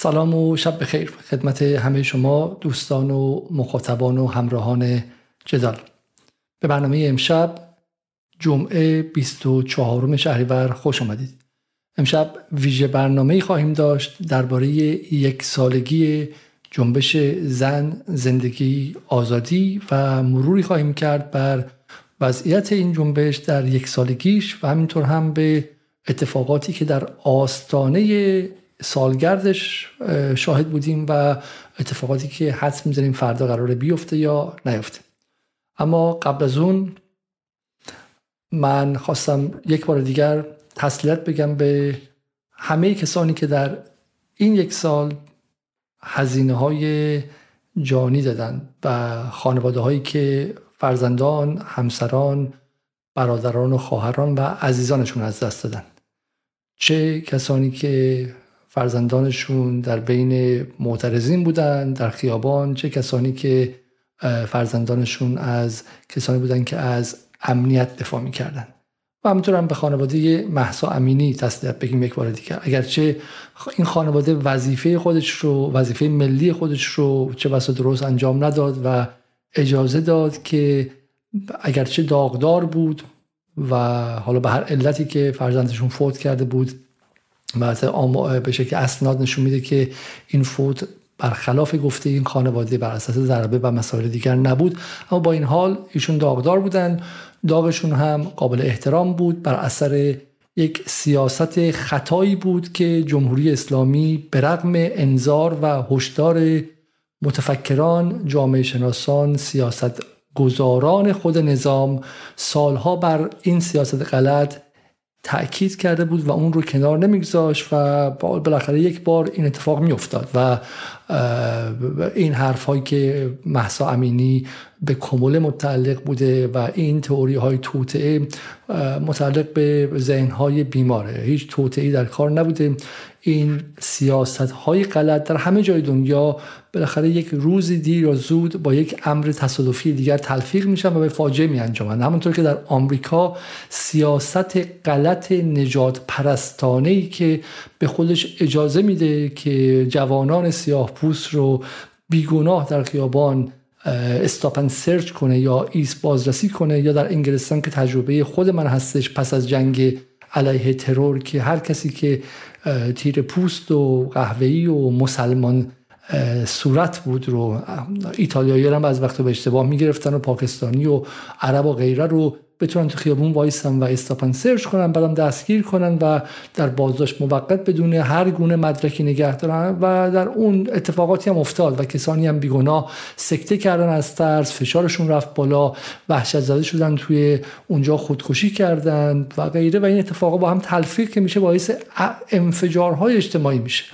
سلام و شب بخیر. خدمت همه شما دوستان و مخاطبان و همراهان جدال. به برنامه امشب جمعه 24 شهریور خوش آمدید. امشب ویژه برنامه خواهیم داشت درباره یک سالگی جنبش زن زندگی آزادی و مروری خواهیم کرد بر وضعیت این جنبش در یک سالگیش و همینطور هم به اتفاقاتی که در آستانه سالگردش شاهد بودیم و اتفاقاتی که حدس می‌زنیم فردا قراره بیفته یا نیفته. اما قبل از اون من خواستم یک بار دیگر تسلیت بگم به همه کسانی که در این یک سال هزینه های جانی دادن و خانواده هایی که فرزندان، همسران، برادران و خواهران و عزیزانشون از دست دادن. چه کسانی که فرزندانشون در بین معترضین بودن در خیابان. چه کسانی که فرزندانشون از کسانی بودن که از امنیت دفاع می‌کردن. و همینطور هم به خانواده محسا امینی تسلیت بگیم یک بار دیگر. اگرچه این خانواده وظیفه خودش رو وظیفه ملی خودش رو چه بسا درست انجام نداد و اجازه داد که اگرچه داغدار بود و حالا به هر علتی که فرزندشون فوت کرده بود و به شکل اسناد نشون میده که این فوت برخلاف گفته این خانواده بر اساس ضربه و مسائل دیگر نبود. اما با این حال ایشون داغدار بودن. داغشون هم قابل احترام بود. بر اثر یک سیاست خطایی بود که جمهوری اسلامی به رغم انظار و هشدار متفکران جامعه شناسان سیاست گذاران خود نظام سالها بر این سیاست غلط تاکید کرده بود و اون رو کنار نمیگذاشت و بالاخره یک بار این اتفاق میافتاد و این حرف هایی که محسا امینی به کمول متعلق بوده و این تئوری های توطعه متعلق به ذهن های بیماره. هیچ توطعه در کار نبوده. این سیاست های غلط در همه جای دنیا بالاخره یک روزی دیر یا زود با یک امر تصادفی دیگر تلفیق میشن و به فاجعه می انجامن همونطور که در آمریکا سیاست غلط نژادپرستانه‌ای که به خودش اجازه میده که جوانان سیاه پوست رو بیگناه در خیابان stop and search کنه یا ایست بازرسی کنه یا در انگلستان که تجربه خود من هستش پس از جنگ علیه ترور که هر کسی که تیر پوست و قهوه‌ای و مسلمان صورت بود رو ایتالیایی هم از وقت به اشتباه می‌گرفتن و پاکستانی و عرب و غیره رو بتونن تو خیابون وایسن و استاپن سرچ کنن بعدم دستگیر کنن و در بازداشت موقت بدون هر گونه مدرکی نگه دارن و در اون اتفاقاتی هم افتاد و کسانی هم بیگناه سکته کردن از ترس فشارشون رفت بالا وحشت زده شدن توی اونجا خودکشی کردن و غیره و این اتفاقا با هم تلفیق که میشه باعث انفجارهای اجتماعی میشه.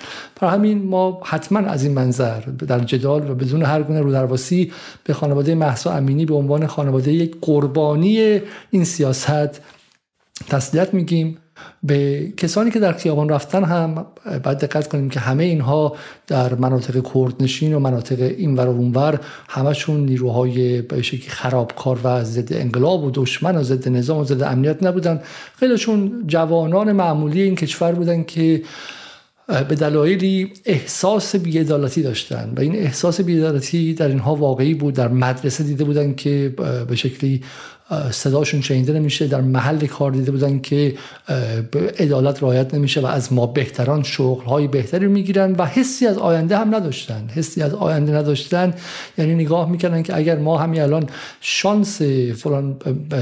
برای همین ما حتما از این منظر در جدال و بدون هر گونه رودرواسی به خانواده محسا امینی به عنوان خانواده یک قربانی این سیاست تسلیت میگیم. به کسانی که در خیابان رفتن هم باید دقت کنیم که همه اینها در مناطق کردنشین و مناطق اینور و اونور همشون نیروهای به شکلی خرابکار و ضد انقلاب و دشمن و ضد نظام و ضد امنیت نبودن. خیلیشون جوانان معمولی این کشور بودن که به دلایلی احساس بیعدالتی داشتن و این احساس بیعدالتی در اینها واقعی بود در مدرسه دیده بودن که به شکلی صداشون شنیده نمیشه در محل کار دیده بودن که عدالت رعایت نمیشه و از ما بهتران شغل های بهتری می‌گیرن و حسی از آینده هم نداشتن. حسی از آینده نداشتن. یعنی نگاه می‌کردن که اگر ما همین الان شانس فلان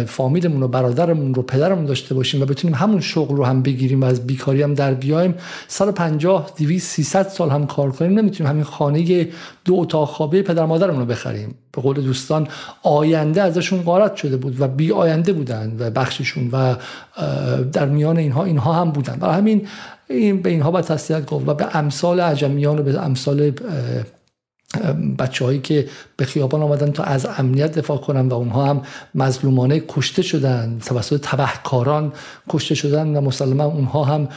فامیلمون و برادرمون رو پدرمون داشته باشیم و بتونیم همون شغل رو هم بگیریم و از بیکاری هم در بیایم 150 200 300 سال هم کار کنیم نمی‌تونیم همین خانه دو اتاق خوابه پدر مادرمون رو بخریم. به قول دوستان آینده ازشون غارت شده بود و بی آینده بودن و بخششون و در میان اینها اینها هم بودن. برای همین این به اینها باید تسلیت گفت و به امثال عجمیان و به امثال بچه هایی که به خیابان آمدن تا از امنیت دفاع کنن و اونها هم مظلومانه کشته شدن. توسط تبهکاران کشته شدن و مسلما اونها هم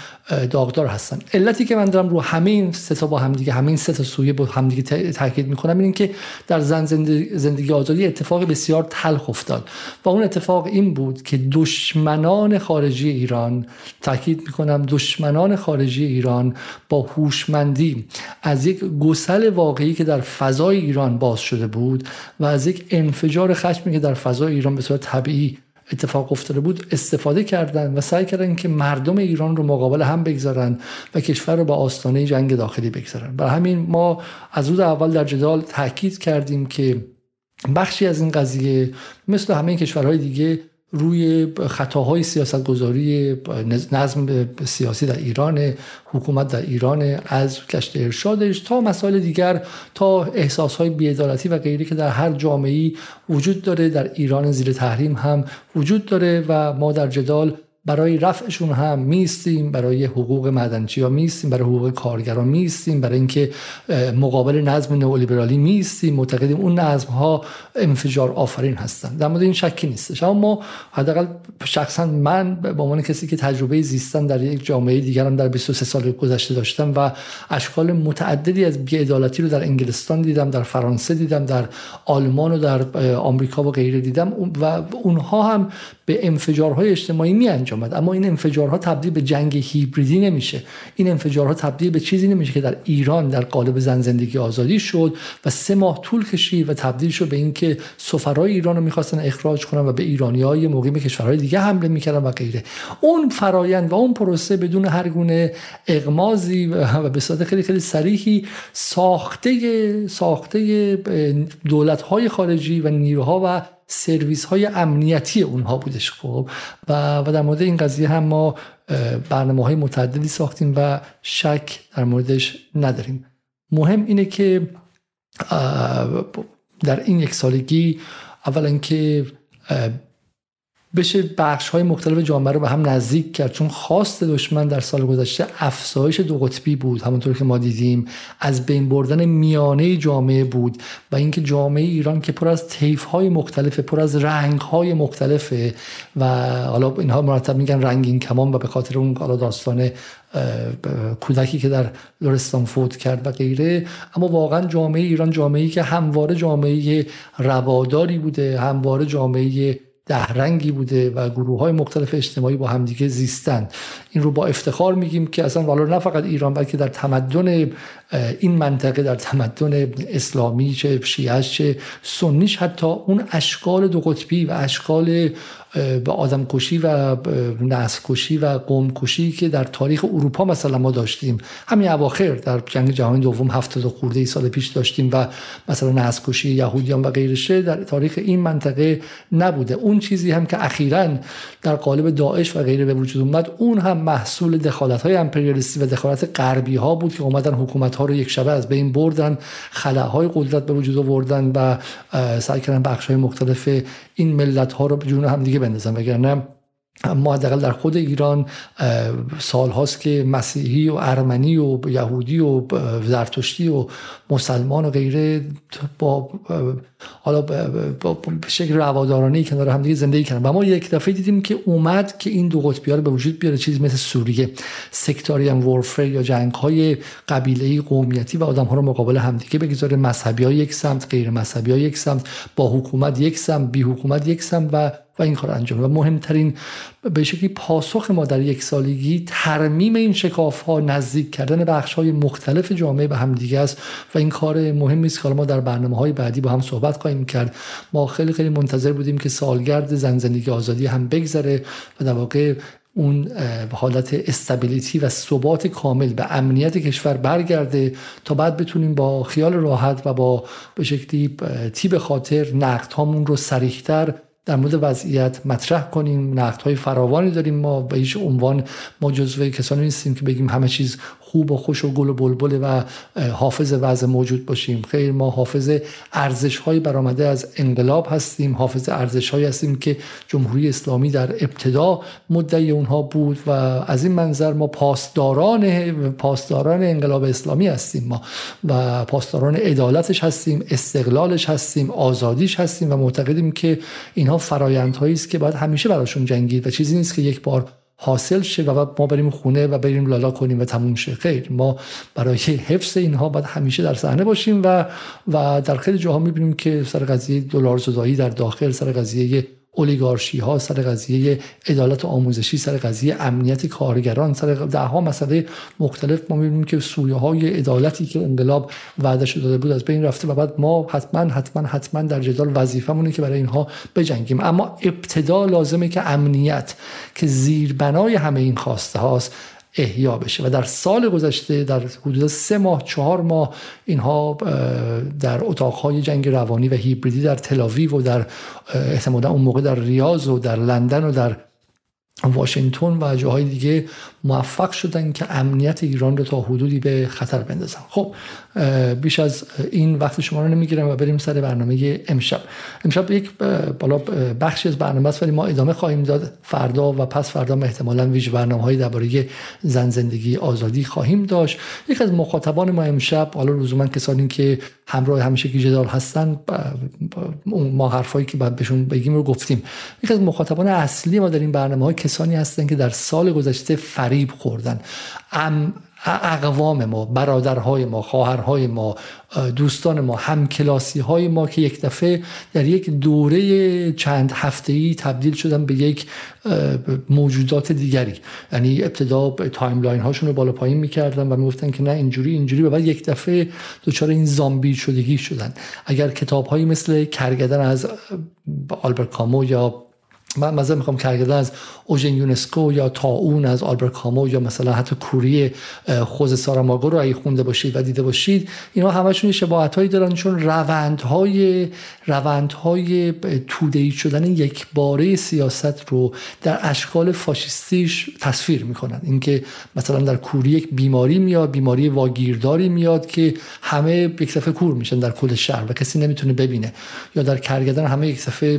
داغدار هستن. علتی که من دارم رو همه این سه تا با همدیگه همین سه تا سویه با همدیگه تاکید می‌کنم این که در زن زندگی آزادی اتفاق بسیار تلخ افتاد و اون اتفاق این بود که دشمنان خارجی ایران تاکید می‌کنم دشمنان خارجی ایران با هوشمندی از یک گسل واقعی که در فضای ایران باز شده بود و از یک انفجار خشمی که در فضای ایران به صورت طبیعی اتفاق افتاده بود استفاده کردن و سعی کردن که مردم ایران رو مقابل هم بگذارن و کشور رو با آستانه جنگ داخلی بگذارن. برای همین ما از روز اول در جدال تاکید کردیم که بخشی از این قضیه مثل همه کشورهای دیگه روی خطاهای سیاست گذاری نظم سیاسی در ایران حکومت در ایران از کشت ارشادش تا مسائل دیگر تا احساسهای بیعدالتی و غیری که در هر جامعه وجود داره در ایران زیر تحریم هم وجود داره و ما در جدال برای رفعشون هم میستیم برای حقوق مدنچی ها میستیم برای حقوق کارگران میستیم برای اینکه مقابل نظم نئولیبرالی میستیم معتقدیم اون نظم ها انفجار آفرین هستن. در مورد این شکی نیستش. اما ما حداقل شخصا من به عنوان کسی که تجربه زیستن در یک جامعه دیگرم در 23 سال گذشته داشتم و اشکال متعددی از بیعدالتی رو در انگلستان دیدم در فرانسه دیدم در آلمان و در آمریکا و غیره دیدم. و اونها هم به انفجارهای اجتماعی می انجامد اما این انفجارها تبدیل به جنگ هیبریدی نمیشه. این انفجارها تبدیل به چیزی نمیشه که در ایران در قالب زن زندگی آزادی شد و سه ماه طول کشید و تبدیل شد به اینکه سفرای ایران رو می‌خواستن اخراج کنن و به ایرانی های مقیم کشورهای دیگه حمله می‌کردن و غیره. اون فرایند و اون پروسه بدون هر گونه اغمازی و به صورت خیلی خیلی صریحی ساخته ساخته دولت های خارجی و نیروها و سرویس های امنیتی اونها بودش خب. و, و در مورد این قضیه هم ما برنامه های متعددی ساختیم و شک در موردش نداریم. مهم اینه که در این یک سالگی اولا که بشه بخش های مختلف جامعه رو به هم نزدیک کرد. چون خواست دشمن در سال گذشته افزایش دو قطبی بود همونطور که ما دیدیم. از بین بردن میانه جامعه بود و اینکه جامعه ایران که پر از طیف های مختلفه پر از رنگ های مختلفه و حالا اینها مرتب میگن رنگین کمان و به خاطر اون حالا داستان کودکی که در لرستان فوت کرد و غیره. اما واقعا جامعه ایران جامعه ای که همواره جامعه رواداری بوده همواره جامعه ده رنگی بوده و گروه های مختلف اجتماعی با همدیگه زیستند این رو با افتخار میگیم که اصلا والا نه فقط ایران بلکه در تمدن این منطقه در تمدن اسلامی چه شیعش چه سنیش حتی اون اشکال دو قطبی و اشکال به آدم کشی و نسل کشی و قوم کشی که در تاریخ اروپا مثلا ما داشتیم. همین اواخر در جنگ جهانی دوم هفتاد خورده ای سال پیش داشتیم و مثلا نسل کشی یهودیان و غیرشه در تاریخ این منطقه نبوده. اون چیزی هم که اخیرا در قالب داعش و غیره به وجود اومد اون هم محصول دخالت های امپریالیستی و دخالت غربی ها بود که اومدن حکومت ها رو یک شبه از بین بردن خلاهای قدرت به وجود آوردن و سعی کردن بخش های مختلف این ملت ها رو به جون هم دیگه بندازن وگرنه ما حداقل در خود ایران سال هاست که مسیحی و ارمنی و یهودی و زرتشتی و مسلمان و غیره با حالا با شکل روادارانه کنار هم دیگه زندگی کردن. و ما یک دفعه دیدیم که اومد که این دو قطبی رو به وجود بیاره چیزی مثل سوریه سکتاریان وورفر یا جنگ های قبیله قومیتی و آدم ها رو مقابل همدیگه بگذاره. مذهبی ها یک سمت غیر مذهبی ها یک سمت با حکومت یک سمت بی حکومت یک سمت و و این کار انجام و مهمترین به شکلی پاسخ ما در یک سالگی ترمیم این شکاف ها نزدیک کردن بخش های مختلف جامعه به هم دیگه است و این کار مهمی است که ما در برنامه های بعدی با هم صحبت خواهیم کرد. ما خیلی خیلی منتظر بودیم که سالگرد زن زندگی آزادی هم بگذره و در واقع اون حالت استابیلیتی و ثبات کامل به امنیت کشور برگرده تا بعد بتونیم با خیال راحت و با به شکلی تیب خاطر نقد هامون رو سریحتر در مورد وضعیت مطرح کنیم. نقد های فراوانی داریم. ما به هیچ عنوان ما جزو کسانی نیستیم که بگیم همه چیز خوب و خوش و گل و بلبل و حافظ وضع موجود باشیم. خیر ما حافظ ارزش های برآمده از انقلاب هستیم. حافظ ارزش های هستیم که جمهوری اسلامی در ابتدا مدعی اونها بود و از این منظر ما پاسداران پاسداران انقلاب اسلامی هستیم ما و پاسداران عدالتش هستیم استقلالش هستیم آزادیش هستیم و معتقدیم که اینها فرایندهایی است که باید همیشه براشون جنگید و چیزی نیست که یک بار حاصل شه و ما بریم خونه و بریم لالا کنیم و تموم شه. خیر ما برای حفظ اینها باید همیشه در صحنه باشیم و و در خیلی جاها می‌بینیم که سر قضیه دلار زدایی در داخل سر قضیه اولیگارشی ها سر قضیه عدالت آموزشی سر قضیه امنیت کارگران سر ده ها مسئله مختلف. ما می‌بینیم که سویه های عدالتی که انقلاب وعده داده بود از بین رفته و بعد ما حتما حتما حتما در جدال وظیفمونه که برای اینها بجنگیم. اما ابتدا لازمه که امنیت که زیربنای همه این خواسته هاست. احیا بشه. و در سال گذشته در حدود سه ماه چهار ماه اینها در اتاقهای جنگ روانی و هیبریدی در تلاویو و در احتمالا اون موقع در ریاض و در لندن و در واشنگتن و جاهای دیگه موفق شدن که امنیت ایران رو تا حدودی به خطر بندازن. خب بیش از این وقت شما رو نمی‌گیرم و بریم سر برنامه امشب. امشب یک بالا بخشی از برنامه است ولی ما ادامه خواهیم داد. فردا و پس فردا احتمالا ویژه برنامه های درباره زن زندگی آزادی خواهیم داشت. یک از مخاطبان ما امشب حالا لزوما کسانی که همراه همیشه که جدال هستن ما حرفایی که باید بهشون بگیم رو گفتیم. یک از مخاطبان اصلی ما در این برنامه های کسانی هستن که در سال گذشته فریب خوردن. اقوام ما برادرهای ما خواهرهای ما دوستان ما همکلاسی های ما که یک دفعه در یک دوره چند هفته ای تبدیل شدن به یک موجودات دیگری. یعنی ابتدا timeline هاشون رو بالا پایین می‌کردن و می‌گفتن که نه اینجوری اینجوری. و بعد یک دفعه دچار این زامبی شدگی شدن. اگر کتاب مثل کرگدن از آلبرت کامو یا من مثلا می‌خوام کرگدن از اوژن یونسکو یا طاعون از آلبرت کامو یا مثلا حتی کوری ژوزه ساراماگو رو اگه خونده باشید و دیده باشید اینا همشون شباهت هایی دارن چون روندهای روندهای تودهی شدن یک باره سیاست رو در اشکال فاشیستیش تصویر می‌کنن. اینکه مثلا در کوری یک بیماری میاد بیماری واگیرداری میاد که همه یک دفعه کور میشن در کل شهر و کسی نمی‌تونه ببینه. یا در کرگدن همه یک دفعه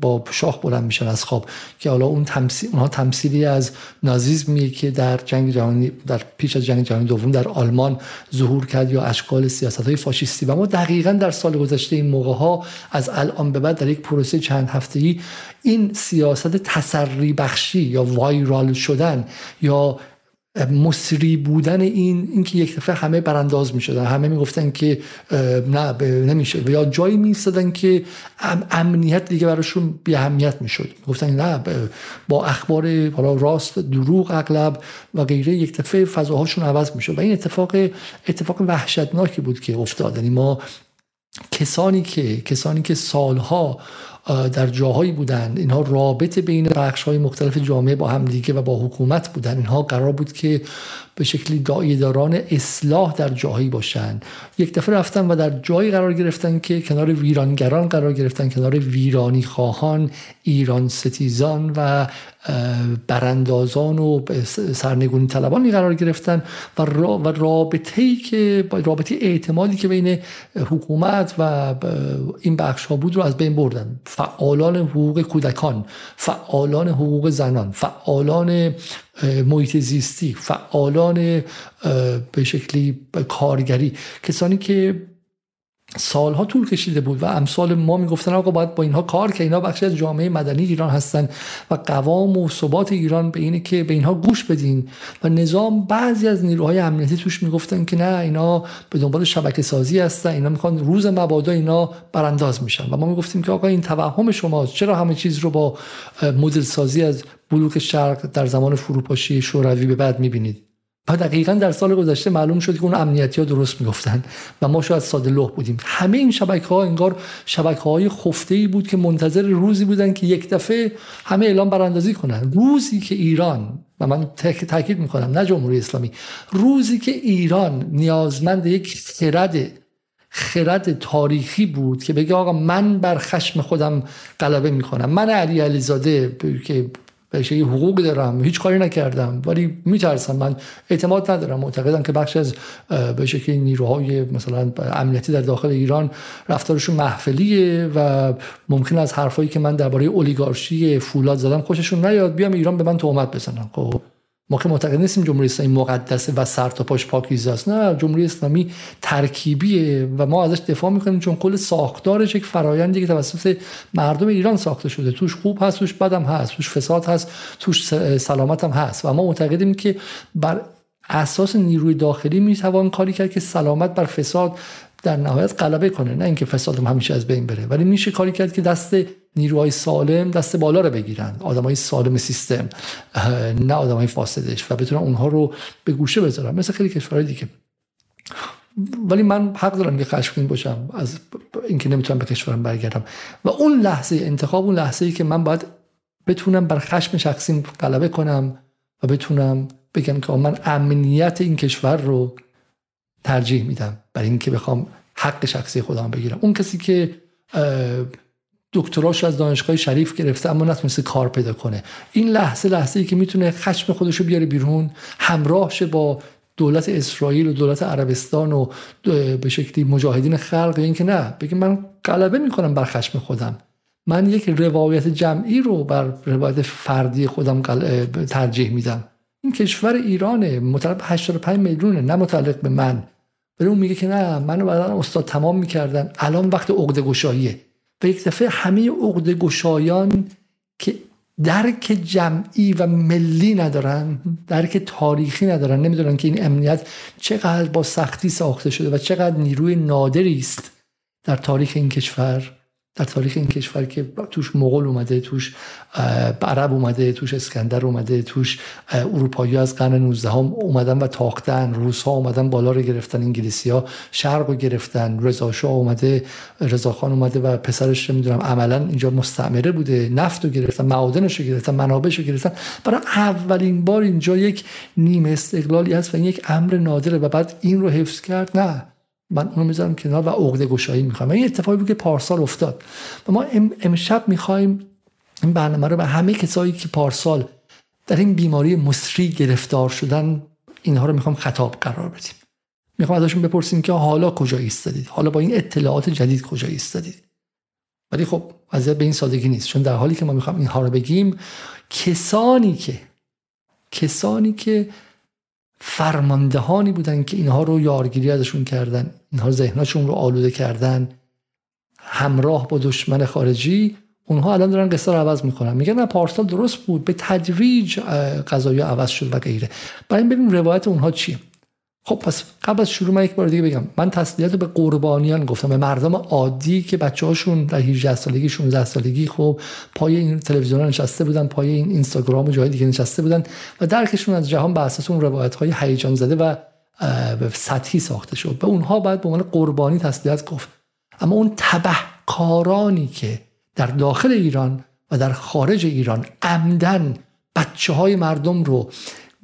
با شاخ بلند میشن از خواب که حالا اون تمثیل اونها تمثیلی از نازیسمی که در جنگ جهانی در پیش از جنگ جهانی دوم در آلمان ظهور کرد یا اشکال سیاست های فاشیستی. و ما دقیقا در سال گذشته این موقع ها از الان به بعد در یک پروسه چند هفته ای این سیاست تسری بخشی یا وایرال شدن یا مصری بودن این اینکه یک دفعه همه برانداز می شدن همه می گفتن که نه نمیشه. یا جایی می که امنیت دیگه براشون بی اهمیت می شد گفتن نه با اخبار حالا راست دروغ اغلب و غیره یک دفعه فضاهاشون عوض می شد و این اتفاق اتفاق وحشتناکی بود که افتاد. یعنی ما کسانی که کسانی که سالها در جاهایی بودند اینها رابط بین بخش های مختلف جامعه با همدیگه و با حکومت بودن. اینها قرار بود که به شکلی داران اصلاح در جاهایی باشن. یک دفعه رفتن و در جایی قرار گرفتن که کنار ویرانگران قرار گرفتن کنار ویرانی خواهان ایران ستیزان و براندازان و سرنگونی طلبانی قرار گرفتن و, رابطه ای که رابطه اعتمادی که بین حکومت و این بخش ها بود رو از بین بردن. فعالان حقوق کودکان فعالان حقوق زنان فعالان محیط زیستی فعالان به شکلی کارگری. کسانی که سالها طول کشیده بود و امثال ما می‌گفتن آقا باید با اینها کار که اینها بخشی از جامعه مدنی ایران هستن و قوام و ثبات ایران به اینه که به اینها گوش بدین. و نظام بعضی از نیروهای امنیتی توش می‌گفتن که نه اینا به دنبال شبکه سازی هستن اینا می‌خوان روز مبادا اینا برانداز میشن. و ما می‌گفتیم که آقا این توهم شماست چرا همه چیز رو با مدل سازی از بلوک شرق در زمان فروپاشی شوروی به بعد می‌بینید؟ و دقیقا در سال گذشته معلوم شد که اون امنیتی ها درست می‌گفتن و ما شاید ساده لح بودیم. همه این شبکه ها انگار شبکه های خفته ای بود که منتظر روزی بودن که یک دفعه همه اعلام براندازی کنن. روزی که ایران و من تاکید می‌کنم نه جمهوری اسلامی روزی که ایران نیازمند یک خرد خرد تاریخی بود که بگه آقا من بر خشم خودم غلبه می‌کنم. من علی علیزاده که بهش یه حقوق دارم. هیچ کاری نکردم. ولی میترسم. من اعتماد ندارم. معتقدم که بخش از به شکلی نیروهای مثلا امنیتی در داخل ایران رفتارشون محفلیه و ممکن از حرفایی که من درباره اولیگارشی فولاد زدم خوششون نیاد. بیام ایران به من تهمت بزنن. خب. ما که معتقد نیستیم جمهوری اسلامی مقدسه و سر تا پاش پاکیزه است. نه جمهوری اسلامی ترکیبیه و ما ازش دفاع می‌کنیم چون کل ساختارش یک فرایندی که توسط مردم ایران ساخته شده. توش خوب هست توش بدم هست توش فساد هست توش سلامت هم هست. و ما معتقدیم که بر اساس نیروی داخلی می‌توان کاری کرد که سلامت بر فساد در نهایت غلبه کنه. نه اینکه فساد همیشه از بین بره ولی میشه کاری کرد که دست نیروهای سالم دست بالا رو بگیرن. آدمای سالم سیستم نه آدمای فاسدش و بتونن اونها رو به گوشه بذارن. مثل خیلی کشورهای دیگه. ولی من حق دارم که خشمگین باشم از اینکه نمی‌تونم به کشورم برگردم. و اون لحظه انتخاب اون لحظه ای که من باید بتونم بر خشم شخصیم غلبه کنم و بتونم بگم که من امنیت این کشور رو ترجیح میدم برای اینکه بخوام حق شخصی خودم بگیرم. اون کسی که دکتراش از دانشگاه شریف گرفته اما نتونسته کار پیدا کنه. این لحظه لحظه ای که می‌تونه خشم خودش رو بیاره بیرون همراه شه با دولت اسرائیل و دولت عربستان و به شکلی مجاهدین خلق. این که نه بگیم من غلبه می‌کنم بر خشم خودم. من یک روایت جمعی رو بر روایت فردی خودم ترجیح میدم. این کشور ایرانه متعلق 85 میلیونه نه متعلق به من. ولی اون میگه که نه منو بعدا استاد تمام می‌کردن. الان وقت عقده گشاییه و یک دفعه همه عقده گشایان که درک جمعی و ملی ندارن درک تاریخی ندارن نمی‌دونن که این امنیت چقدر با سختی ساخته شده و چقدر نیروی نادری است در تاریخ این کشور. در تاریخ این کشور که توش مغول اومده توش عرب اومده توش اسکندر اومده توش اروپایی از قرن 19 هم اومدن و تاختن روس ها اومدن بالا رو گرفتن انگلیسی ها شرق رو گرفتن رضا شاه اومده رضا خان اومده و پسرش نمی‌دونم عملا اینجا مستعمره بوده نفت رو گرفتن معادنش رو گرفتن منابعش رو گرفتن. برای اولین بار اینجا یک نیم استقلالی هست و این یک امر نادره و بعد این رو حفظ کرد. نه. من اونو می‌ذارم کنار و عقده گشایی می‌خوام. این اتفاقی بود که پارسال افتاد. و ما امشب می‌خوایم این برنامه رو به همه کسایی که پارسال در این بیماری مصری گرفتار شدن اینها رو می‌خوام خطاب قرار بدیم. می‌خوام ازشون بپرسیم که حالا کجا ایستادید؟ حالا با این اطلاعات جدید کجا ایستادید؟ ولی خب از به این سادگی نیست چون در حالی که ما می‌خوام اینها رو بگیم کسانی که کسانی که فرماندهانی بودن که اینها رو یارگیری ازشون کردن اینها ذهنشون رو آلوده کردن همراه با دشمن خارجی اونها الان دارن قصه رو عوض می‌کنن. میگن نه پارسال درست بود به تدریج قضایی عوض شد و غیره. برای ببینیم روایت اونها چیه. خب پس قبل از شروع من یک بار دیگه بگم. من تسلیت به قربانیان گفتم. به مردم عادی که بچه هاشون در 18 سالگی 16 سالگی خب پای این تلویزیون نشسته بودن پای این اینستاگرام و جای دیگه نشسته بودن و درکشون از جهان به اساس اون روایت های هیجان زده و سطحی ساخته شد. به اونها باید به عنوان قربانی تسلیت گفت. اما اون تبهکارانی که در داخل ایران و در خارج ایران عمدن بچه های مردم رو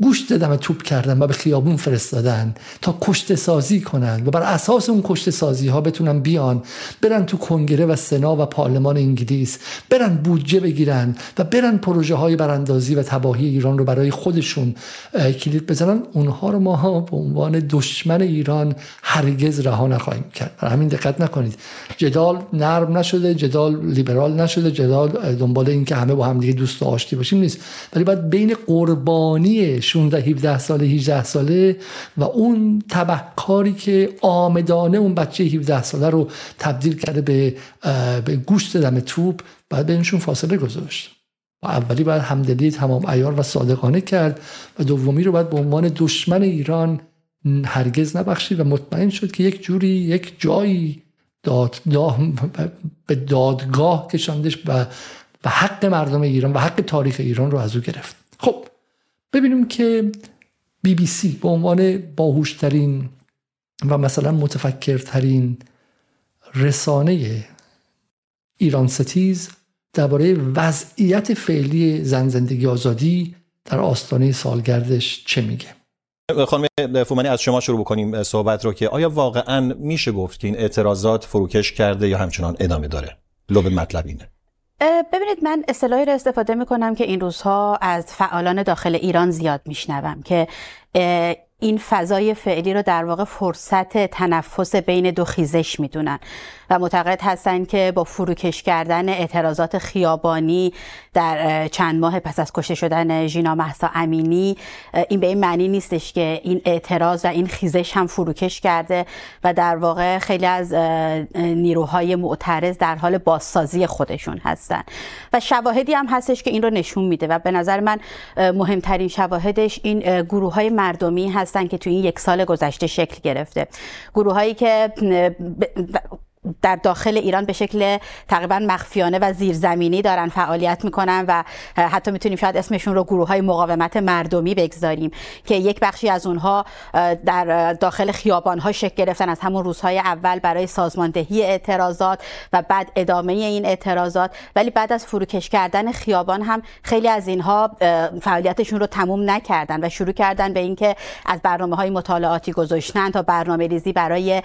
گوشت دم توپ کردن و به خیابون فرستادن تا کشته سازی کنن و بر اساس اون کشته سازی ها بتونن بیان برن تو کنگره و سنا و پارلمان انگلیس برن بودجه بگیرن و برن پروژه های براندازی و تباهی ایران رو برای خودشون کلید بزنن. اونها رو ما به عنوان دشمن ایران هرگز رها نخواهیم کرد. برای همین دقت نکنید. جدال نرم نشده جدال لیبرال نشده جدال دنبال این که همه با هم دیگه دوست و آشتی باشیم نیست. ولی باید بین قربانی 16 17 ساله 18 ساله و اون تبهکاری که آمدانه اون بچه 17 ساله رو تبدیل کرده به به گوشت دم توپ باید بینشون فاصله گذاشت. و اولی باید همدلی تمام ایار و صادقانه کرد و دومی رو باید به عنوان دشمن ایران هرگز نبخشید و مطمئن شد که یک جوری یک جایی داد به دادگاه کشاندش و و حق مردم ایران و حق تاریخ ایران رو از او گرفت. خب ببینیم که بی بی سی به عنوان باهوشترین و مثلا متفکرترین رسانه ایران ستیز درباره وضعیت فعلی زن زندگی آزادی در آستانه سالگردش چه میگه؟ خانم فومنی از شما شروع بکنیم صحبت رو که آیا واقعا میشه گفت که این اعتراضات فروکش کرده یا همچنان ادامه داره؟ لب مطلب اینه. ببینید من اصطلاحی رو استفاده می کنم که این روزها از فعالان داخل ایران زیاد میشنوم که این فضای فعلی رو در واقع فرصت تنفس بین دو خیزش می‌دونن. و معتقد هستند که با فروکش کردن اعتراضات خیابانی در چند ماه پس از کشته شدن ژینا محسا امینی این به این معنی نیستش که این اعتراض و این خیزش هم فروکش کرده و در واقع خیلی از نیروهای معترض در حال بازسازی خودشون هستن. و شواهدی هم هستش که این رو نشون میده و به نظر من مهمترین شواهدش این گروه های مردمی هستن که تو این یک سال گذشته شکل گرفته. گروه هایی که در داخل ایران به شکل تقریبا مخفیانه و زیرزمینی دارن فعالیت می‌کنن و حتی می‌تونیم شاید اسمشون رو گروه های مقاومت مردمی بگذاریم که یک بخشی از اونها در داخل خیابان ها شکل گرفتن. از همون روزهای اول برای سازماندهی اعتراضات و بعد ادامه این اعتراضات. ولی بعد از فروکش کردن خیابان هم خیلی از اینها فعالیتشون رو تموم نکردن و شروع کردن به اینکه از برنامه های مطالعاتی گذاشتن تا برنامه ریزی برای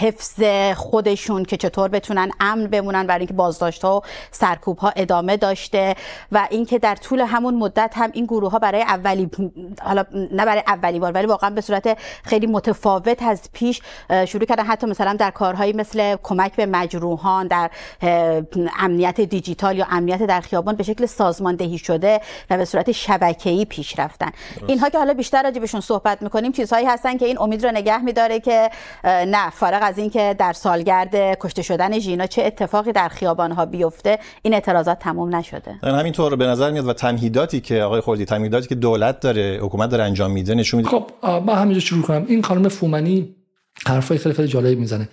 حفظ خودشون که چطور بتونن امن بمونن برای اینکه بازداشت ها و سرکوب ها ادامه داشته و اینکه در طول همون مدت هم این گروه ها برای اولی حالا نه برای اولی بار ولی واقعا به صورت خیلی متفاوت از پیش شروع کردن. حتی مثلا در کارهایی مثل کمک به مجروحان در امنیت دیجیتال یا امنیت در خیابان به شکل سازماندهی شده و به صورت شبکه‌ای پیش رفتن. اینها که حالا بیشتر راجبشون صحبت می‌کنیم چیزهایی هستن که این امید رو نگه میداره که نه فارغ از اینکه در سالگرد کشته شدن ژینا چه اتفاقی در ها بیفته؟ این اعتراضات تموم نشده. همینطور به نظر میاد و تمهیداتی که آقای خوردی تمهیداتی که دولت داره حکومت داره انجام میده نشون میده خب ما همینجا شروع کنم. این خانم فومنی حرفای خیلی خیلی جالبی می‌زنه.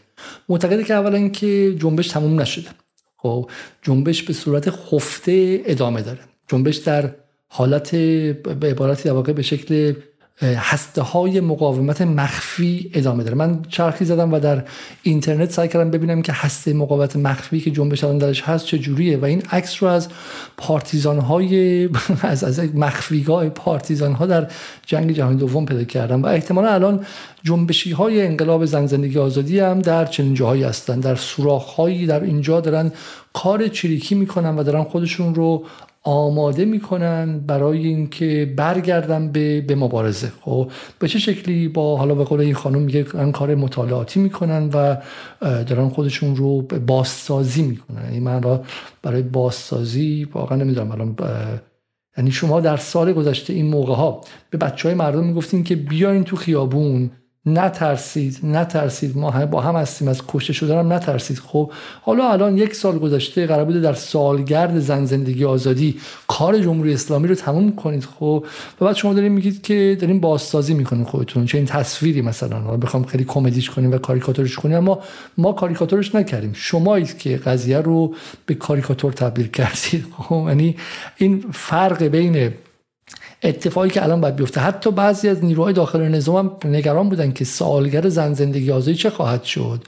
معتقده که اولا که جنبش تموم نشده. خب جنبش به صورت خفته ادامه داره. جنبش در حالت به عبارتی در واقع به شکل هسته های مقاومت مخفی ادامه داره. من چرخی زدم و در اینترنت سعی کردم ببینم که هسته مقاومت مخفی که جنبش الان درش هست چه جوریه و این عکس رو از پارتیزان های از از مخفیگاه پارتیزان ها در جنگ جهانی دوم پیدا کردم و احتمالا الان جنبشی های انقلاب زن زندگی آزادی هم در چنین جاهایی هستن. در سوراخ هایی در اینجا دارن کار چریکی می‌کنن و دارن خودشون رو آماده می‌کنن برای اینکه برگردن به به مبارزه. خب به چه شکلی با حالا به قول این خانم میگه کار مطالعاتی می‌کنن و دارن خودشون رو بازسازی می‌کنن. یعنی من را برای بازسازی واقعا نمی‌دونم. الان یعنی شما در سال گذشته این موقع ها به بچه های مردم می‌گفتین که بیاین تو خیابون نترسید نترسید. ما با هم هستیم از کشته شدن هم نترسید. خب حالا الان یک سال گذشته قرار بوده در سالگرد زن زندگی آزادی کار جمهوری اسلامی رو تموم کنید. خب و بعد شما دارین میگید که دارین بازسازی می‌کنید خودتون. چه این تصویری مثلا. حالا بخوام خیلی کمدیش کنیم و کاریکاتورش کنیم اما ما کاریکاتورش نکردیم. شمایید که قضیه رو به کاریکاتور تبدیل کردید. خب یعنی این فرق بین اتفاقی که الان باید بیفته. حتی بعضی از نیروهای داخل نظام هم نگران بودن که سالگر زن زندگی آزادی چه خواهد شد.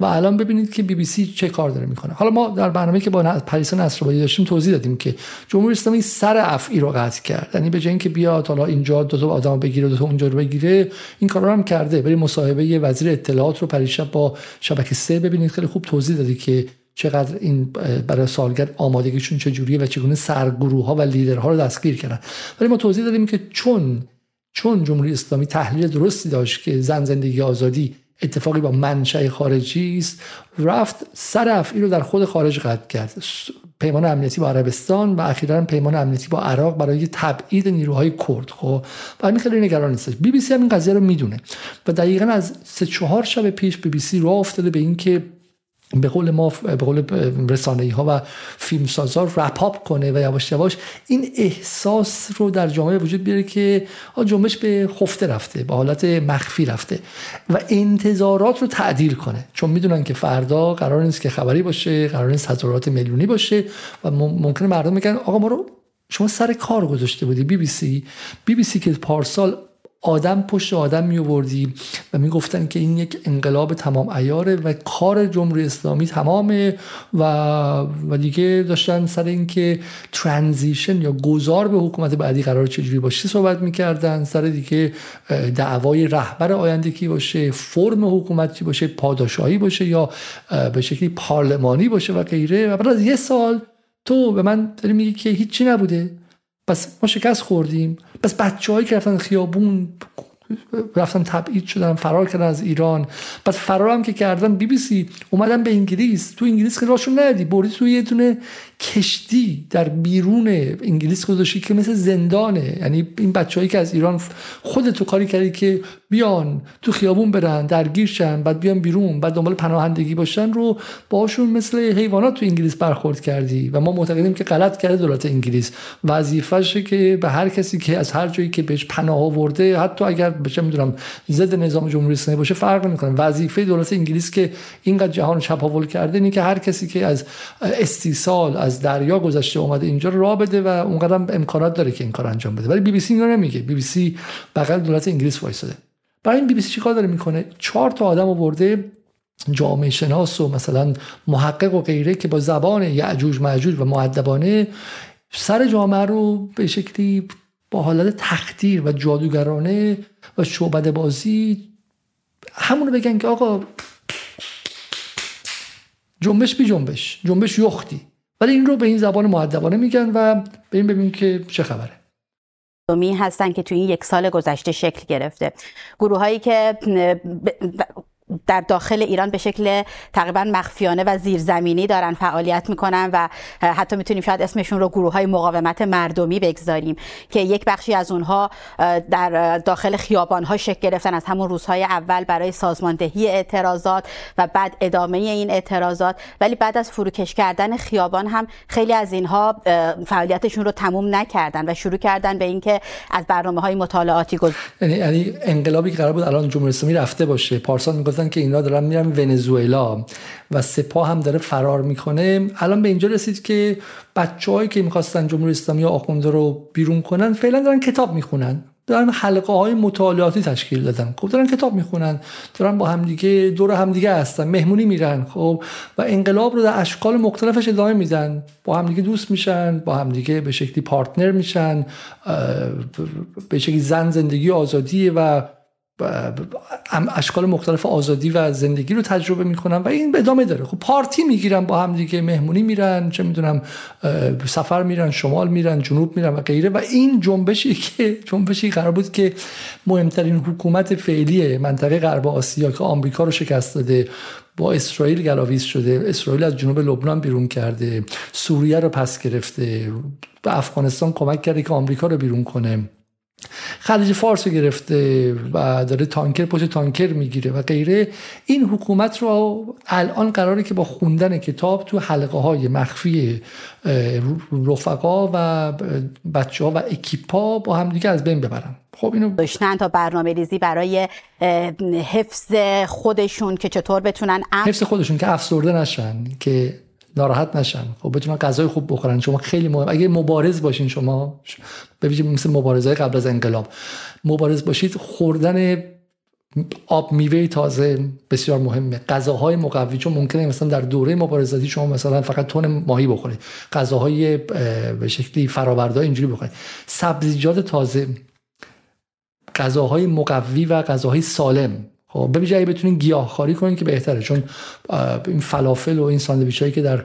و الان ببینید که بی بی سی چه کار داره می‌کنه. حالا ما در برنامه که با پریسا نصرآبادی داشتیم توضیح دادیم که جمهوری اسلامی سر افعی رو قطع کرد. یعنی به جای اینکه بیاد حالا اینجا دو تا آدم بگیره دو تا اونجا رو بگیره این کارا هم کرده. برای مصاحبه وزیر اطلاعات رو پریشب با شبکه سه ببینید. خیلی خوب توضیح دادی که چقدر این برای سالگرد آمادگیشون چجوریه و چگونه سرگروه ها و لیدرها رو دستگیر کردن. ولی ما توضیح دادیم که چون چون جمهوری اسلامی تحلیل درستی داشت که زن زندگی آزادی اتفاقی با منشأ خارجی است رفت سر افعی رو در خود خارج قطع کرد. پیمان امنیتی با عربستان و اخیرا پیمان امنیتی با عراق برای تبعید نیروهای کرد. خب و همین خیلی نگران نیستش. بی بی سی هم این قضیه رو می‌دونه. و دقیقا از سه چهار شب پیش بی بی سی راه افتاده به اینکه به قول ما به قول رسانه ها و فیلمسازا رپاپ کنه و یواش یواش این احساس رو در جامعه وجود بیاره که جنبش به خفته رفته به حالت مخفی رفته و انتظارات رو تعدیل کنه. چون می‌دونن که فردا قرار نیست که خبری باشه قرار نیست هزارات میلیونی باشه و ممکنه مردم میگن آقا ما رو شما سر کار گذاشته بودی بی بی سی. بی بی سی که پارسال آدم پشت آدم می و می گفتن که این یک انقلاب تمام ایاره و کار جمهوری اسلامی تمامه و و دیگه داشتن سر اینکه ترانزیشن یا گذار به حکومت بعدی قرار چجوری باشه صحبت می‌کردن. سر دیگه دعوای رهبر آینده کی باشه فرم حکومتی باشه پاداشایی باشه یا به شکلی پارلمانی باشه و غیره. و بعد از یه سال تو به من داری میگی که هیچی نبوده. پس ما شکست خوردیم. پس بچه‌هایی که رفتن خیابون رفتن تبعید شدن فرار کردن از ایران. بعد فرار هم که کردن بی بی سی اومدن به انگلیس. تو انگلیس که راشون ندی بردی تو یه دونه کشتی در بیرون انگلیس گذاشتی که مثل زندانه. یعنی این بچههایی که از ایران خودتو کاری کردی که بیان تو خیابون برن درگیر شن بعد بیان بیرون بعد دنبال پناهندگی باشن رو باشون مثل حیوانات تو انگلیس برخورد کردی. و ما معتقدیم که غلط کرده دولت انگلیس. وظیفشه که به هر کسی که از هر جایی که بهش پناه آورده حتی اگر بشه می‌دونم ضد نظام جمهوری اسلامی باشه فرق نمی‌کنه. وظیفه دولت انگلیس که اینقدر جهان چپاول کرده اینه که هر کسی که از استیصال از دریا گذشته اومده اینجا راه بده و اونقدر امکانات داره که این کار انجام بده. ولی بی بی سی اینو نمیگه. بی بی سی بغل دولت انگلیس وایساده. برای این بی بی سی چیکار داره می‌کنه؟ چهار تا آدم آورده جامعه شناس و مثلا محقق و غیره که با زبان یعجوج معجوج و معدبانه سر جامعه رو به شکلی با حالت تقدیر و جادوگرانه و شعبد بازی همونو بگن که آقا جنبش بی جنبش. جنبش یختی. ولی این رو به این زبان معدبانه میگن و این ببینیم که چه خبره. دومی هستن که تو این یک سال گذشته شکل گرفته. گروه هایی که در داخل ایران به شکل تقریبا مخفیانه و زیرزمینی دارن فعالیت می‌کنن و حتی می‌تونیم شاید اسمشون رو گروه های مقاومت مردمی بگذاریم که یک بخشی از اونها در داخل خیابان ها شکل گرفتن. از همون روزهای اول برای سازماندهی اعتراضات و بعد ادامه این اعتراضات. ولی بعد از فروکش کردن خیابان هم خیلی از اینها فعالیتشون رو تموم نکردن و شروع کردن به اینکه از برنامه های مطالعاتی گذاشتن یعنی-, یعنی انقلابی که قرار بود الان جمهوری رفته باشه. پارسال که اینا دارن میرن ونزوئلا و سپاه هم داره فرار می‌کنه. الان به اینجا رسید که بچههایی که می‌خواستن جمهوری اسلامی آخونده رو بیرون کنن فعلا دارن کتاب می‌خونن. دارن حلقه های مطالعاتی تشکیل دادن. خب دارن کتاب می‌خونن. دارن با همدیگه دور همدیگه هستن. مهمونی میرن. خب و انقلاب رو در اشکال مختلفش ادامه میدن. با همدیگه دوست میشن با همدیگه به شکلی پارتنر میشن به شکلی زن زندگی آزادی و اشکال مختلف آزادی و زندگی رو تجربه می‌کنن و این ادامه داره. خب پارتی می‌گیرن با هم دیگه مهمونی میرن چه می‌دونم سفر میرن شمال میرن جنوب میرن و غیره و این جنبشی که جنبشی قرار بود که مهمترین حکومت فعلی منطقه غرب آسیا که آمریکا رو شکست داده با اسرائیل گلاویز شده اسرائیل از جنوب لبنان بیرون کرده سوریه رو پس گرفته به افغانستان کمک کرده که آمریکا رو بیرون کنه. خلیج فارس گرفته و داره تانکر پشت تانکر می‌گیره و غیره. این حکومت رو الان قراره که با خوندن کتاب تو حلقه های مخفی رفقا و بچه ها و اکیپا با هم دیگه از بین ببرن. خب اینو داشتن تا برنامه ریزی برای حفظ خودشون که چطور بتونن حفظ خودشون که افسرده نشن که ناراحت نشن. خب بتونن غذای خوب بخورن. شما خیلی مهم اگه مبارز باشین شما ببینید مثل مبارزهای قبل از انقلاب. مبارز باشید خوردن آب میوه تازه بسیار مهمه. غذاهای مقوی چون ممکنه مثلا در دوره مبارزاتی شما مثلا فقط تون ماهی بخورید. غذاهای به شکلی فرآورده اینجوری بخورید. سبزیجات تازه غذاهای مقوی و غذاهای سالم. خب به ویژه بتونین گیاهخواری کنین که بهتره چون این فلافل و این ساندویچ هایی که در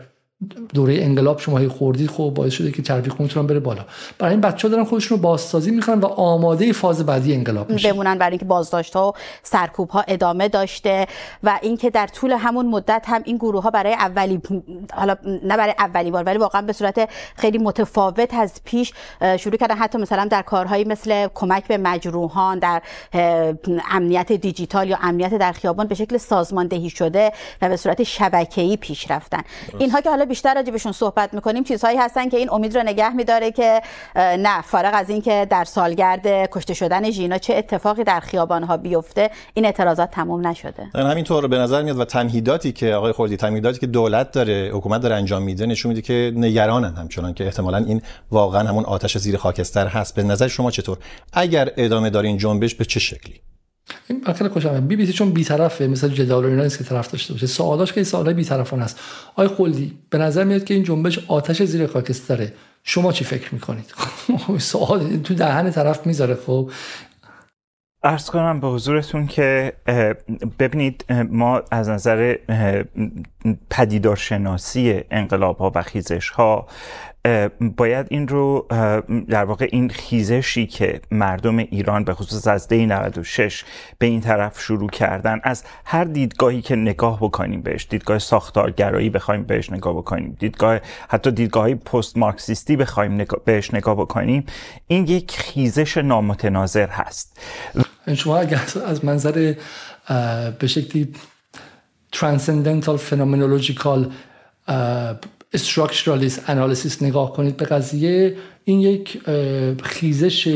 دوره انقلاب شما هی خوردید خب باعث شده که چربی خونتون بره بالا. برای این بچه‌ها دارن خودشون رو بازسازی می‌کنن و آماده فاز بعدی انقلاب میشن بمونن برای اینکه بازداشت ها و سرکوب ها ادامه داشته و اینکه در طول همون مدت هم این گروه ها برای اولی حالا نه برای اولی بار ولی واقعا به صورت خیلی متفاوت از پیش شروع کردن حتی مثلا در کارهایی مثل کمک به مجروحان در امنیت دیجیتال یا امنیت در خیابان به شکل سازماندهی شده و به صورت شبکه‌ای پیش رفتن. اینها که حالا بیشتر راجبشون صحبت می‌کنیم. چیزهایی هستن که این امید رو نگه میداره که نه فارغ از اینکه در سالگرد کشته شدن ژینا چه اتفاقی در خیابانها بیفته این اعتراضات تموم نشده. همینطور به نظر میاد و تمهیداتی که آقای خردی تمهیداتی که دولت داره حکومت داره انجام میده نشون میده که نگرانن همچنان که احتمالا این واقعا همون آتش زیر خاکستر هست. به نظر شما چطور؟ اگر ادامه داره این جنبش به چه شکلی؟ این خیلی خوشم بی بی سی چون بیطرفه مثل جدال اینا نیست که طرف داشته باشه. سوالاش که سوالای بیطرفانه است. آی خلدی به نظر میاد که این جنبش آتش زیر خاکستره. شما چی فکر می‌کنید؟ سوال تو دهن طرف می‌ذاره خب؟ ارز کنم به حضورتون که ببینید ما از نظر پدیدارشناسی انقلاب ها و خیزش ها باید این رو در واقع این خیزشی که مردم ایران به خصوص از دی 96 به این طرف شروع کردن از هر دیدگاهی که نگاه بکنیم بهش دیدگاه ساختارگرایی بخوایم بهش نگاه بکنیم دیدگاه حتی دیدگاه پست مارکسیستی بخوایم بهش نگاه بکنیم این یک خیزش نامتناظر هست. شما اگر از منظر به شکلی ترانسندنتال فنومنولوژیکال استراکچرالیست انالیسیس نگاه کنید به قضیه این یک خیزش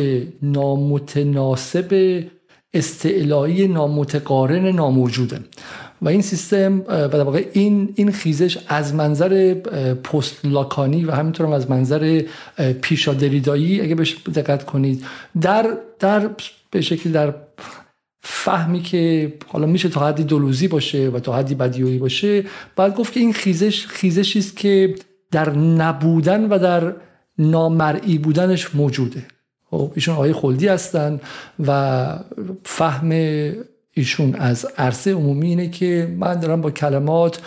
نامتناسب استعلایی نامتقارن ناموجوده. و این سیستم و در واقع این این خیزش از منظر پست لاکانی و همینطور از منظر پیشا دریدایی اگه بهش دقت کنید در در به شکلی در فهمی که حالا میشه تا حدی دلوزی باشه و تا حدی بدیویی باشه باید گفت که این خیزش خیزشی است که در نبودن و در نامرئی بودنش موجوده. خب ایشون آقای خلدی هستن و فهم ایشون از عرصه عمومی اینه که من دارم با کلمات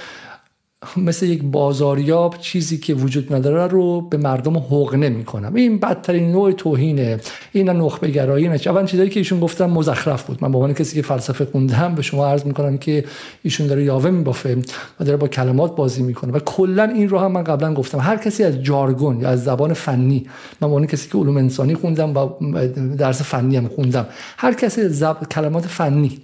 مثل یک بازاریاب چیزی که وجود نداره رو به مردم حقنه می‌کنم. این بدترین نوع توهینه. این نخبه گرایی اول چیزایی که ایشون گفتم مزخرف بود. من به عنوان کسی که فلسفه خوندم به شما عرض می‌کنم که ایشون داره یاوه میبافه و داره با کلمات بازی می‌کنه. و کلا این رو هم من قبلا گفتم. هر کسی از جارگون یا از زبان فنی من به عنوان کسی که علوم انسانی خوندم و درس فنی هم خوندم. هر کسی از کلمات فنی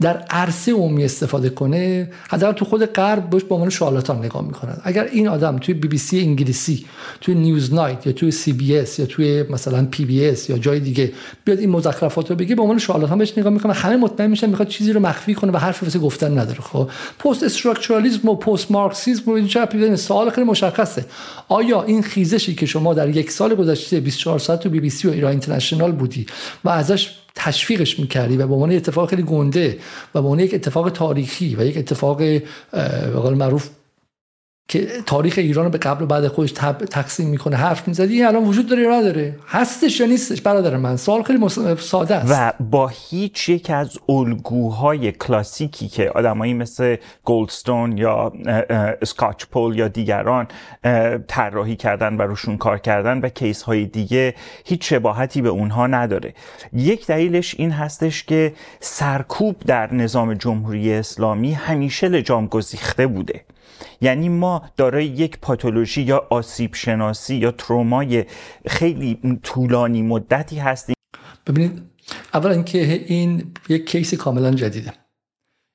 در عرصه عمومی استفاده کنه حداقل تو خود غرب بهش به عنوان شالاتان نگاه می‌کنن. اگر این آدم توی بی بی سی انگلیسی توی Newsnight یا توی سی بی اس یا توی مثلا پی بی اس یا جای دیگه بیاد این مزخرفات رو بگه به عنوان شارلاتان بهش نگاه می‌کنه. همه مطمئن میشن می‌خواد چیزی رو مخفی کنه و حرفی واسه گفتن نداره. خب post-structuralism و پست مارکسیسم و این سوال خیلی مشخصه. آیا این خیزشی که شما در یک سال گذشته 24 ساعت تو بی بی سی و ایران اینترنشنال بودی و ازش تشویقش می‌کردی و به عنوان اتفاق خیلی گنده و به عنوان یک اتفاق تاریخی و یک اتفاق به معروف که تاریخ ایران رو به قبل و بعد خودش تقسیم می‌کنه حرف می‌زدی این الان وجود داره یا نداره؟ هستش یا نیستش؟ برادر من سوال خیلی ساده است. و با هیچ یک از الگوهای کلاسیکی که آدمایی مثل گولدستون یا اسکاچ پول یا دیگران طراحی کردن و روشون کار کردن و کیس های دیگه هیچ شباهتی به اونها نداره. یک دلیلش این هستش که سرکوب در نظام جمهوری اسلامی همیشه لجام گسیخته بوده. یعنی ما دارای یک پاتولوژی یا آسیب شناسی یا ترومای خیلی طولانی مدتی هستیم. ببینید اولا اینکه این یک case کاملا جدیده.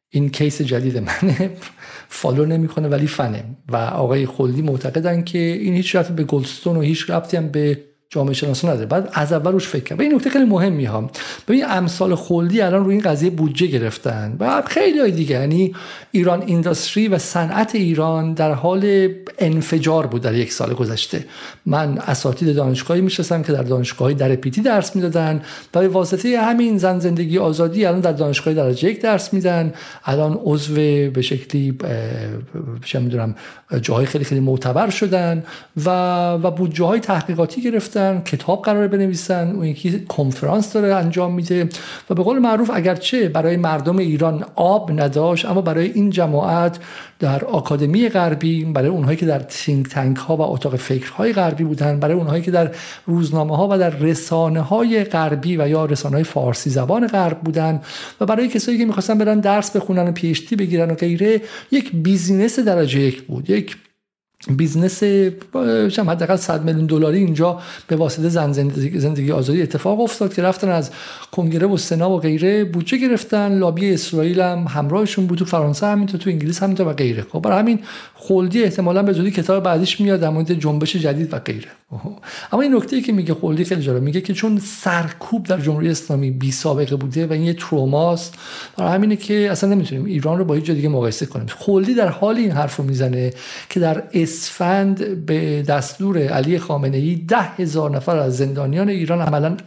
این case جدید منه. follow نمی‌کنه ولی فنه. و آقای خلدی معتقدن که این هیچ ربطی به گلدستون و هیچ ربطی هم به جامعه شناسی نداره. بعد از اول روش فکر کنم این نکته خیلی مهمی ها ببین امثال خلدی الان روی این قضیه بودجه گرفتن و خیلی های دیگه. یعنی ایران اینداستری و صنعت ایران در حال انفجار بود در یک سال گذشته. من اساتید دانشگاهی میشستم که در دانشگاهی در پیتی درس می‌دادن و به واسطه همین زن زندگی آزادی الان در دانشگاه درجه یک درس میدن. الان عضو به شکلی چه می‌دونم جاهای خیلی خیلی معتبر شدن و و بودجه های تحقیقاتی گرفتن. کتاب قرار بنویسن اون یکی کنفرانس داره انجام میده و به قول معروف اگرچه برای مردم ایران آب نداشت اما برای این جماعت در آکادمی غربی برای اونهایی که در think tank ها و اتاق فکرهای غربی بودن برای اونهایی که در روزنامه ها و در رسانه های غربی و یا رسانه های فارسی زبان غرب بودن و برای کسایی که می‌خواستن برن درس بخونن و PhD بگیرن و غیره یک business درجه یک بود یک business حداقل 100 میلیون دلاری اینجا به واسطه زن زندگی, زندگی آزادی اتفاق افتاد که رفتن از کنگره و سنا و غیره بودجه گرفتن. لابی اسرائیل هم همراهشون بود تو فرانسه همینطور تو انگلیس همینطور و غیره. خب برای همین خلدی احتمالا به زودی کتاب بعدیش میاد در مورد جنبش جدید و غیره. اما این نکته که میگه خلدی خیلی جالب میگه که چون سرکوب در جمهوری اسلامی بی سابقه بوده و این یه تروماست برای همینه که اصلا نمی‌تونیم ایران رو با هیچ دیگه مقایسه کنیم. خلدی در حال این حرف می‌زنه که در اسفند به دستور علی خامنه ای ده هزار نفر از زندانیان ایران عملا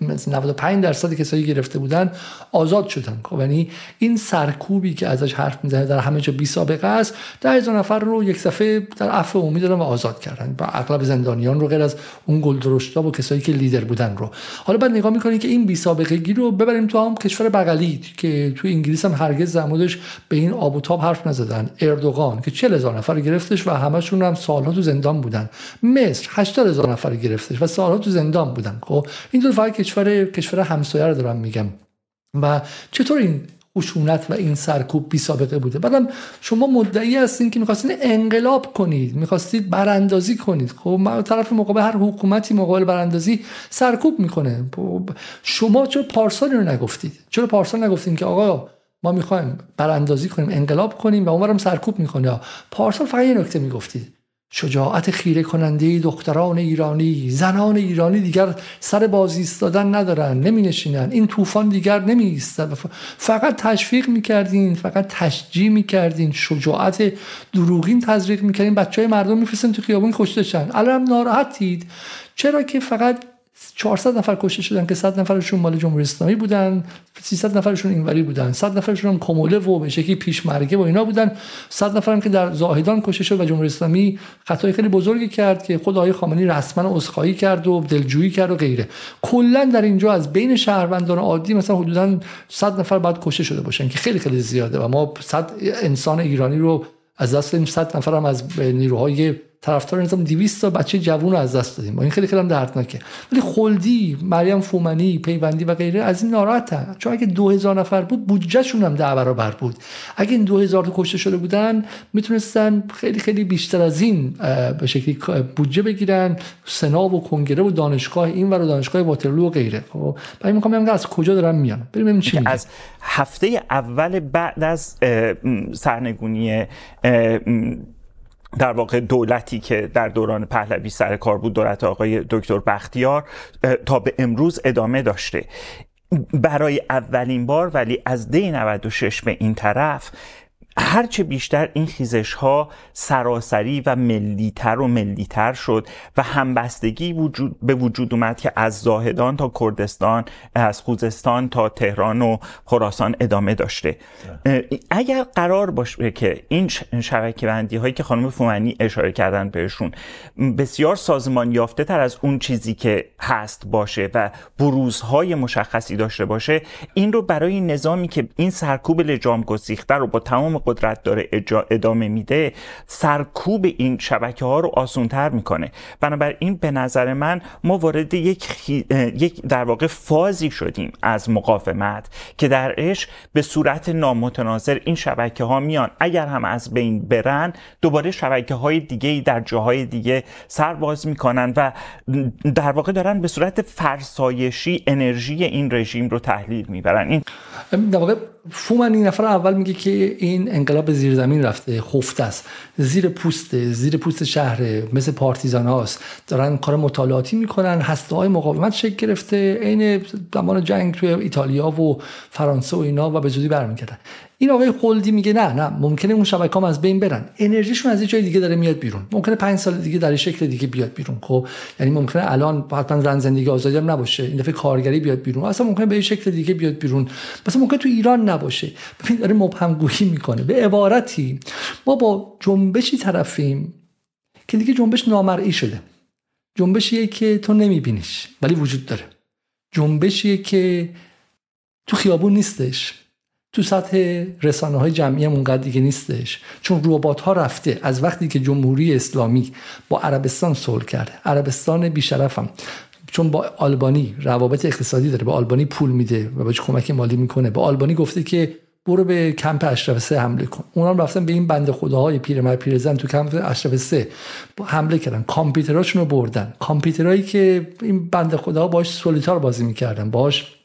95 درصد کسایی گرفته بودن آزاد شدن. خب یعنی این سرکوبی که ازش حرف می‌زنه در همه جا بی سابقه است ده هزار نفر رو یک صفحه در عفو عمومی دادن و آزاد کردن. و اغلب زندانیان رو غیر از اون گل درشتا و کسایی که لیدر بودن رو. حالا بعد نگاه می‌کنید که این بی سابقه گی رو ببریم تو هم کشور بغلی که تو انگلیس هم هرگز زمودش به این آب و تاب حرف نزدن. اردوغان که 40 هزار نفر گرفتش و همشون هم سالها تو زندان بودن. مصر 80 هزار نفر گرفتش و سالها تو زندان بودن. خب این فقط کشور کشور همسایه رو دارم میگم. و چطور این خشونت و این سرکوب بی سابقه بوده؟ بعدم شما مدعی هستین که می‌خواستین انقلاب کنید می‌خواستید براندازی کنید. خب طرف مقابل هر حکومتی مقابل براندازی سرکوب می‌کنه. شما چرا پارسال رو نگفتید؟ چرا پارسال نگفتین که آقا ما می‌خوایم براندازی کنیم انقلاب کنیم و اونورم سرکوب می‌کنه؟ پارسال فقط یه نکته می‌گفتید. شجاعت خیره کننده دختران ایرانی زنان ایرانی دیگر سر بازی ایستادن ندارن نمی نشینن این طوفان دیگر نمی ایستد فقط تشویق می‌کردین فقط تشجیع می‌کردین شجاعت دروغین تزریق می‌کردین. بچه های مردم میفرستن تو خیابون کشته الان هم ناراحتید. چرا که فقط 400 نفر کشته شدن که 100 نفرشون مال جمهوری اسلامی بودن 300 نفرشون اینوری بودن. 100 نفرشون هم کموله و به شکلی پیشمرگه و اینا بودن. 100 نفر هم که در زاهدان کشته شد و جمهوری اسلامی خطای خیلی بزرگی کرد که خود آقای خامنه‌ای رسما عذرخواهی کرد و دلجویی کرد و غیره. کلا در اینجا از بین شهروندان عادی مثلا حدودا 100 نفر بعد کشته شده باشن که خیلی خیلی زیاده و ما 100 انسان ایرانی رو از دست دادیم. 100 نفر هم از نیروهای طرفدار نظام 200 تا بچه جوون رو از دست دادیم. این خیلی خیلی هم دردناکه. ولی خلدی مریم فومنی پیوندی و غیره از این ناراحتن. چون اگه 2000 نفر بود بودجهشون هم ده برابر بود. اگه این 2000 تا کشته شده بودن می‌تونستن خیلی خیلی بیشتر از این به شکلی بودجه بگیرن. سنا و کنگره و دانشگاه این و دانشگاه واترلو و غیره. خب بعد می‌خوام از کجا دارن میان؟ بریم چی از هفته اول بعد از سرنگونی در واقع دولتی که در دوران پهلوی سر کار بود دولت آقای دکتر بختیار تا به امروز ادامه داشته. برای اولین بار ولی از دی 96 به این طرف هرچه بیشتر این خیزش ها سراسری و ملیتر و ملیتر شد و همبستگی وجود به وجود اومد که از زاهدان تا کردستان از خوزستان تا تهران و خراسان ادامه داشته. اگر قرار باشه که این شبکه بندی هایی که خانم فومنی اشاره کردن بهشون بسیار سازمان یافته تر از اون چیزی که هست باشه و بروزهای مشخصی داشته باشه این رو برای نظامی که این سرکوب لجام گسیخته رو با تمام قدرت داره ادامه میده سرکوب این شبکه ها رو آسونتر می‌کنه. بنابراین به نظر من ما وارد یک, یک در واقع فازی شدیم از مقاومت که درش به صورت نامتناظر این شبکه ها میان. اگر هم از بین برن دوباره شبکه های دیگه در جاهای دیگه سر باز می‌کنن و در واقع دارن به صورت فرسایشی انرژی این رژیم رو تحلیل می‌برن. این در واقع فومن این نفر اول میگه که این انقلاب زیر زمین رفته خفته است. زیر پوست زیر پوست شهر مثل پارتیزان هاست. دارن کار مطالعاتی می‌کنن هسته های مقاومت شکل گرفته عین زمان جنگ توی ایتالیا و فرانسه و اینا و به زودی برمیگردن. این آقای خلدی میگه نه نه ممکنه اون شبکه از بین برن. انرژیشون از یه جای دیگه داره میاد بیرون. ممکنه پنج سال دیگه در شکل دیگه بیاد بیرون خب؟ یعنی ممکنه الان حتما رن زندگی آزادی هم نباشه این دفعه کارگری بیاد بیرون. اصلا ممکنه به یه شکل دیگه بیاد بیرون. مثلا ممکنه تو ایران نباشه. ببین داره مبهم گویی می‌کنه. به عبارتی ما با جنبشی طرفیم که دیگه جنبش نامرئی شده. جنبشیه که تو نمیبینیش ولی وجود داره. جنبشیه که تو خیابون نیستش. تو سطح رسانه های جمعی هم اونقدر دیگه نیستش. چون روبات ها رفته. از وقتی که جمهوری اسلامی با عربستان صلح کرده. عربستان بیشرف هم چون با آلبانی روابط اقتصادی داره. به آلبانی پول میده و بهش کمک مالی می‌کنه. به آلبانی گفته که برو به کمپ اشرف سه حمله کن. اونا رفتن به این بنده خداهای پیرمرد پیرزن تو کمپ اشرف سه. حمله کردن. کامپیوتراشون رو بردن. کامپیوترهایی که این بنده خداها باش solitaire بازی می‌کردن. باش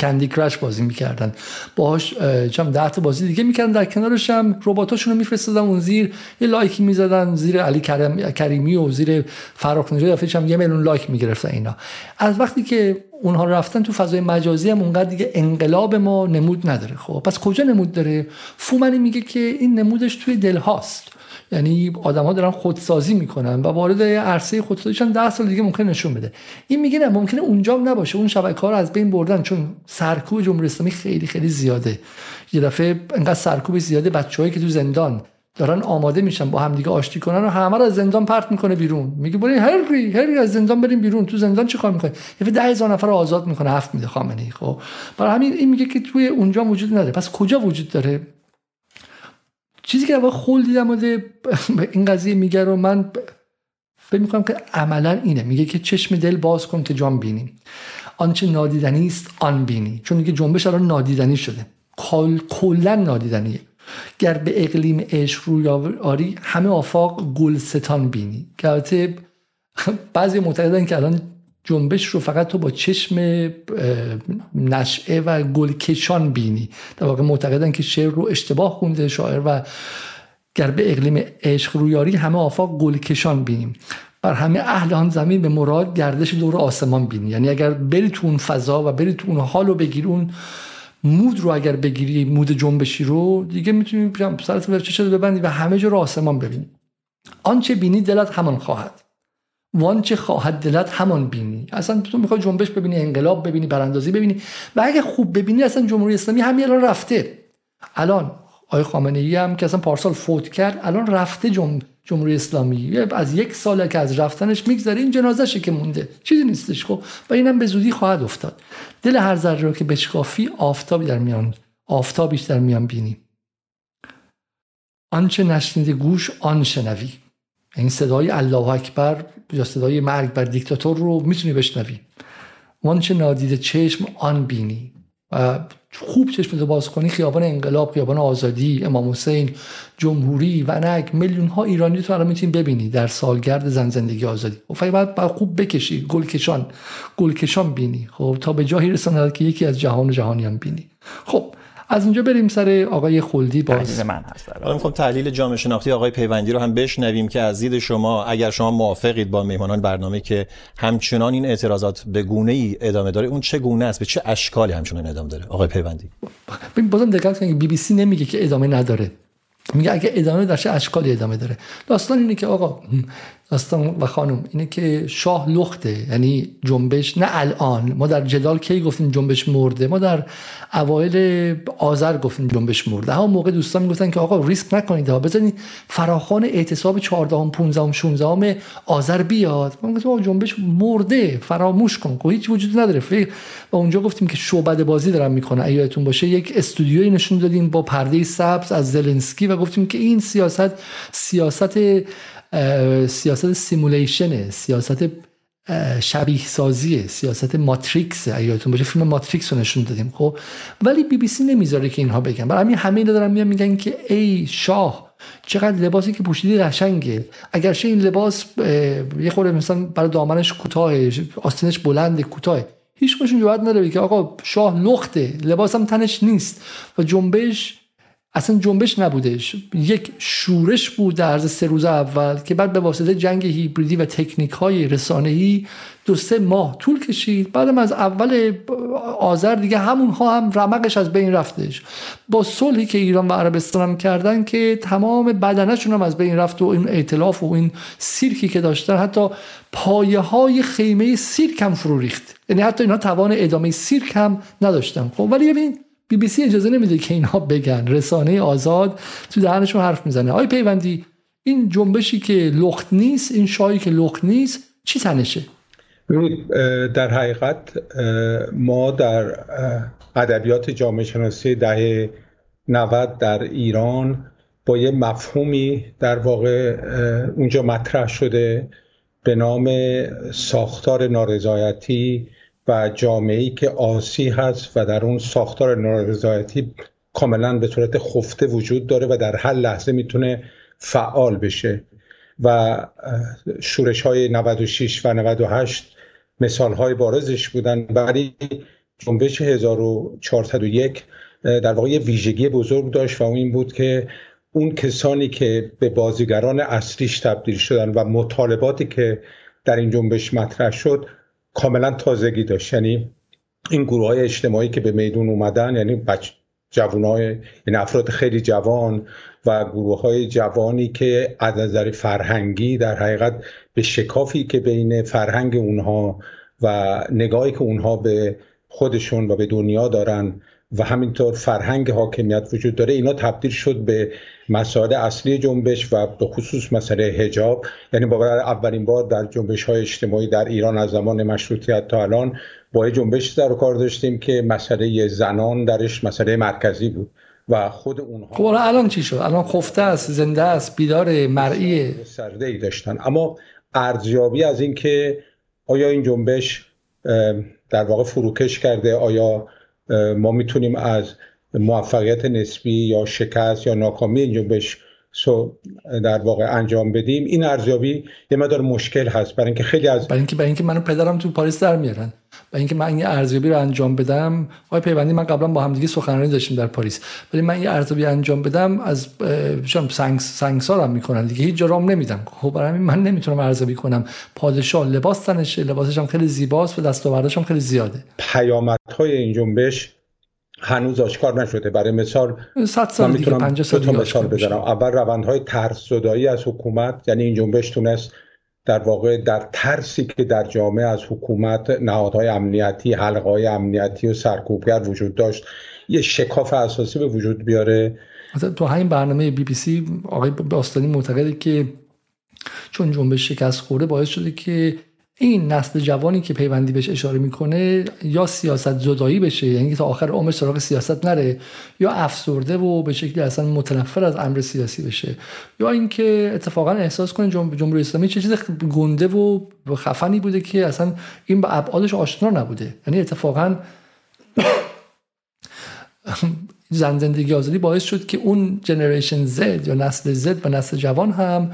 Candy Crush بازی می‌کردن. باهاش چند ده تا بازی دیگه می‌کردن. در کنارش هم رباتاشون رو میفرستادن اون زیر یه لایکی می‌زدن زیر علی کرم، کریمی و زیر فرخ‌نژاد یه میلیون لایک می‌گرفتن اینا. از وقتی که اونها رفتن تو فضای مجازی هم اونقدر دیگه انقلاب ما نمود نداره. خب پس کجا نمود داره؟ فومنی میگه که این نمودش توی دل هاست. یعنی آدما دارن خودسازی می‌کنن و وارد عرصه خودسازیشن 10 سال دیگه ممکن نشون بده. این میگه نه ممکنه اونجا نباشه. اون شبکه ها رو از بین بردن چون سرکوب جمهوری اسلامی خیلی خیلی زیاده. یه دفعه انقدر سرکوب زیاده بچه‌هایی که تو زندان دارن آماده میشن با همدیگه آشتی کنن و همه رو از زندان پرت می‌کنه بیرون. میگه بریم هری هری از زندان بریم بیرون. تو زندان چیکار می‌کنه یه ده هزار نفر رو آزاد می‌کنه هفت میده خامنه ای خب. برای همین این میگه که توی اونجا وجود نداره. پس کجا وجود داره؟ چیزی که خول دیدم این قضیه میگه رو من فکر می‌کنم که عملا اینه. میگه که چشم دل باز کن که جان بینی. آنچه نادیدنی است آن بینی. چون میگه جنبش الان نادیدنی شده. کلا نادیدنیه. گر به اقلیم عشق روی آری همه آفاق گلستان بینی. که البته بعضی معتقدن که الان جنبش رو فقط تو با چشم نشعه و گلکشان بینی. در واقع معتقدن که شعر رو اشتباه خونده شاعر و گر به اقلیم عشق رویاری همه آفاق گلکشان بینیم. بر همه اهل آن زمین به مراد گردش دور آسمان بینی. یعنی اگر بری تو اون فضا و بری تو اون حال و بگیر اون مود رو اگر بگیری مود جنبشی رو دیگه می‌تونی سرت چه ببندی و همه جا رو آسمان ببینی. آنچه بینی دلت همان خواهد. وانچه خواهد دلت همان بینی. اصلا تو می‌خوای جنبش ببینی انقلاب ببینی براندازی ببینی. و اگه خوب ببینی اصلا جمهوری اسلامی همین الان رفته. الان آقای خامنه ای هم که اصلا پارسال فوت کرد الان رفته جم... جمهوری اسلامی. از یک ساله که از رفتنش میگذره این جنازشه که مونده. چیزی نیستش خب. و اینم به زودی خواهد افتاد. دل هر ذره رو که بشکافی آفتابی در میان آفتابیش در میان بینی. آنچه نشنیده گوش آن شنوی. این صدای الله اکبر یا صدای مرگ بر دیکتاتور رو می‌تونی بشنوی. وانچه نادیده چشم آن بینی و خوب چشم باز کنی خیابان انقلاب خیابان آزادی امام حسین جمهوری و نک میلیون ها ایرانی تو الان می‌تونی ببینی در سالگرد زن زندگی آزادی. خب باید, باید خوب بکشی گلکشان گلکشان بینی. خب تا به جایی رساند که یکی از جهان و جهانیان بینی. خب از اونجا بریم سر آقای خلدی باز. من هست حالا می‌خوام تحلیل جامعه شناختی آقای پیوندی رو هم بشنویم که از دید شما اگر شما موافقید با مهمانان برنامه که همچنان این اعتراضات به گونه ای ادامه داره اون چه گونه است؟ به چه اشکالی همچنان ادامه داره؟ آقای پیوندی. بازم دقت کنید بی بی سی نمیگه که ادامه نداره. میگه اگه ادامه داشته اشکالی ادامه داره. داستان اینه که آقا داستان و خانم اینه که شاه لخته یعنی جنبش نه الان. ما در جدال کی گفتیم جنبش مرده؟ ما در اوایل آذر گفتیم جنبش مرده. همون موقع دوستان می‌گفتن که آقا ریسک نکنید ها بزنید فراخوان اعتصاب 14 15 16 آذر بیاد. ما گفتیم جنبش مرده فراموش کن. خب هیچ وجود نداره. و اونجا گفتیم که شعبده بازی دارن می‌کنه اگه باشه یک استودیوی نشون دادیم با پرده سبز از زلنسکی و گفتیم که این سیاست سیاست سیاست سیمولیشنه سیاست شبیه سازیه سیاست ماتریکس یادتون باشه فیلم ماتریکس رو نشون دادیم خب؟ ولی بی بی سی نمی‌ذاره که اینها بگن. برای همین همه دارن میان میگن که ای شاه چقدر لباسی که پوشیدی قشنگه. اگرچه این لباس یه خورده مثلا برای دامنش کوتاه آستینش بلند کوتاه هیچ کدومشون جواب نداره که آقا شاه لخته لباسم تنش نیست. و جنبش اصلا جنبش نبودش. یک شورش بود در عرض سه روز اول که بعد به واسطه جنگ هیبریدی و تکنیک های رسانه ای دو سه ماه طول کشید. بعدم از اول آذر دیگه همون ها هم رمقش از بین رفتش. با صلحی که ایران و عربستان هم کردن که تمام بدنشون هم از بین رفت و این ائتلاف و این سیرکی که داشتن حتی پایه های خیمه سیرک هم فرو ریخت. یعنی حتی اینا توان ادامه سیرک هم نداشتن. خب ولی ببین بی بی سی اجازه نمیده که اینها بگن. رسانه آزاد تو دهنشون حرف می‌زنه. آقای پیوندی این جنبشی که لخت نیست این شایی که لخت نیست چی تنشه؟ در حقیقت ما در ادبیات جامعه شناسی دهه 90 در ایران با یه مفهومی در واقع اونجا مطرح شده به نام ساختار نارضایتی و جامعه که آسی هست و در اون ساختار نارضایتی کاملا به صورت خفته وجود داره و در هر لحظه می‌تونه فعال بشه. و شورش های 96 و 98 مثال های بارزش بودن ولی جنبش 1401 در واقع یه ویژگی بزرگ داشت و اون این بود که اون کسانی که به بازیگران اصلیش تبدیل شدن و مطالباتی که در این جنبش مطرح شد کاملا تازگی داشت. یعنی این گروه های اجتماعی که به میدون اومدن یعنی بچ... جوانای این یعنی افراد خیلی جوان و گروه های جوانی که از نظر فرهنگی در حقیقت به شکافی که بین فرهنگ اونها و نگاهی که اونها به خودشون و به دنیا دارن و همینطور فرهنگ حاکمیت وجود داره اینا تبدیل شد به مسائل اصلی جنبش و به خصوص مسئله هجاب یعنی با اولین بار در جنبش های اجتماعی در ایران از زمان مشروطیت تا الان با جنبش در کار داشتیم که مسئله زنان درش مسئله مرکزی بود و خود اونها خب الان چی شد؟ الان خفته است زنده است بیدار مرئی. سرده ای داشتن. اما ارزیابی از اینکه آیا این جنبش در واقع فروکش کرده آیا ما می‌تونیم از موفقیت نسبی یا شکست یا ناکامی این جنبش در واقع انجام بدیم. این ارزیابی یه مدار مشکل هست. برای اینکه خیلی از برای اینکه برای اینکه منو پدرم تو پاریس در میارن. برای اینکه من این ارزیابی رو انجام بدم آقای پیوندی من قبلا با همدیگه سخنرانی داشتیم در پاریس. ولی من این ارزیابی انجام بدم از شام سنگ سنگسارم می‌کنن دیگه هیچ جرام نمیدم. خب برای من نمی‌تونم ارزیابی کنم. پادشاه لباس تنشه لباسش هم خیلی زیباست و دستاوردش هم خیلی زیاده. پیامدهای این جنبش هنوز آشکار نشده. برای مثال 100 سال دیگه 50 سال دیگه مثال بزنم. اول روندهای ترس زدایی از حکومت یعنی این جنبش تونست در واقع در ترسی که در جامعه از حکومت نهادهای امنیتی حلقهای امنیتی و سرکوبگر وجود داشت یه شکاف اساسی به وجود بیاره. تو همین برنامه بی بی سی آقای باستانی معتقده که چون جنبش شکست خورده باعث شده که این نسل جوانی که پیوندی بهش اشاره می‌کنه یا سیاست زدایی بشه یعنی تا آخر عمر سراغ سیاست نره یا افسرده و به شکلی اصلا متنفر از امر سیاسی بشه یا اینکه اتفاقا احساس کنه جمهوری اسلامی چه چیز گنده و خفنی بوده که اصلا این به ابعادش آشنا نبوده. یعنی اتفاقا زن زندگی آزادی باعث شد که اون جنریشن زد یا نسل زد و نسل جوان هم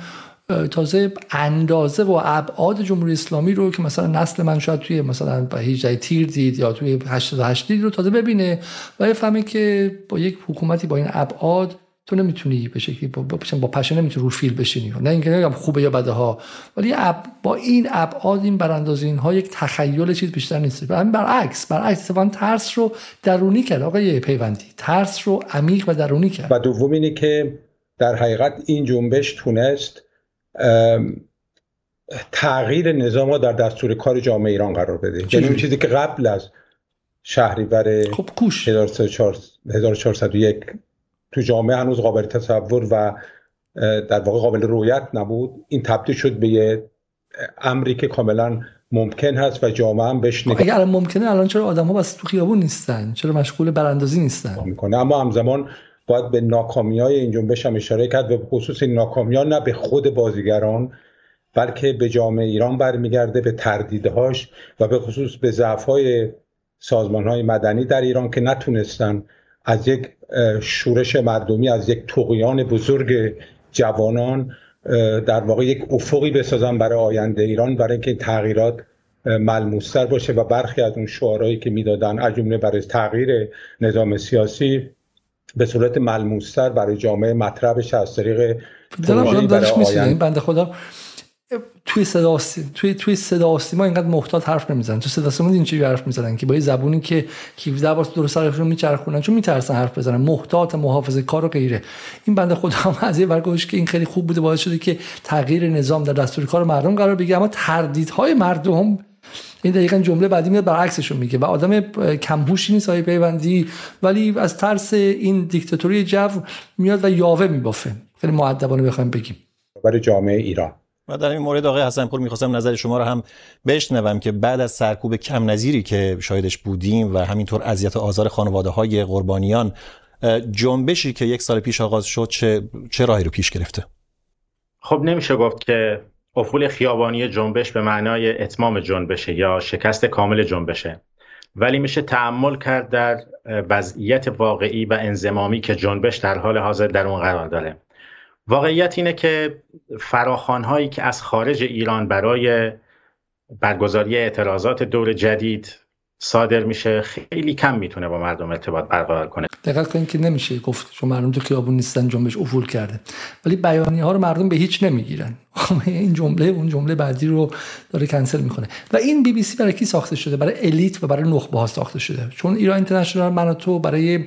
تازه اندازه و ابعاد جمهوری اسلامی رو که مثلا نسل من شاید توی مثلا 18 تیر دید یا توی 88 دید رو تازه ببینه و یفهمه که با یک حکومتی با این ابعاد تو نمی‌تونی به شکلی با, با پشه نمی‌تونی رو فیل بشینی. نه اینکه نگم خوبه یا بده ها ولی با این ابعاد این براندازین ها یک تخیل چیز بیشتر نیست. برعکس برعکس اتفاقا ترس رو درونی کرد آقای پیوندی. ترس رو عمیق و درونی کرد. و دوم اینه که در حقیقت این جنبش تونست تغییر نظام ها در دستور کار جامعه ایران قرار بده. یعنی اون چیزی که قبل از شهریور خب کوش. 1401 تو جامعه هنوز قابل تصور و در واقع قابل رویت نبود این تبدیل شد به یه امری که کاملا ممکن هست و جامعه هم بهش نگاه اگر ممکنه الان چرا آدم ها بس تو خیابون نیستن؟ چرا مشغول براندازی نیستن؟ می‌کنه اما همزمان باید به ناکامی های این جنبش هم اشاره کرد و به خصوص این ناکامی ها نه به خود بازیگران بلکه به جامعه ایران برمیگرده به تردیدهاش و به خصوص به ضعف های سازمان های مدنی در ایران که نتونستن از یک شورش مردمی از یک تقیان بزرگ جوانان در واقع یک افقی بسازن برای آینده ایران برای اینکه این تغییرات ملموستر باشه و برخی از اون شعارهایی که می‌دادن از جمله برای تغییر نظام سیاسی به صورت ملموستر برای جامعه مطرحش از طریق دارم برای بنده خدا توی صدا توی توی صدا ما اینقدر محتاط حرف نمی‌زنن. تو صدا سیما اینجوری حرف می‌زنن که با یه زبونی که 17 بار دور سرشون میچرخونن چون میترسن حرف بزنن. محتاط محافظه کار و غیره. این بنده خدا هم از یه ورگوش که این خیلی خوب بوده باعث شده که تغییر نظام در دستور کار مردم قرار بگیره. اما تردیدهای مردم این دقیقا جمله بعدی میاد برعکسشون میگه و آدم کمهوشی نیست های پیوندی ولی از ترس این دیکتاتوری جو میاد و یاوه میبافه. خیلی معدبانه بخوایم بگیم. برای جامعه ایران. و در این مورد آقای حسنپور می‌خواستم نظر شما رو هم بشنوم که بعد از سرکوب کم نظیری که شاهدش بودیم و همینطور اذیت آزار خانواده های قربانیان جنبشی که یک سال پیش آغاز شد چه, چه راهی رو پیش گرفته؟ خب نمیشه گفت که افول خیابانی جنبش به معنای اتمام جنبشه یا شکست کامل جنبشه. ولی میشه تعمل کرد در وضعیت واقعی و انزمامی که جنبش در حال حاضر در اون قرار داره. واقعیت اینه که فراخانهایی که از خارج ایران برای برگزاری اعتراضات دور جدید صادر میشه خیلی کم می‌تونه با مردم ارتباط برقرار کنه. دقت کنید که نمیشه گفت چون مردم تو خیابون نیستن جنبش افول کرده. ولی بیانی ها رو مردم به هیچ نمی‌گیرن. خب، این جمله اون جمله بعدی رو داره کنسل می‌کنه و این بی بی سی برای کی ساخته شده؟ برای الیت و برای نخبه ها ساخته شده. چون ایران اینترنشنال من تو برای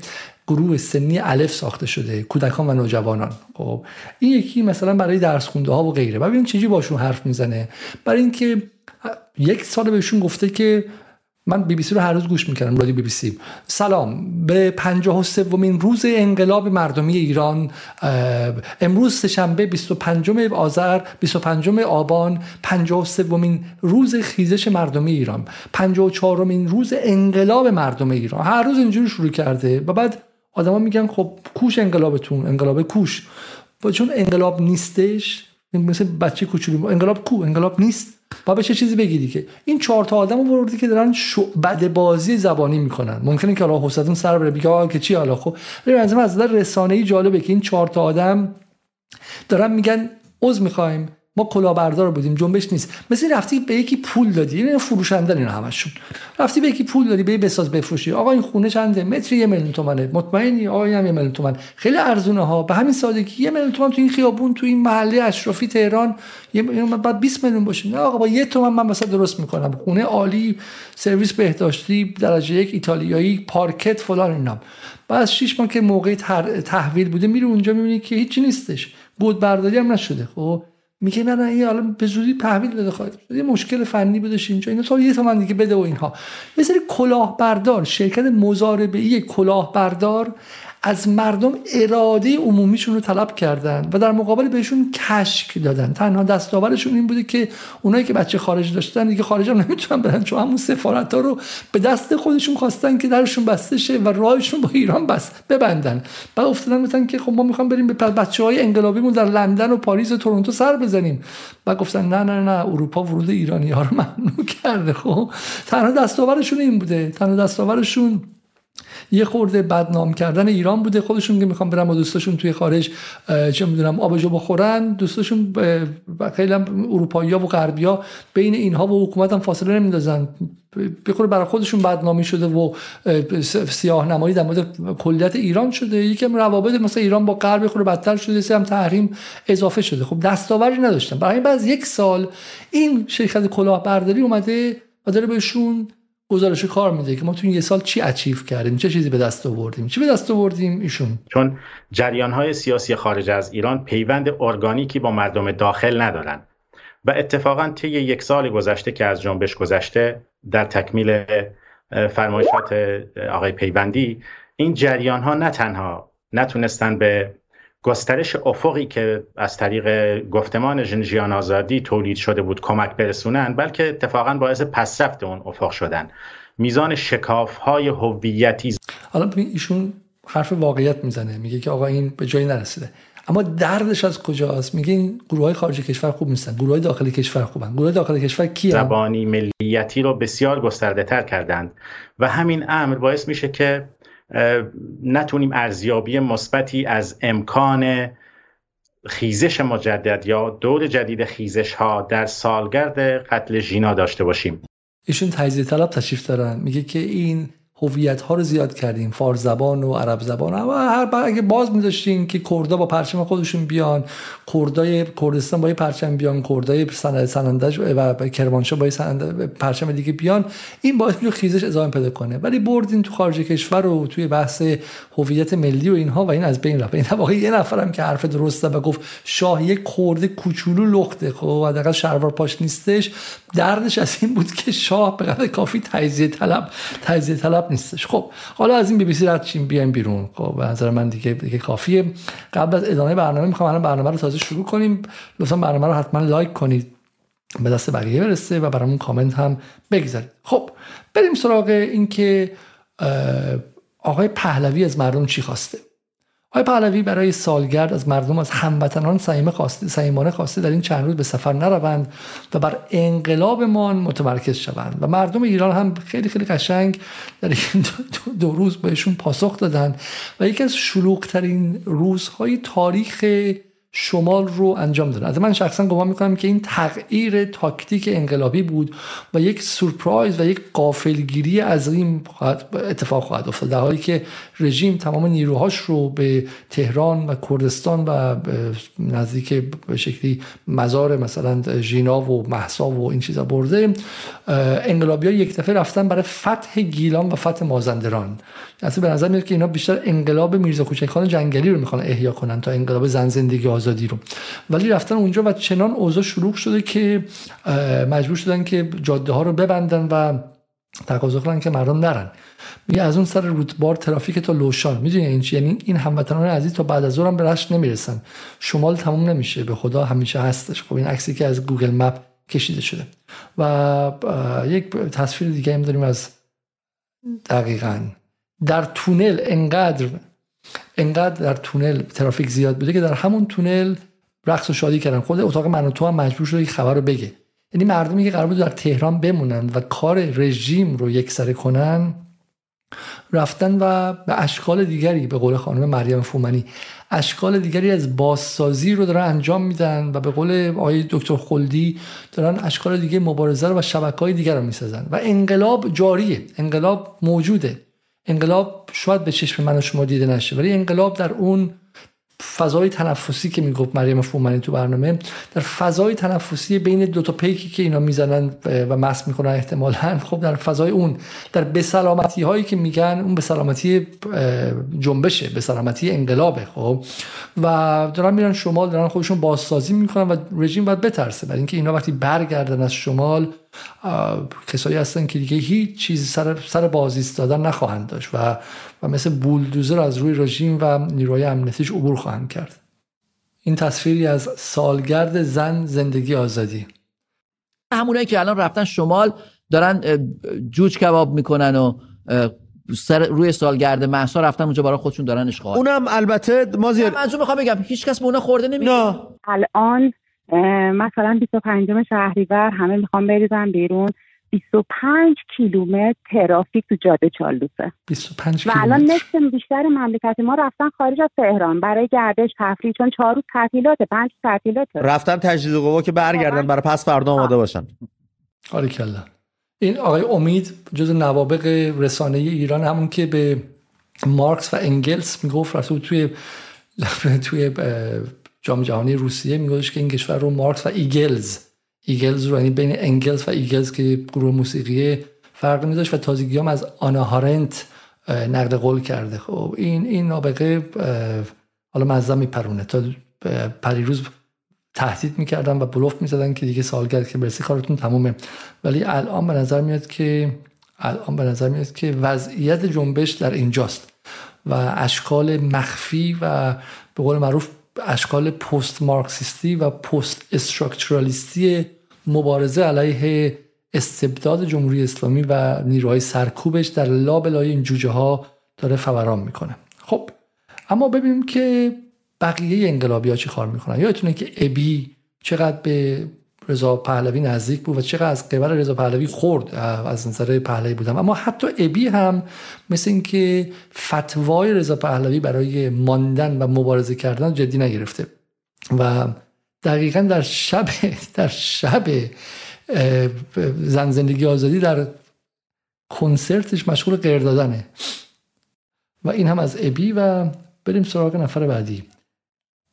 گروه سنی الف ساخته شده کودکان و نوجوانان. خب این یکی مثلا برای درس خونده ها و غیره. ببین چیزی باشون حرف می‌زنه. برای اینکه یک سال بهشون گفته که من بی بی سی رو هر روز گوش می‌کردم رادیو بی بی سی سلام. به پنجاه و سومین روز انقلاب مردمی ایران امروز سهشنبه 25 آذر 25 آبان 53 روز خیزش مردمی ایران 54 مین روز انقلاب مردم ایران. هر روز اینجوری شروع کرده و بعد آدما میگن خب کوش انقلابتون انقلاب کوش. چون انقلاب نیستش مثل بچه کوچولو انقلاب کو انقلاب نیست. با به چه چیزی بگیری که؟ این چهار تا آدم وردی که دارن بد بازی زبانی می‌کنن. ممکنه که الله حسدون سر بره بگه که چی حالا خب؟ از از رسانه ای جالبه که این چهار تا آدم دارن میگن عذر می‌خوایم. ما کلاهبردار بودیم جنبش نیست. مثل رفتی به یکی پول دادی این فروشنده اینا همشون. رفتی به یکی پول دادی به بساز بفروشی. آقا این خونه چنده؟ متری یه میلیون تومنه. مطمئنی؟ آقا هم یه میلیون تومن. خیلی ارزونه ها به همین سادگی یه میلیون تومن تو این خیابون تو این محله اشرافی تهران یه بعد 20 میلیون باشه نه آقا با یه تومن من مثلا درست می‌کنم. خونه عالی سرویس بهداشتی درجه یک ایتالیایی پارکت فلان اینا. بعد 6 ماه که موقع تحویل بوده میره اونجا می‌بینی که هیچی نیستش. بود برداری هم نشده. خب؟ میگه نه نه این حالا به زودی تحویل بده خواهد. یه مشکل فنی بودش اینجا. اینا تا یه تومن دیگه بده و اینها. یه سری کلاهبردار شرکت مزاربه ای کلاهبردار از مردم اراده عمومیشون رو طلب کردن و در مقابل بهشون کشک دادن. تنها دستاورشون این بوده که اونایی که بچه خارج داشتن دیگه خارج هم نمی‌تونن برن چون همون سفارت ها رو به دست خودشون خواستن که درشون بسته شه و راهشون با ایران بس ببندن. بعد افتادن مثلا که خب ما می‌خوام بریم به بچه های انقلابیمون در لندن و پاریس و تورنتو سر بزنیم. و گفتن نه نه نه اروپا ورود ایرانی ها رو ممنوع کرده خب. تنها دستاورشون این بوده. تنها دستاورشون یه خورده بدنام کردن ایران بوده. خودشون که می‌خوان برن با دوستاشون توی خارج چه می‌دونم آبجو بخورن. دوستاشون خیلی هم اروپایی ها و غربی ها بین اینها و حکومت هم فاصله نمیندازن. بخوره برای خودشون بدنامی شده و سیاه نمایی در مورد کلیت ایران شده. یکم روابط مثلا ایران با غرب بخوره بدتر شده هم تحریم اضافه شده. خب دستاوری نداشتن. برای بعد یک سال این شرکت کلاهبرداری اومده و داره بهشون گزارش کار میده که ما تو این یه سال چی اچیف کردیم؟ چه چیزی به دست آوردیم؟ چی به دست آوردیم ایشون؟ چون جریان های سیاسی خارج از ایران پیوند ارگانیکی با مردم داخل ندارن و اتفاقا طی یک سال گذشته که از جنبش گذشته در تکمیل فرمایشات آقای پیوندی این جریان ها نه تنها نتونستن به گسترش افقی که از طریق گفتمان ژنژیان آزادی تولید شده بود کمک برسونن بلکه اتفاقا باعث پسرفت اون افق شدن. میزان شکاف های هویتی حالا ایشون حرف واقعیت می‌زنه میگه که آقا این به جایی نرسیده. اما دردش از کجاست میگه این گروه های خارج کشور خوب نیستن. گروه های داخل کشور خوبن. گروه داخل کشور کی زبانی ملیتی رو بسیار گسترده تر کردند. و همین امر باعث میشه که نتونیم ارزیابی مثبتی از امکان خیزش مجدد یا دور جدید خیزش ها در سالگرد قتل ژینا داشته باشیم. ایشون تجزیه طلب تشریف دارن. میگه که این هویت ها رو زیاد کردیم. فارس زبان و عرب زبان. و هر بار اگه باز میذاشتیم که کردا با پرچم خودشون بیان کردای کردستان با پرچم بیان کردای سنندج و کرمانشاه با پرچم دیگه بیان این باعث میشه خیزش ادامه پیدا کنه. ولی بردین تو خارج کشور و توی بحث هویت ملی و اینها و این از بین رفت. این واقعا یه نفرم که حرف درسته و گفت شاه یک کرد کوچولو لخته. خب حداقل شلوار پاش نیستش. دردش از این بود که شاه به کافی تجزیه طلب تجزیه طلب نیستش. خب حالا از این بی بی سی رد شیم بیایم بیرون. خب به نظر من دیگه دیگه کافیه. قبل از ادامه برنامه می‌خوام الان برنامه رو تازه شروع کنیم. لطفا برنامه رو حتما لایک کنید به دست بقیه برسه و برامون کامنت هم بگذارید. خب بریم سراغ اینکه آقای پهلوی از مردم چی خواسته؟ آقای پهلوی برای سالگرد از مردم از هموطنان صمیمه خواسته صمیمانه خواسته در این چند روز به سفر نروند و بر انقلابمان متمرکز شوند و مردم ایران هم خیلی خیلی قشنگ در این دو روز بهشون پاسخ دادن و یکی از شلوغترین روزهای تاریخ شمال رو انجام دادن. از من شخصا گمان می‌کنم که این تغییر تاکتیک انقلابی بود و یک سورپرایز و یک قافلگیری عظیم اتفاق خواهد افتاد. در حالی که رژیم تمام نیروهاش رو به تهران و کردستان و نزدیک به شکلی مزار مثلا ژینا و محسا و این چیزا برده انقلابی ها یک دفعه رفتن برای فتح گیلان و فتح مازندران. اصلا به نظر میاد که اینا بیشتر انقلاب میرزا کوچکخان جنگلی رو می‌خوان احیا کنن تا انقلاب زن زندگی آزادی رو. ولی رفتن اونجا و چنان اوضاع شلوغ شده که مجبور شدن که جاده ها رو ببندن و تقاضا کنن که مردم نرن. میگه از اون سر رودبار ترافیک تا لوشان. می‌دونی این یعنی این هموطنان عزیز تا بعد از ظهر به رشت نمی‌رسن. شمال تموم نمیشه. به خدا همیشه هستش. خب این عکسی که از گوگل مپ کشیده شده. و یک تصویر دیگه هم داریم از دقیقا در تونل انقدر انقدر در تونل ترافیک زیاد بوده که در همون تونل رقص و شادی کردن. خود اتاق من و تو هم مجبور شده خبر رو بگه. یعنی مردمی که قرار بود در تهران بمونن و کار رژیم رو یکسره کنن رفتن و به اشکال دیگری به قول خانم مریم فومنی اشکال دیگری از بازسازی رو دارن انجام میدن و به قول آقای دکتر خلدی دارن اشکال دیگه مبارزه رو و شبکه های دیگر رو می‌سازن. و انقلاب جاریه انقلاب موجوده. انقلاب شاید به چشم من و شما دیده نشه ولی انقلاب در اون فضای تنفسی که می‌گفت مریم فومنی تو برنامه در فضای تنفسی بین دو تا پیکی که اینا می‌زنن و مس می‌کنن احتمالا خب در فضای اون در بسلامتی هایی که میگن اون بسلامتی جنبشه بسلامتی انقلابه خب. و دارن میرن شمال دارن خودشون بازسازی می‌کنن و رژیم باید بترسه. برای اینکه اینا وقتی برگردن از شمال کسایی هستن که دیگه هیچ چیزی سر, سر باز ایستادن نخواهند داشت و, و مثل بولدوزر از روی رژیم و نیروی امنیتیش عبور خواهند کرد. این تصویری از سالگرد زن زندگی آزادی. همونایی که الان رفتن شمال دارن جوج کباب می‌کنن و سر روی سالگرد محسا رفتن اونجا برای خودشون دارن اشغال اونم البته ما زیاد منظور می‌خوام بگم هیچ کس به اونا خورده نمی‌کنه الان مثلا 25 شهریور همه می‌خوام بریزن بیرون. 25 کیلومتر ترافیک تو جاده چالوسه. 25 و الان نصف بیشتر مملکت ما رفتن خارج از تهران. برای گردش تفریح چون چهار روز تعطیلات پنج تعطیلات. رفتن تجدید قوا که برگردن برای پس فردا آماده باشن. کلا. این آقای امید جزو نوابغ رسانه ایران همون که به مارکس و انگلس می‌گفت رفته توی توی جام جهانی روسیه می‌گفتش که این کشور رو مارکس و Eagles. Eagles رو یعنی بین انگلز و Eagles که گروه موسیقی فرق میداشت و تازگی هم از هانا آرنت نقل قول کرده. خب این این نابغه حالا مزه میپرونه. تا پریروز تهدید می‌کردن و بلوف می‌زدن که دیگه سالگرد که برسی کارتون تمومه. ولی الان به نظر میاد که الان به نظر میاد که وضعیت جنبش در اینجاست و اشکال مخفی و به قول معروف اشکال پست مارکسیستی و پست استراکچرالیستی مبارزه علیه استبداد جمهوری اسلامی و نیروهای سرکوبش در لابلای این جوجه ها داره فوران می‌کنه. خب اما ببینیم که بقیه انقلابی ها چی کار می‌کنن. یادتونه که ابی چقدر به رضا پهلوی نزدیک بود و چقدر از قبل رضا پهلوی خورد از نظر پهلوی بودم اما حتی ابی هم مثل اینکه فتوای رضا پهلوی برای ماندن و مبارزه کردن جدی نگرفته. و دقیقا در شب در شب زن زندگی آزادی در کنسرتش مشغول غیر دادنه. و این هم از ابی و بریم سراغ نفر بعدی.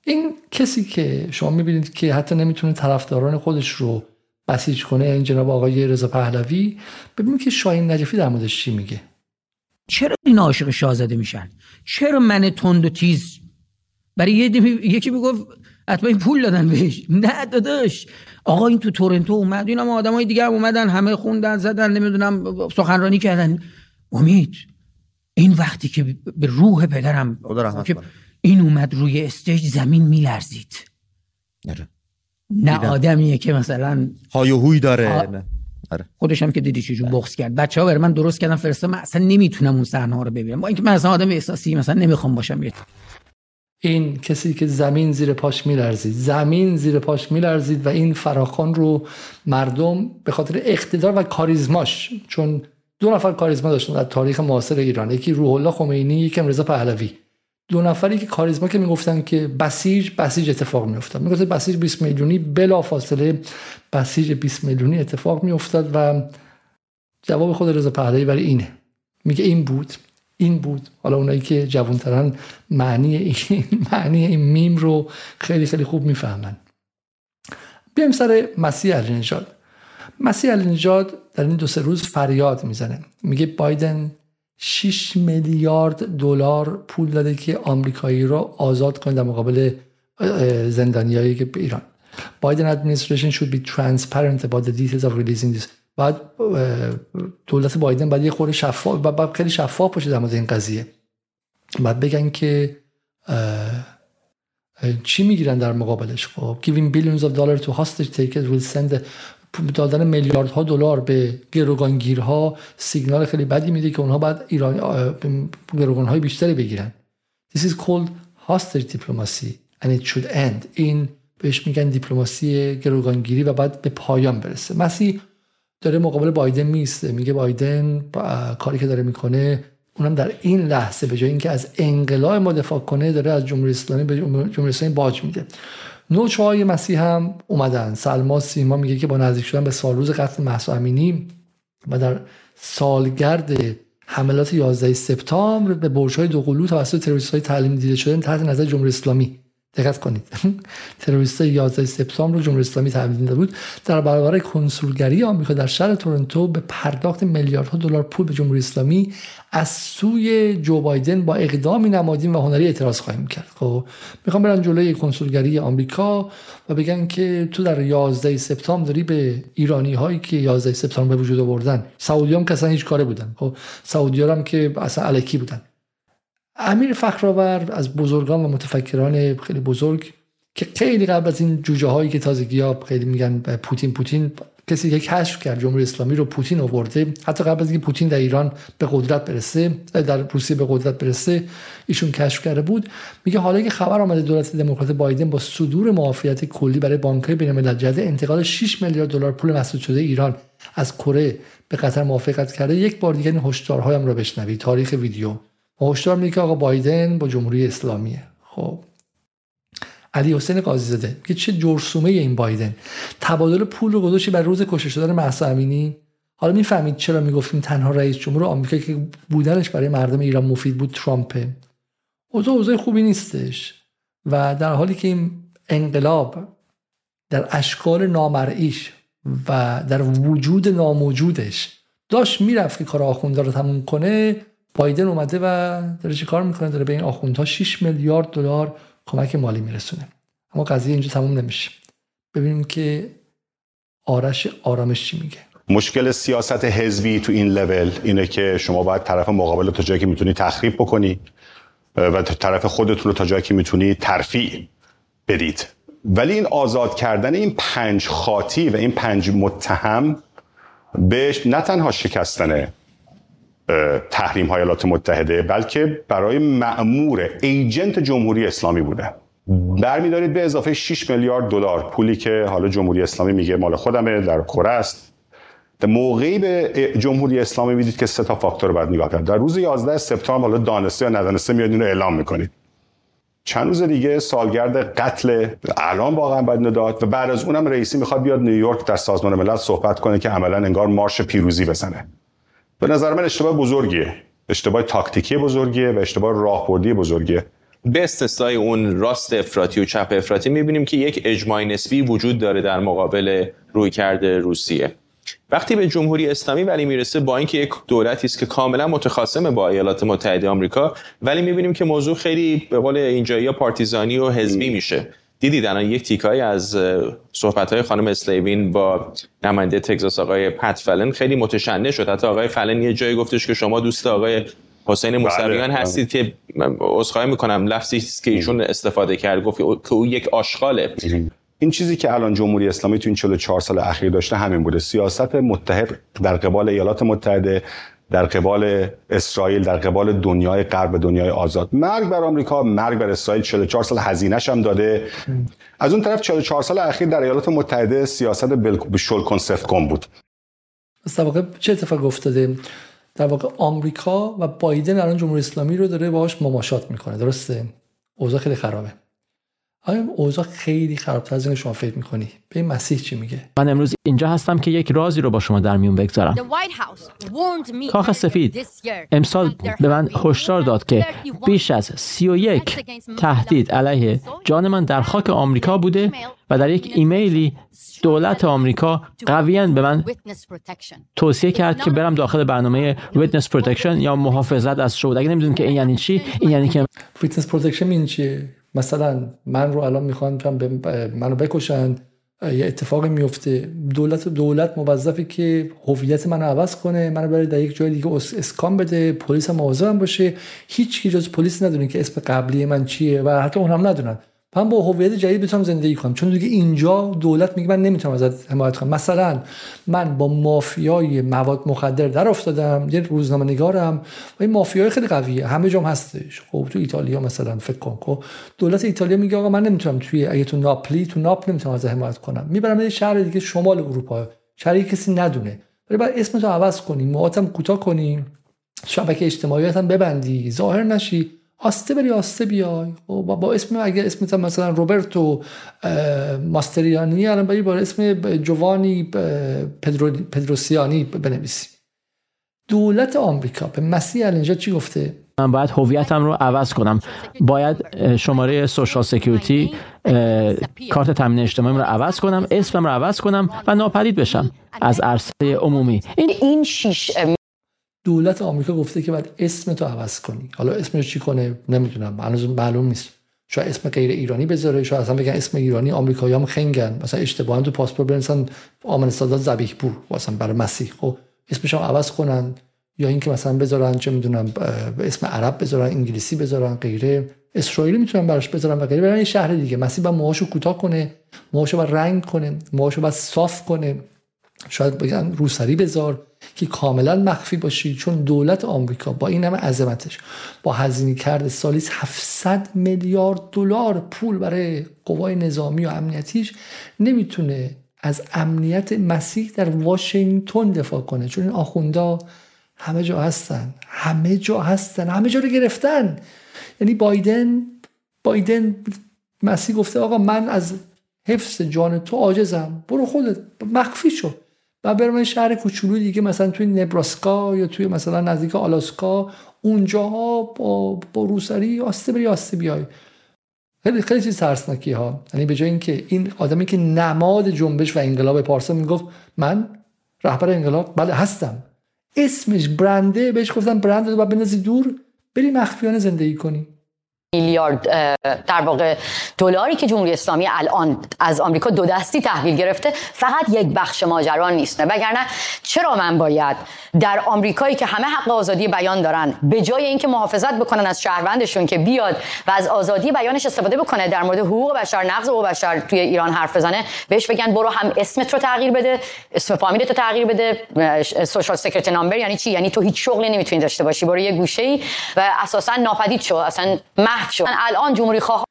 این کسی که شما می‌بینید که حتی نمی‌تونه طرفداران خودش رو بسیج کنه این جناب آقای رضا پهلوی ببینید که شاهین نجفی در موردش چی میگه. چرا این عاشق شاهزاده میشن؟ چرا من تند و تیز؟ برای یکی می‌گفت حتما این پول دادن بهش. نه داداش. آقا این تو تورنتو اومد اینا ما آدمای دیگه هم اومدن همه خوندن زدن نمی‌دونم سخنرانی کردن. امید این وقتی که به روح پدرم این اومد روی استیج زمین میلرزید. آره. نه آدمیه که مثلا های و هوی داره. آره. خودش هم که دیدی چجور بغض کرد. بچه ها من درست کردم فرسته من اصلا نمی‌تونم اون صحنه ها رو ببینم. با اینکه من اصلا آدم احساسی مثلا نمی‌خوام باشم این کسی که زمین زیر پاش میلرزید. زمین زیر پاش میلرزید و این فراخان رو مردم به خاطر اقتدار و کاریزماش چون دو نفر کاریزما داشتن در تاریخ معاصر ایران یکی روح الله خمینی یکی رضا پهلوی. دو نفری که کاریزما که می‌گفتن که بسیج بسیج اتفاق میافتاد. می‌گفت بسیج 20 میلیونی بلا فاصله بسیج 20 میلیونی اتفاق میافتاد و جواب خود رضا پهلوی برای اینه. میگه این بود این بود. حالا اونایی که جوانترن معنی این معنی این میم رو خیلی خیلی خوب می‌فهمن. بیایم سر مسیح علی نژاد مسیح علی نژاد در این دو سه روز فریاد می‌زنه. میگه بایدن 6 میلیارد دلار پول داده که آمریکایی رو آزاد کنه در مقابل زندانیایی که به ایران. بایدن administration should be transparent about the details of releasing this. بعد دولت بایدن باید یه خورده شفاف بعد خیلی شفاف باشه در مورد این قضیه. بعد بگن که چی می‌گیرن در مقابلش؟ خب giving billions of dollars to hostage takers will send دادن میلیاردها دلار به گروگانگیرها سیگنال خیلی بدی میده که اونها بعد ایران گروگانهای بیشتری بگیرن. This is called hostage diplomacy and it should end این بهش میگن دیپلماسی گروگانگیری و بعد به پایان برسه. مسی داره مقابل بایدن میسته. میگه بایدن کاری که داره می‌کنه اونم در این لحظه به جای اینکه از انقلاب ما دفاع کنه داره از جمهوری اسلامی به جمهوری اسلامی باج میده. نوچه مسیح هم اومدن. سلما سیما میگه که با نزدیک شدن به سالروز قتل محسا امینی و در سالگرد حملات 11 سپتامبر به برج های دوقلو توسط تروریست های تعلیم دیده شدن تحت نظر جمهوری اسلامی. دقت کنید. تروریست 11 سپتامبر رو جمهوری اسلامی تحویل بود. در برابر کنسولگری آمریکا در شهر تورنتو به پرداخت میلیاردها دلار پول به جمهوری اسلامی از سوی جو بایدن با اقدامی نمادین و هنری اعتراض خواهیم کرد. خب می‌خوام برن جلوی کنسولگری آمریکا و بگن که تو در 11 سپتامبر داری به ایرانی هایی که 11 سپتامبر به وجود آوردن سعودی هم که هیچ کاره بودن. خب سعودی هم که اصلا علکی بودن. امیر فخرآور از بزرگان و متفکران خیلی بزرگ که خیلی قبل از این جوجه هایی که تازگی ها خیلی میگن پوتین پوتین کسی که کشف کرد جمهوری اسلامی رو پوتین آورده. حتی قبل از اینکه پوتین در ایران به قدرت برسه در روسیه به قدرت برسه ایشون کشف کرده بود. میگه حالا که خبر آمده دولت دموکرات بایدن با صدور معافیت کلی برای بانک‌های بین‌الملل جهت انتقال 6 میلیارد دلار پول مسدود شده ایران از کره به قطر موافقت کرده یک بار دیگه این هشدارهایم رو بشنوید. تاریخ ویدیو. هشدار میگه که آقا بایدن با جمهوری اسلامیه. خب. علی حسین قاضی زاده که چه جرسومه این بایدن. تبادل پول رو گذاشتی بر روز کشته شدن مهسا امینی. حالا می‌فهمید چرا می‌گفتیم تنها رئیس جمهور آمریکا که بودنش برای مردم ایران مفید بود ترامپه اوضاع اوضاع خوبی نیستش. و در حالی که این انقلاب در اشکال نامرئیش و در وجود ناموجودش داشت می‌رفت که کار آخونده رو تموم کنه بایدن اومده و داره چی کار می‌کنه؟ داره به این آخوندها 6 میلیارد دلار کمک مالی میرسونه. اما قضیه اینجا تموم نمیشه. ببینیم که آرش آرامش چی میگه. مشکل سیاست حزبی تو این لول اینه که شما باید طرف مقابل تا جایی که می‌تونی تخریب بکنی و طرف خودتون رو تا جایی که می‌تونی ترفیع بدید. ولی این آزاد کردن این پنج خاطی و این پنج متهم بهش نه تنها شکستن تحریم های ایالات متحده بلکه برای معمور ایجنت جمهوری اسلامی بوده. برمیدارید به اضافه 6 میلیارد دلار پولی که حالا جمهوری اسلامی میگه مال خودمه در کره است. موقعی به جمهوری اسلامی می‌دید که سه تا فاکتور رو باید نگاه کرد. در روز 11 سپتامبر حالا دانسته یا ندانسته میاد اینو اعلام می‌کنید. چند روز دیگه سالگرد قتل الان واقعا باید نداد و بعد از اونم رئیسی می‌خواد بیاد نیویورک در سازمان ملل صحبت کنه که عملا انگار مارش پیروزی بزنه. به نظر من اشتباه بزرگیه. اشتباه تاکتیکی بزرگیه و اشتباه راهبردی بزرگیه. به استثنای اون راست افراطی و چپ افراطی می‌بینیم که یک اجماع نسبی وجود داره در مقابل رویکرد روسیه. وقتی به جمهوری اسلامی ولی می‌رسه با اینکه یک دولتی است که کاملا متخاصم با ایالات متحده آمریکا ولی می‌بینیم که موضوع خیلی به قول اینجایی پارتیزانی و حزبی میشه. دیدید الان یک تیکایی از صحبت های خانم اسلیوین با نماینده تگزاس آقای پت فلن خیلی متشنج شد. حتی آقای فلن یه جایی گفتش که شما دوست آقای حسین موسویان بله. هستید که عذرخواهی می‌کنم. لفظی که ایشون استفاده کرد. گفت که او یک آشغاله. این چیزی که الان جمهوری اسلامی تو این 44 سال اخیر داشته همین بوده. سیاست متحد در قبال ایالات متحده در قبال اسرائیل در قبال دنیای غرب دنیای آزاد. مرگ بر آمریکا مرگ بر اسرائیل. 44 سال هزینهش هم داده. از اون طرف 44 سال اخیر در ایالات متحده سیاست به شل کنسفت کن بود. واقع چه اتفاق افتاده؟ در واقع آمریکا و بایدن الان جمهوری اسلامی رو داره باهاش مماشات می‌کنه. درسته؟ اوضاع خیلی خرابه. آیا اوضاع خیلی خرابتر از این شما فکر می‌کنی؟ به این مسیح چی میگه؟ من امروز اینجا هستم که یک رازی رو با شما در میون بگذارم. کاخ سفید امسال به من هشدار داد که بیش از 31 تهدید علیه جان من در خاک آمریکا بوده و در یک ایمیلی دولت آمریکا قویا به من توصیه کرد که برم داخل برنامه Witness Protection یا محافظت از شهود اگه نمی‌دونید که این یعنی چی این یعنی که Witness Protection این چیه؟ مثلا من رو الان می‌خوان منو بکشن یه اتفاقی میفته دولت دولت موظفی که هویت منو عوض کنه منو بره در یک جای دیگه اسکان بده پلیس هم مواظبم باشه. هیچ کی جز پلیس ندونه که اسم قبلی من چیه و حتی اونم ندونن. من با هویت جدید بتونم زندگی کنم. چون دیگه اینجا دولت میگه من نمی‌تونم ازت حمایت کنم. مثلا من با مافیای مواد مخدر در افتادم یه روزنامه نگارم و این مافیای خیلی قویه. همه جام هستش. خب تو ایتالیا مثلا فکر کن. خب دولت ایتالیا میگه آقا من نمی‌تونم توی اگه تو ناپلی تو ناپل نمی‌تونم ازت حمایت کنم. می‌برم یه شهر دیگه شمال اروپا. شهری کسی ندونه. ولی بعد اسمتو عوض کنی موهاتم کوتاه کنی شبکه اجتماعیت هم ببندی ظاهر نشی. آسته بری آسته بیای. خب با اسم اگر اسم مثلا روبرتو ماستریانی الان بری با اسم جوانی پدرو پدروسیانی بنویسی. دولت آمریکا به مسیح الینجا چی گفته؟ من باید هویتم رو عوض کنم. باید شماره social security کارت تامین اجتماعی رو عوض کنم اسمم رو عوض کنم و ناپدید بشم از عرصه عمومی. این این شیش دولت آمریکا گفته که باید اسم تو عوض کنی. حالا اسمش چی کنه؟ نمی‌دونم. هنوز معلوم نیست. شاید اسم غیر ایرانی بذاره. شاید اصلا بگن اسم ایرانی آمریکایی هم خنگن. مثلا اشتباها تو پاسپورت بنویسن آمن سادات ذبیح پور مثلا برای مسیح. خب اسمش هم عوض کنن. یا اینکه مثلا بذارن چه می‌دونم اسم عرب بذارن انگلیسی بذارن غیره. اسرائیلی می‌تونن براش بذارن و غیره. برن یه شهر دیگه. مسیح با موهاشو کوتاه کنه. موهاشو با رنگ کنه. موهاشو با صاف کنه. شاید بگن روسری بذار. که کاملا مخفی باشی چون دولت آمریکا با این همه عظمتش با هزینه کرده سالی 700 میلیارد دلار پول برای قوای نظامی و امنیتیش نمی‌تونه از امنیت مسیح در واشنگتن دفاع کنه. چون این آخوندا همه جا هستن. همه جا هستن. همه جا رو گرفتن. یعنی بایدن بایدن مسیح گفته آقا من از حفظ جان تو عاجزم. برو خودت. مخفی شو. و برم شهر کوچولو دیگه مثلا توی نبراسکا یا توی مثلا نزدیک آلاسکا اونجاها با, با روسری آسته بری آسته بیای. خیلی خیلی چیز ترسناکی ها یعنی به جای اینکه این آدمی که نماد جنبش و انقلاب پارسا می‌گفت من رهبر انقلاب بله هستم. اسمش برنده بهش گفتم برند رو بنزی دور بری مخفیانه زندگی کنی میلیارد در واقع دلاری که جمهوری اسلامی الان از آمریکا دو دستی تحویل گرفته فقط یک بخش ماجرا نیست. وگرنه چرا من باید در آمریکایی که همه حق آزادی بیان دارن به جای اینکه محافظت بکنن از شهروندشون که بیاد و از آزادی بیانش استفاده بکنه در مورد حقوق بشر نقض حقوق بشر توی ایران حرف بزنه بهش بگن برو هم اسمت رو تغییر بده اسم فامیلت رو تغییر بده سوشال سکرت نامبر یعنی چی؟ یعنی تو هیچ شغلی نمی‌تونی داشته باشی برو یه گوشه‌ای و اساسا ناپدید شو. اصلا شد. الان جمهوری خواه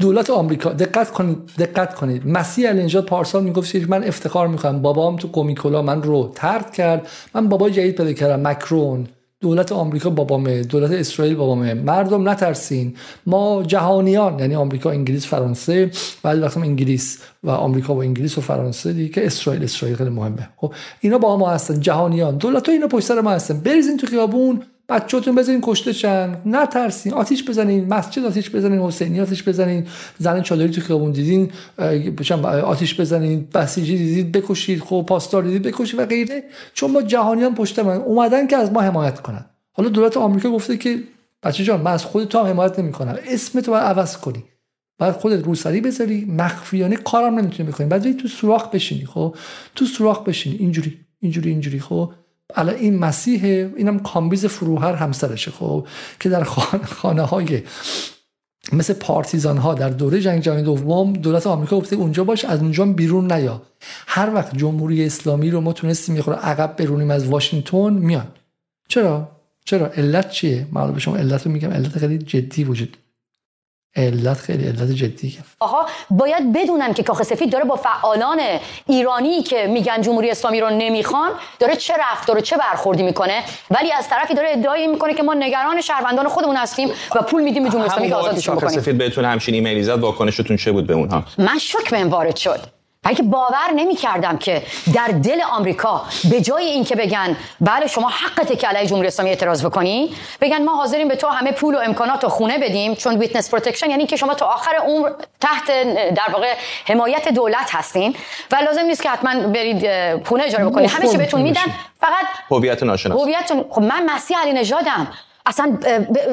دولت آمریکا دقت کنید دقت کنید. مسیح النجات پارسال می‌گفت من افتخار می‌کنم. بابام تو کومیکولا من رو ترد کرد. من بابای جدید پیدا کردم مکرون. دولت آمریکا بابامه دولت اسرائیل بابامه. مردم نترسین. ما جهانیان یعنی آمریکا انگلیس فرانسه ولی وقتی انگلیس و آمریکا و انگلیس و فرانسه دیگه که اسرائیل اسرائیل خیلی مهمه. خب اینا با ما هستن جهانیان. دولت ها اینا پشت سر ما هستن. بریزین تو خیابون. بچه‌تون بزنین کشته چن نترسین. آتیش بزنین. مسجد آتیش بزنین. حسینی آتیش بزنین. زن چادری تو خیابون دیدین. آتیش بزنین. بسیجی دیدید بکشید. خب پاسدار دیدید بکشید و غیره. چون ما جهانیان پشت من اومدن که از ما حمایت کنن. حالا دولت آمریکا گفته که بچه جان من از خود تو هم حمایت نمی‌کنم. اسم تو باید عوض کنی. بعد خودت روسری بذاری. مخفیانه کارم نمی‌تونی بکنی. بعد تو سوراخ بشینی خب؟ تو سوراخ بشینی. اینجوری اینجوری اینجوری خب؟ الان این مسیح اینم کامبیز فروهر همسرشه خب که در خانه های مثل پارتیزان ها در دوره جنگ جهانی دوم دولت آمریکا گفته اونجا باش از اونجا بیرون نیا. هر وقت جمهوری اسلامی رو ما تونستیم می‌خوره عقب برونیم از واشنگتن میان. چرا؟ چرا؟ علت چیه؟ معلومه شما علت رو میگم علت خیلی جدی وجود. علت خیلی علت جدیه آها باید بدونن که کاخ سفید داره با فعالان ایرانی که میگن جمهوری اسلامی رو نمی‌خوان داره چه رفتار و چه برخوردی می‌کنه ولی از طرفی داره ادعایی می‌کنه که ما نگران شهروندان خودمون هستیم و پول میدیم به جمهوری اسلامی که آزادشون بکنیم. سفید بهتون همچین ایمیلی زد واکنشتون چه بود به اونها؟ من شوک بهم وارد شد. که باور نمی کردم که در دل آمریکا به جای اینکه بگن بله شما حقته که علیه جمهوری اسلامی اعتراض بکنی بگن ما حاضریم به تو همه پول و امکانات و خونه بدیم چون witness protection یعنی که شما تا آخر عمر تحت در واقع حمایت دولت هستین و لازم نیست که حتما برید خونه اجاره بکنید همه چی بهتون میدن فقط هویت ناشناس. هویت خب من مسیح علی نژادم. اصلا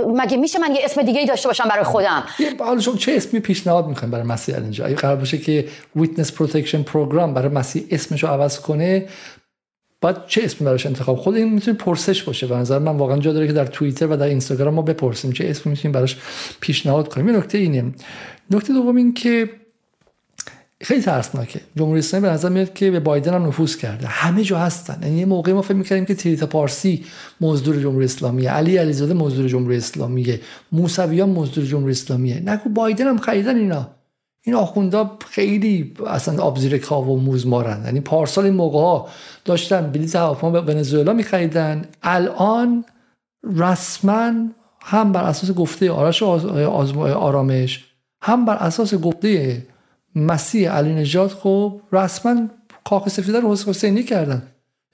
مگه میشه من یه اسم دیگه ای داشته باشم برای خودم؟ حالا شما چه اسمی پیشنهاد می‌کنید برای مسیح اینجا اگه قرار باشه که witness protection program برای مسیح اسمشو عوض کنه باید چه اسمی براش انتخاب؟ خود این می‌تونه پرسش باشه. به نظر من واقعا جا داره که در توییتر و در اینستاگرام ما بپرسیم چه اسمی می‌تونیم براش پیشنهاد کنیم. این نکته اینه. نکته دوم این که خیلی ترسناکه. جمهوری اسلامی به نظر میاد که به بایدن هم نفوذ کرده. همه جا هستن. یعنی یه موقعی ما فکر می‌کردیم که تریتا پارسی مزدور جمهوری اسلامیه. علی علیزاده مزدور جمهوری اسلامیه. موسویان مزدور جمهوری اسلامیه. نگو بایدن هم خریدن اینا. این آخوندا خیلی اصلا آبزیر کاو و موز مارن. یعنی پارسال این موقع ها داشتن بلیط هواپیما به ونزوئلا میخریدن. الان رسما هم بر اساس گفته آرش آرامش هم بر اساس گفته مسیح علی نجات خب رسما کاخ سفید رو حسینی کردن.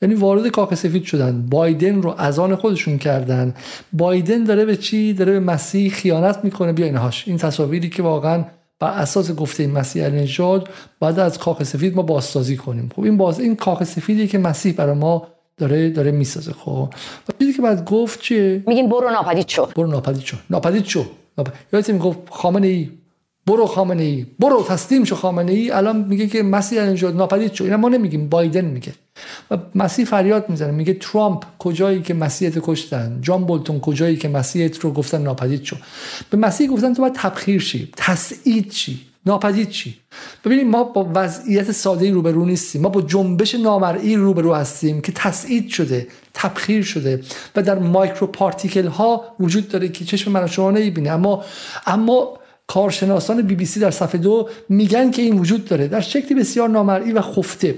یعنی وارد کاخ سفید شدن. بایدن رو از آن خودشون کردن. بایدن داره به چی؟ داره به مسیح خیانت می‌کنه. بیا اینهاش این تصاویری که واقعا بر اساس گفته مسیح علی نجات بعد از کاخ سفید ما بازسازی کنیم. خب این باز این کاخ سفیدی که مسیح برای ما داره داره می‌سازه. خب و چیزی که بعد گفت چیه؟ میگین برو ناپدید شو. برو ناپدید شو. ناپدید شو. یادت می‌گفت خامنه ای برو خامنه ای برو تسلیم شو خامنه ای. الان میگه که مسیح اینجا ناپدید شو. اینا ما نمیگیم بایدن میگه. و مسیح فریاد می‌زنه میگه ترامپ کجایی که مسیحت کشتن؟ جان بولتون کجایی که مسیحت رو گفتن ناپدید شو؟ به مسیح گفتن تو باید تبخیر شی. تسعید شی ناپدید چی؟ ببینید ما با وضعیت ساده روبرو نیستیم. ما با جنبش نامرئی روبرو هستیم که تسعید شده تبخیر شده و در مایکرو پارتیکل ها وجود داره که چشم من شما نمی‌بینه. اما اما کارشناسان بی بی سی در صفحه دو میگن که این وجود داره. در شکلی بسیار نامرئی و خفته.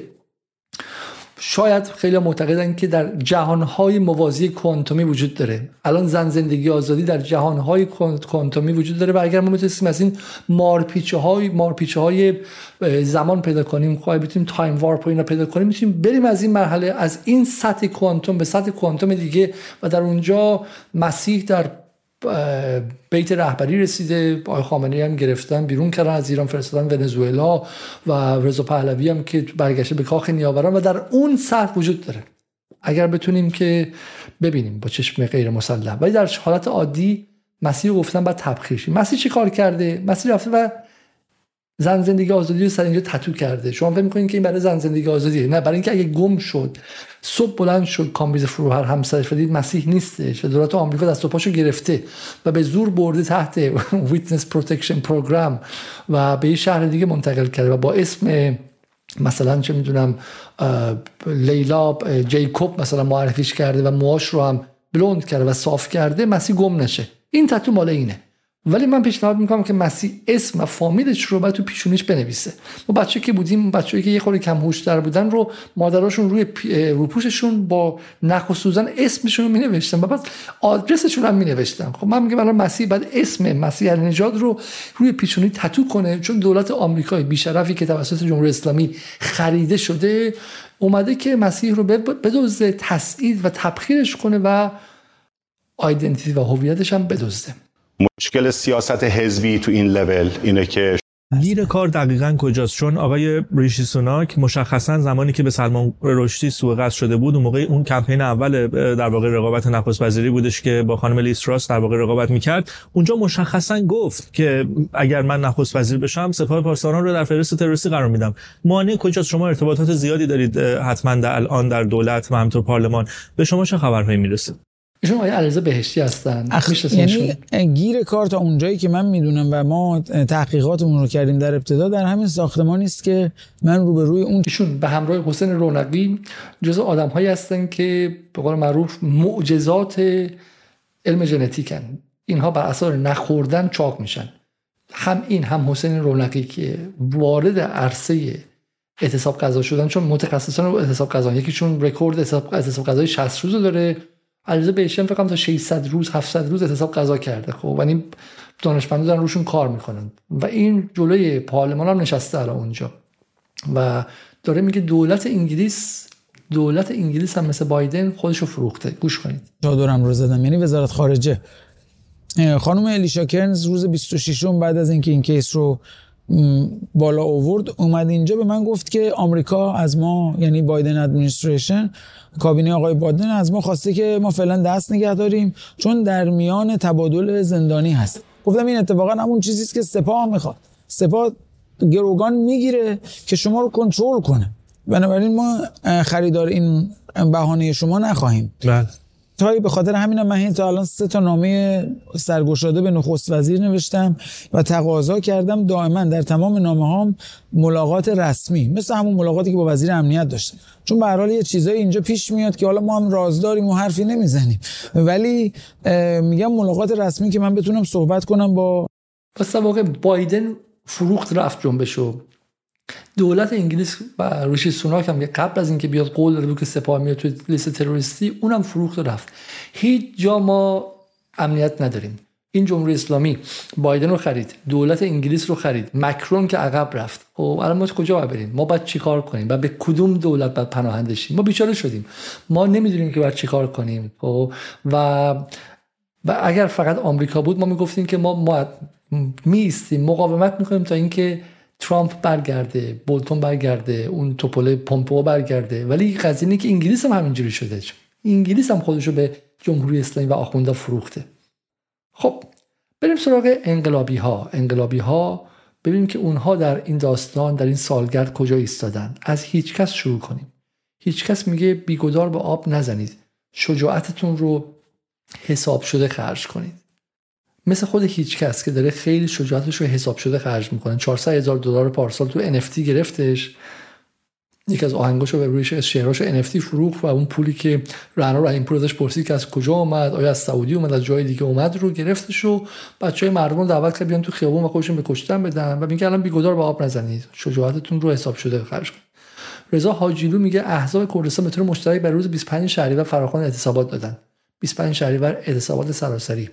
شاید خیلی معتقدن که در جهانهای موازی کوانتومی وجود داره. الان زن زندگی آزادی در جهانهای کوانتومی وجود داره و اگر ما می‌تونستیم از این مارپیچه های مارپیچه های زمان پیدا کنیم خواهی بتونیم time warp اینا پیدا کنیم می‌تونیم بریم از این مرحله از این سطح کوانتوم به سطح کوانتوم دیگه و در اونجا مسیح در بیت رهبری رسیده. آقای خامنه‌ای هم گرفتن بیرون کردن از ایران فرستادن ونزوئلا و رضا پهلوی هم که برگشته به کاخ نیاوران و در اون سطح وجود داره. اگر بتونیم که ببینیم با چشم غیر مسلح. ولی در حالت عادی مسیح گفتن بعد تبخیر مسیح چی کار کرده؟ مسیح رفته و زن زندگی آزادی رو سر اینجا تتو کرده. شما فکر می‌کنید که این برای زن زندگی آزادی نه برای اینکه اگه گم شد صبح بلند شد کامبیز فروهر همسرش دید مسیح نیستش و دولت آمریکا دست و پاشو گرفته و به زور برده تحت witness protection program و به یه شهر دیگه منتقل کرده و با اسم مثلا چه می‌دونم لیلا جیکوب مثلا معرفیش کرده و موهاش رو هم بلوند کرده و صاف کرده مسیح گم نشه. این تتو مال اینه. ولی من پیشنهاد می‌کنم که مسیح اسم و فامیلش رو باید تو پیشونیش بنویسه. ما بچه که بودیم بچه‌ای که یه خورده کم هوش‌تر بودن رو مادراشون روی روپوششون با نخ و سوزن اسمشون رو مینوشتن. و بعد آدرسشون هم مینوشتن. خب من میگم الان مسیح بعد اسم مسیح نژاد رو روی پیشونی تتو کنه. چون دولت آمریکای بیشرفی که توسط جمهوری اسلامی خریده شده اومده که مسیح رو بدزده تسعید و تبخیرش کنه و آیدنتیتی و هویتش هم بدزده. مشکل سیاست حزبی تو این لول اینه که گیر کار دقیقا کجاست؟ چون آقای ریشی سوناک مشخصا زمانی که به سلمان رشدی سوء قصد شده بود اون موقع اون کمپین اول در واقع رقابت نخست وزیری بودش که با خانم لیستراس در واقع رقابت می‌کرد. اونجا مشخصا گفت که اگر من نخست وزیر بشم سپاه پاسداران رو در فهرست تروریستی قرار میدم. مانع کجاست؟ شما ارتباطات زیادی دارید حتما در الان در دولت و همینطور پارلمان. به شما چه خبرهایی می‌رسه؟ ایشون آقای علیرضا بهشتی هستن. اخ... یعنی گیر کار تا اونجایی که من می‌دونم و ما تحقیقاتمون رو کردیم در ابتدا در همین ساختمانی است که من روبروی اون ایشون به همراه حسین رونقی جزو آدمهایی هستن که به قول معروف معجزات علم ژنتیکن. اینها بر اثر نخوردن چاق میشن. هم این هم حسین رونقی که وارد عرصه اعتصاب غذا شدن چون متخصصان اعتصاب غذا یکیشون رکورد اعتصاب غذای 60 روز داره. علیرضا بهشتم فکر کنم تا 600 روز 700 روز اعتصاب غذا کرده. خب و این دانشمندا دارن روشون کار می‌کنن. و این جلوی پارلمان هم نشسته الان اونجا. و داره میگه دولت انگلیس دولت انگلیس هم مثل بایدن خودشو فروخته. گوش کنید. چادرم رو زدم. یعنی وزارت خارجه. خانم الیشا کرنز روز 26 بعد از اینکه این case رو بالا آورد اومد اینجا به من گفت که آمریکا از ما یعنی بایدن ادمنستریشن کابینه آقای بایدن از ما خواسته که ما فعلا دست نگه داریم چون در میان تبادل زندانی هست. گفتم این اتفاقا همون چیزی است که سپاه می‌خواد. سپاه گروگان می‌گیره که شما رو کنترل کنه. بنابراین ما خریدار این بهانه شما نخواهیم. بله. تایی به خاطر همینم من تا الان سه تا نامه سرگشاده به نخست وزیر نوشتم و تقاضا کردم دائما در تمام نامه هام ملاقات رسمی مثل همون ملاقاتی که با وزیر امنیت داشتم. چون به یه چیزایی اینجا پیش میاد که حالا ما هم رازداریم و حرفی نمی‌زنیم. ولی میگم ملاقات رسمی که من بتونم صحبت کنم با پس واقع بایدن فروخت رفت جنبشو. دولت انگلیس و ریشی سوناک هم قبل از اینکه بیاد قول داده بود که سپاه میاد تو لیست تروریستی اونم فروخت و رفت. هیچ جا ما امنیت نداریم. این جمهوری اسلامی بایدن رو خرید دولت انگلیس رو خرید مکرون که عقب رفت. خب الان ما کجا باید بریم؟ ما باید چیکار کنیم؟ و به کدوم دولت باید پناهنده شیم؟ ما بیچاره شدیم. ما نمی‌دونیم که باید چیکار کنیم. خب و و اگر فقط آمریکا بود ما می‌گفتیم که ما ما میستیم مقاومت می‌کنیم تا اینکه ترامپ برگرده بولتون برگرده اون توپل پومپو برگرده. ولی قضیه که انگلیس هم همینجوری شده. انگلیس هم خودشو به جمهوری اسلامی و آخونده فروخته. خب بریم سراغ انقلابی ها انقلابی ها ببینیم که اونها در این داستان در این سالگرد کجا ایستادن. از هیچ کس شروع کنیم. هیچ کس میگه بیگدار به آب نزنید. شجاعتتون رو حساب شده خرج کنید. مثل خود هیچ کس که داره خیلی شجاعتش رو حساب شده خرج می‌کنه. 400 هزار دلار پارسال تو NFT گرفتش. یکی از آهنگاشو به روی شعراشو NFT فروخت و اون پولی که رعنا این پول پرسید که از کجا اومد آیا از سعودی اومد از جای دیگه اومد رو گرفتش و بچهای مردم دعوت کرد بیان تو خیابون و خودشون به کشتن بدن و میگه الان بیگدار به آب نزنید. شجاعتتون رو حساب شده خرج کنید رضا حاجیلو میگه احزاب کردستان به طور مشترک بر روز 25 شهریور فراخوان اعتصابات دادن. 25 شهریور اعتصابات سراسری.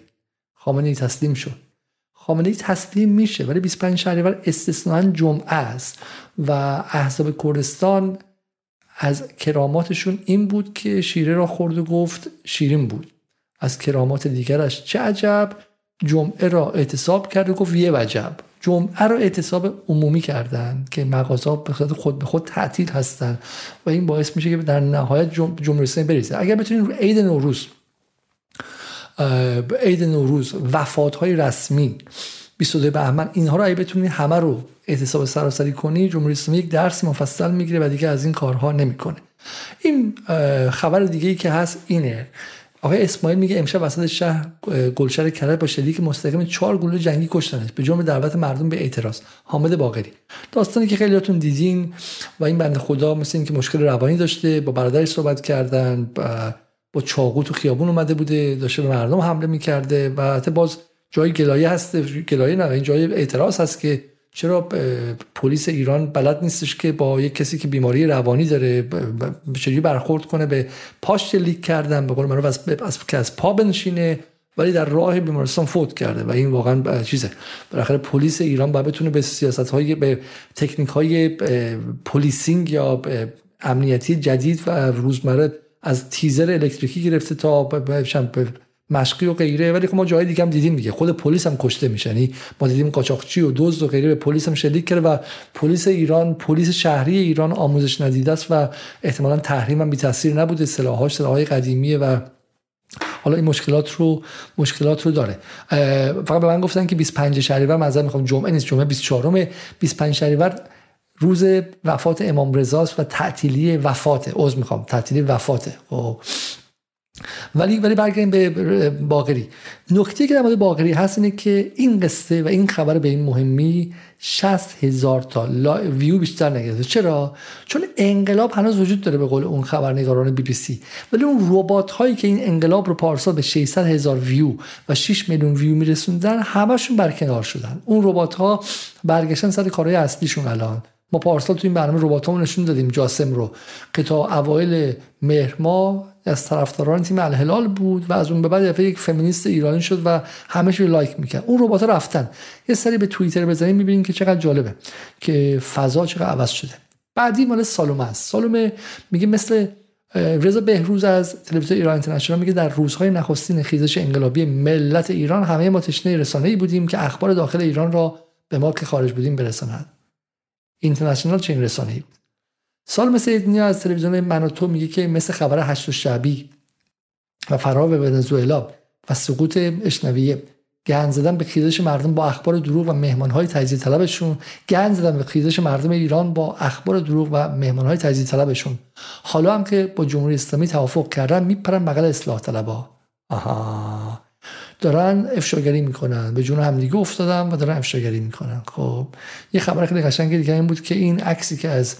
خامنه ای تسلیم شد. خامنه ای تسلیم میشه ولی 25 شهریور استثنا جمعه است و احزاب کردستان از کراماتشون این بود که شیره را خورد و گفت شیرین بود. از کرامات دیگرش چه عجب؟ جمعه را اعتصاب کرد و گفت یه وجب جمعه را اعتصاب عمومی کردن که مغازه به خود به خود تعطیل هستن و این باعث میشه که در نهایت جمهوری اسلامی بریزه. اگر بتونین رو عید نوروز عید نوروز وفات های رسمی 22 بهمن اینها رو اگه بتونی همه رو اعتصاب سراسری کنی جمهوری اسلامی یک درس مفصل می‌گیره و دیگه از این کارها نمی‌کنه. این خبر دیگه ای که هست اینه. آقای اسماعیل میگه امشب وسط شهر گلشر کرد با شلیک مستقیم چهار گلوله جنگی کشتنش. به جرم دعوت مردم به اعتراض. حامد باقری. داستانی که خیلیاتون دیدین و این بنده خدا مثل اینکه مشکل روانی داشته با برادرش صحبت کردن با چاقو تو خیابون اومده بوده داشته به مردم حمله می‌کرده و حتی باز جای گلایه هست گلایه نه این جای اعتراض هست که چرا پلیس ایران بلد نیستش که با یک کسی که بیماری روانی داره چجوری برخورد کنه به پاش شلیک کردن به قول معروف از, از پا بنشینه ولی در راه بیمارستان فوت کرده و این واقعا چیزه. بالاخره پلیس ایران باید بتونه به سیاست های به تکنیک های policing یا امنیتی جدید و روزمره از taser الکتریکی گرفته تا مشقی و غیره. ولی خب ما جای دیگه هم دیدیم دیگه. خود پلیس هم کشته میشه. یعنی ما دیدیم قاچاقچی و دزد و غیره به پلیس هم شلیک کرده و پلیس ایران پلیس شهری ایران آموزش ندیده است و احتمالا تحریم هم بی تاثیر نبوده. سلاحاش سلاحهای قدیمیه و حالا این مشکلات رو مشکلات رو داره. فقط به من گفتن که 25 شهریور معذرت می‌خوام جمعه نیست. جمعه 24 25 شهریور روز وفات امام رضاست و تعطیلی وفاته عذر می‌خوام تعطیلی وفاته خب. ولی ولی برگردیم به باقری. نکته که در مورد باقری هست اینه که این قصه و این خبر به این مهمی 60 هزار تا ویو بیشتر نگرفته. چرا؟ چون انقلاب هنوز وجود داره به قول اون خبرنگاران بی بی سی. ولی اون ربات هایی که این انقلاب رو پارسال به 600 هزار ویو و 6 میلیون ویو میرسوندن همشون برکنار شدن. اون ربات ها برگشتن سر کارهای اصلیشون الان. ما پارسال تو این برنامه ربات نشون دادیم جاسم رو که تا اوایل مهر ماه از طرفداران تیم الهلال بود و از اون به بعد یک فمینیست ایرانی شد و رو لایک می‌کرد. اون ربات رفتن. یه سری به توییتر بزنیم می‌بینیم که چقدر جالبه که فضا چقدر عوض شده. بعدی مال سالومه است. سالومه میگه مثل رضا بهروز از تلویزیون ایران اینترنشنال میگه در روزهای نخستین خیزش انقلابی ملت ایران همه ما تشنه رسانه‌ای بودیم که اخبار داخل ایران را به ما که خارج بودیم برساند اینترنشنال چه این رسانه‌ای بود سال سید نیا از تلویزیون منوتو میگه که مثل خبر هشت و شعبی و فرار به ونزوئلا و سقوط اشنویه گند زدن به خیزش مردم با اخبار دروغ و مهمانهای تجزیه طلبشون گند زدن به خیزش مردم ایران با اخبار دروغ و مهمانهای تجزیه طلبشون. حالا هم که با جمهوری اسلامی توافق کردن میپرن بغل اصلاح طلبا. آها. دارن افشاگری می‌کنن. به جون همدیگه افتادن و دارن افشاگری می‌کنن. خب یه خبر خیلی قشنگ دیگه این بود که این عکسی که از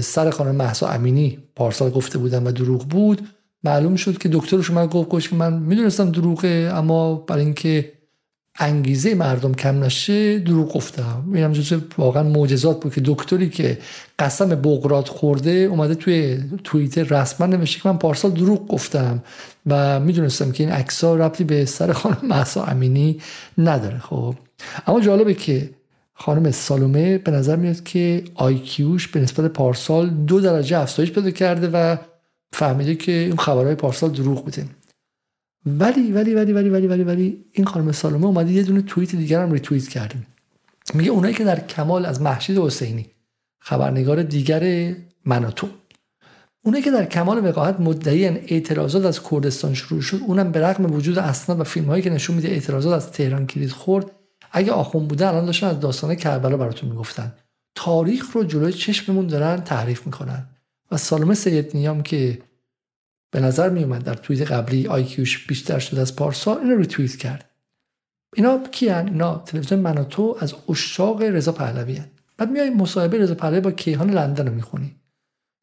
سر خانم محسا امینی پارسال گفته بودن و دروغ بود معلوم شد که دکترش من گفت که من می‌دونستم دروغه اما برای اینکه انگیزه مردم کم نشه دروغ گفتم اینم جزو واقعا معجزات بود که دکتری که قسم بغرات خورده اومده توی توییتر رسما نوشته که من پارسال دروغ گفتم و می‌دونستم که این عکس‌ها ربطی به سر خانم محسا امینی نداره. خب اما جالبه که خانم سالومه به نظر میاد که آیکیوش به نسبت پارسال دو درجه افزایش پیدا کرده و فهمیده که این خبرهای پارسال دروغ بوده. ولی ولی ولی ولی ولی ولی ولی این خانم سالومه اومده یه دونه توییت دیگر هم ریتوییت کرده میگه اونایی که در کمال از محشید حسینی خبرنگار دیگر مناتو اونایی که در کمال وقاحت مدعی اعتراضات از کردستان شروع شد اونم به رغم وجود اسناد و فیلم هایی که نشون میده اعتراضات از تهران کلید خورد اگه آخون بوده الان داشتن از داستان کربلا براتون می‌گفتن. تاریخ رو جلوی چشممون دارن تعریف می‌کنن. و سالمه سید نیام که به نظر می اومد در توییت قبلی آیکیوش بیشتر شده از پارسال اینو ریتوییت کرد. اینا کیان اینا تلویزیون من تو از اشاق رضا پهلوی هن. بعد میای مصاحبه رضا پهلوی با کیهان لندن رو می‌خونی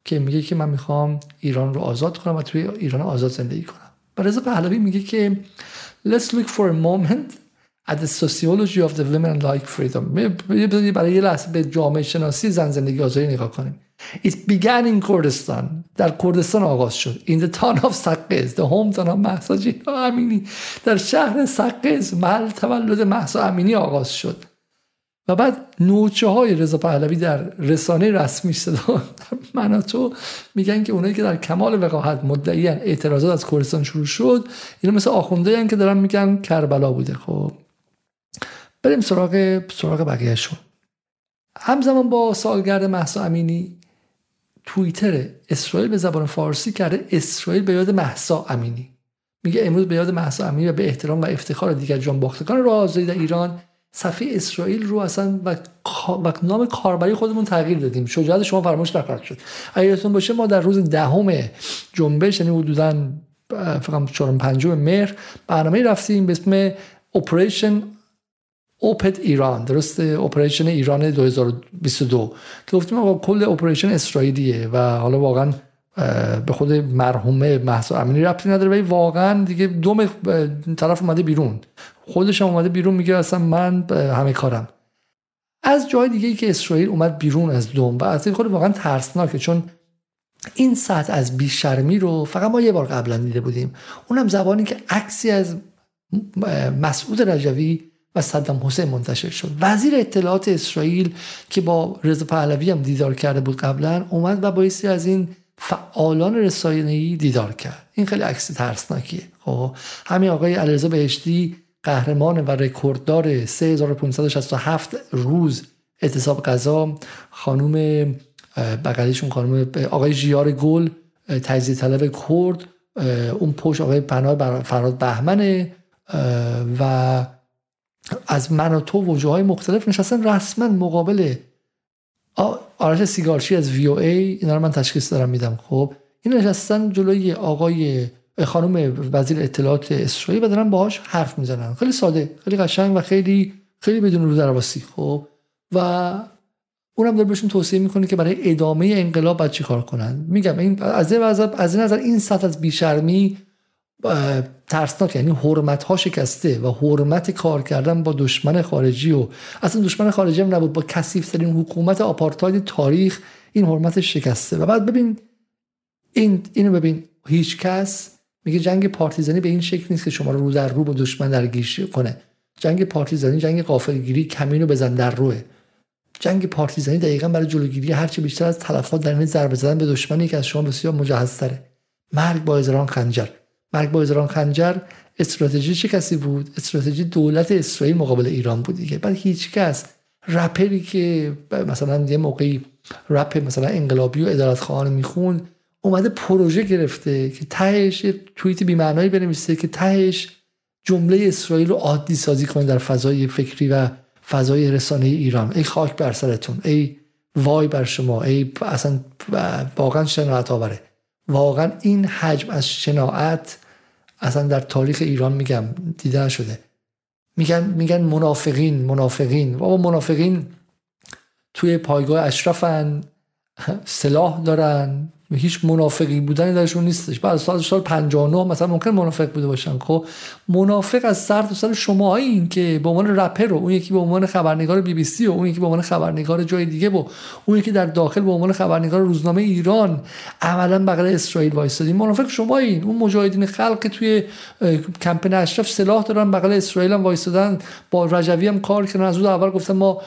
که میگه که من می‌خوام ایران رو آزاد کنم و توی ایران آزاد زندگی کنم. و رضا پهلوی میگه که let's look for a moment at the sociology of the women like freedom. برای یه لحظه به جامعه شناسی زن زندگی آزادی نگاه کنیم. It began in کردستان در کردستان آغاز شد. In the town of سقز The hometown of محسا امینی در شهر سقز محل تولد محسا امینی آغاز شد. و بعد نوچه های رضا پهلوی در رسانه رسمی صدا من تو میگن که اونایی که در کمال وقاحت مدعی اعتراضات از کردستان شروع شد اینا مثل آخونده که دارن میگن کربلا بوده. خب بریم سراغ سراغ بقیهشون. همزمان با سالگرد محسا امینی توییتر اسرائیل به زبان فارسی کرده اسرائیل به یاد محسا امینی. میگه امروز به یاد محسا امینی و به احترام و افتخار دیگر جان باختگان راه آزادی در ایران صفحه اسرائیل رو اصلا و, و نام کاربری خودمون تغییر دادیم. شجاعت شما فراموش نخواهد شد. اگه باشه ما در روز دهم جنبش یعنی حدودا فقط چهارم پنجم مهر برنامه رفتیم به اسم operation اوپت ایران درست operation ایران 2022 که گفتیم آقا کل اپریشن اسرائیلیه و حالا واقعا به خود مرحومه مهسا امینی ربطی نداره ولی واقعا دیگه دوم طرف اومده بیرون. خودش هم اومده بیرون میگه اصلا من همه کارم. از جای دیگه که اسرائیل اومد بیرون از دوم و از خود واقعا ترسناکه چون این سطح از بیشرمی رو فقط ما یه بار قبلا دیده بودیم. اونم زبانی که عکسی از مسعود رجوی و صدام حسین منتشر شد. وزیر اطلاعات اسرائیل که با رضا پهلوی هم دیدار کرده بود قبلا اومد و بایستی از این فعالان رسانه‌ای دیدار کرد. این خیلی عکس ترسناکیه. خب همین آقای علیرضا بهشتی قهرمان و رکورددار 3567 روز اعتصاب غذا خانم بغلیشون خانم آقای جیار گل تجزیه طلب کرد اون پشت آقای پناه فراد بهمنه و از من و تو وجوه های مختلف نشستن رسما مقابل آرش سیگارچی از وی او ای اینا رو من تشخیص دارم میدم. خب این نشستن جلوی آقای خانم وزیر اطلاعات اسرائیل و دارن باهاش حرف می‌زنن. خیلی ساده خیلی قشنگ و خیلی خیلی بدون رو درواسی. خب و اونم داره بهشون توصیه می‌کنه که برای ادامه انقلاب باید کار کنن. میگم این از این از نظر این سطح از بیشرمی ترسناک یعنی حرمت ها شکسته و حرمت کار کردن با دشمن خارجی و اصلا دشمن خارجی هم نبود با کثیف ترین حکومت آپارتاید تاریخ این حرمت شکسته. و بعد ببین این اینو ببین هیچ کس میگه جنگ پارتیزانی به این شکل نیست که شما رو در رو با دشمن درگیر کنه. جنگ پارتیزانی جنگ قافلگیری کمینو بزن در روه. جنگ پارتیزانی دقیقا برای جلوگیری هرچه بیشتر از تلفات در این ضربه زدن به دشمنی که از شما بسیار مجهزتره. مرگ با ازران خنجر. مرگ با ازران خنجر استراتژی چه کسی بود؟ استراتژی دولت اسرائیل مقابل ایران بود دیگه. بعد هیچ کس رپری که مثلا یه موقعی رپ مثلا انقلابی و ادارت خواهان میخون اومده پروژه گرفته که تهش یه توییت بی‌معنایی بنویسه که تهش جمله اسرائیل رو عادی سازی کنه در فضای فکری و فضای رسانه ایران. ای خاک بر سرتون ای وای بر شما ای اصلا واقعا شناعت آوره. واقعا این حجم از شناعت اصلا در تاریخ ایران میگم دیده شده میگن میگن منافقین منافقین. و منافقین توی پایگاه اشرفن سلاح دارن. هیچ منافقی بودن درشون نیستش. بعد سال سال 59 مثلا ممکن منافق بوده باشن. خب منافق از سر تا سر این که به عنوان رپر و اون یکی به عنوان خبرنگار بی بی سی و اون یکی به عنوان خبرنگار جای دیگه و اون یکی در داخل به عنوان خبرنگار روزنامه ایران عملا بغل اسرائیل وایسادین منافق شما این اون مجاهدین خلق توی کمپین اشرف سلاح دارن بغل اسرائیل هم وایسادن با رجوی هم کار کردن. از اول گفتن ما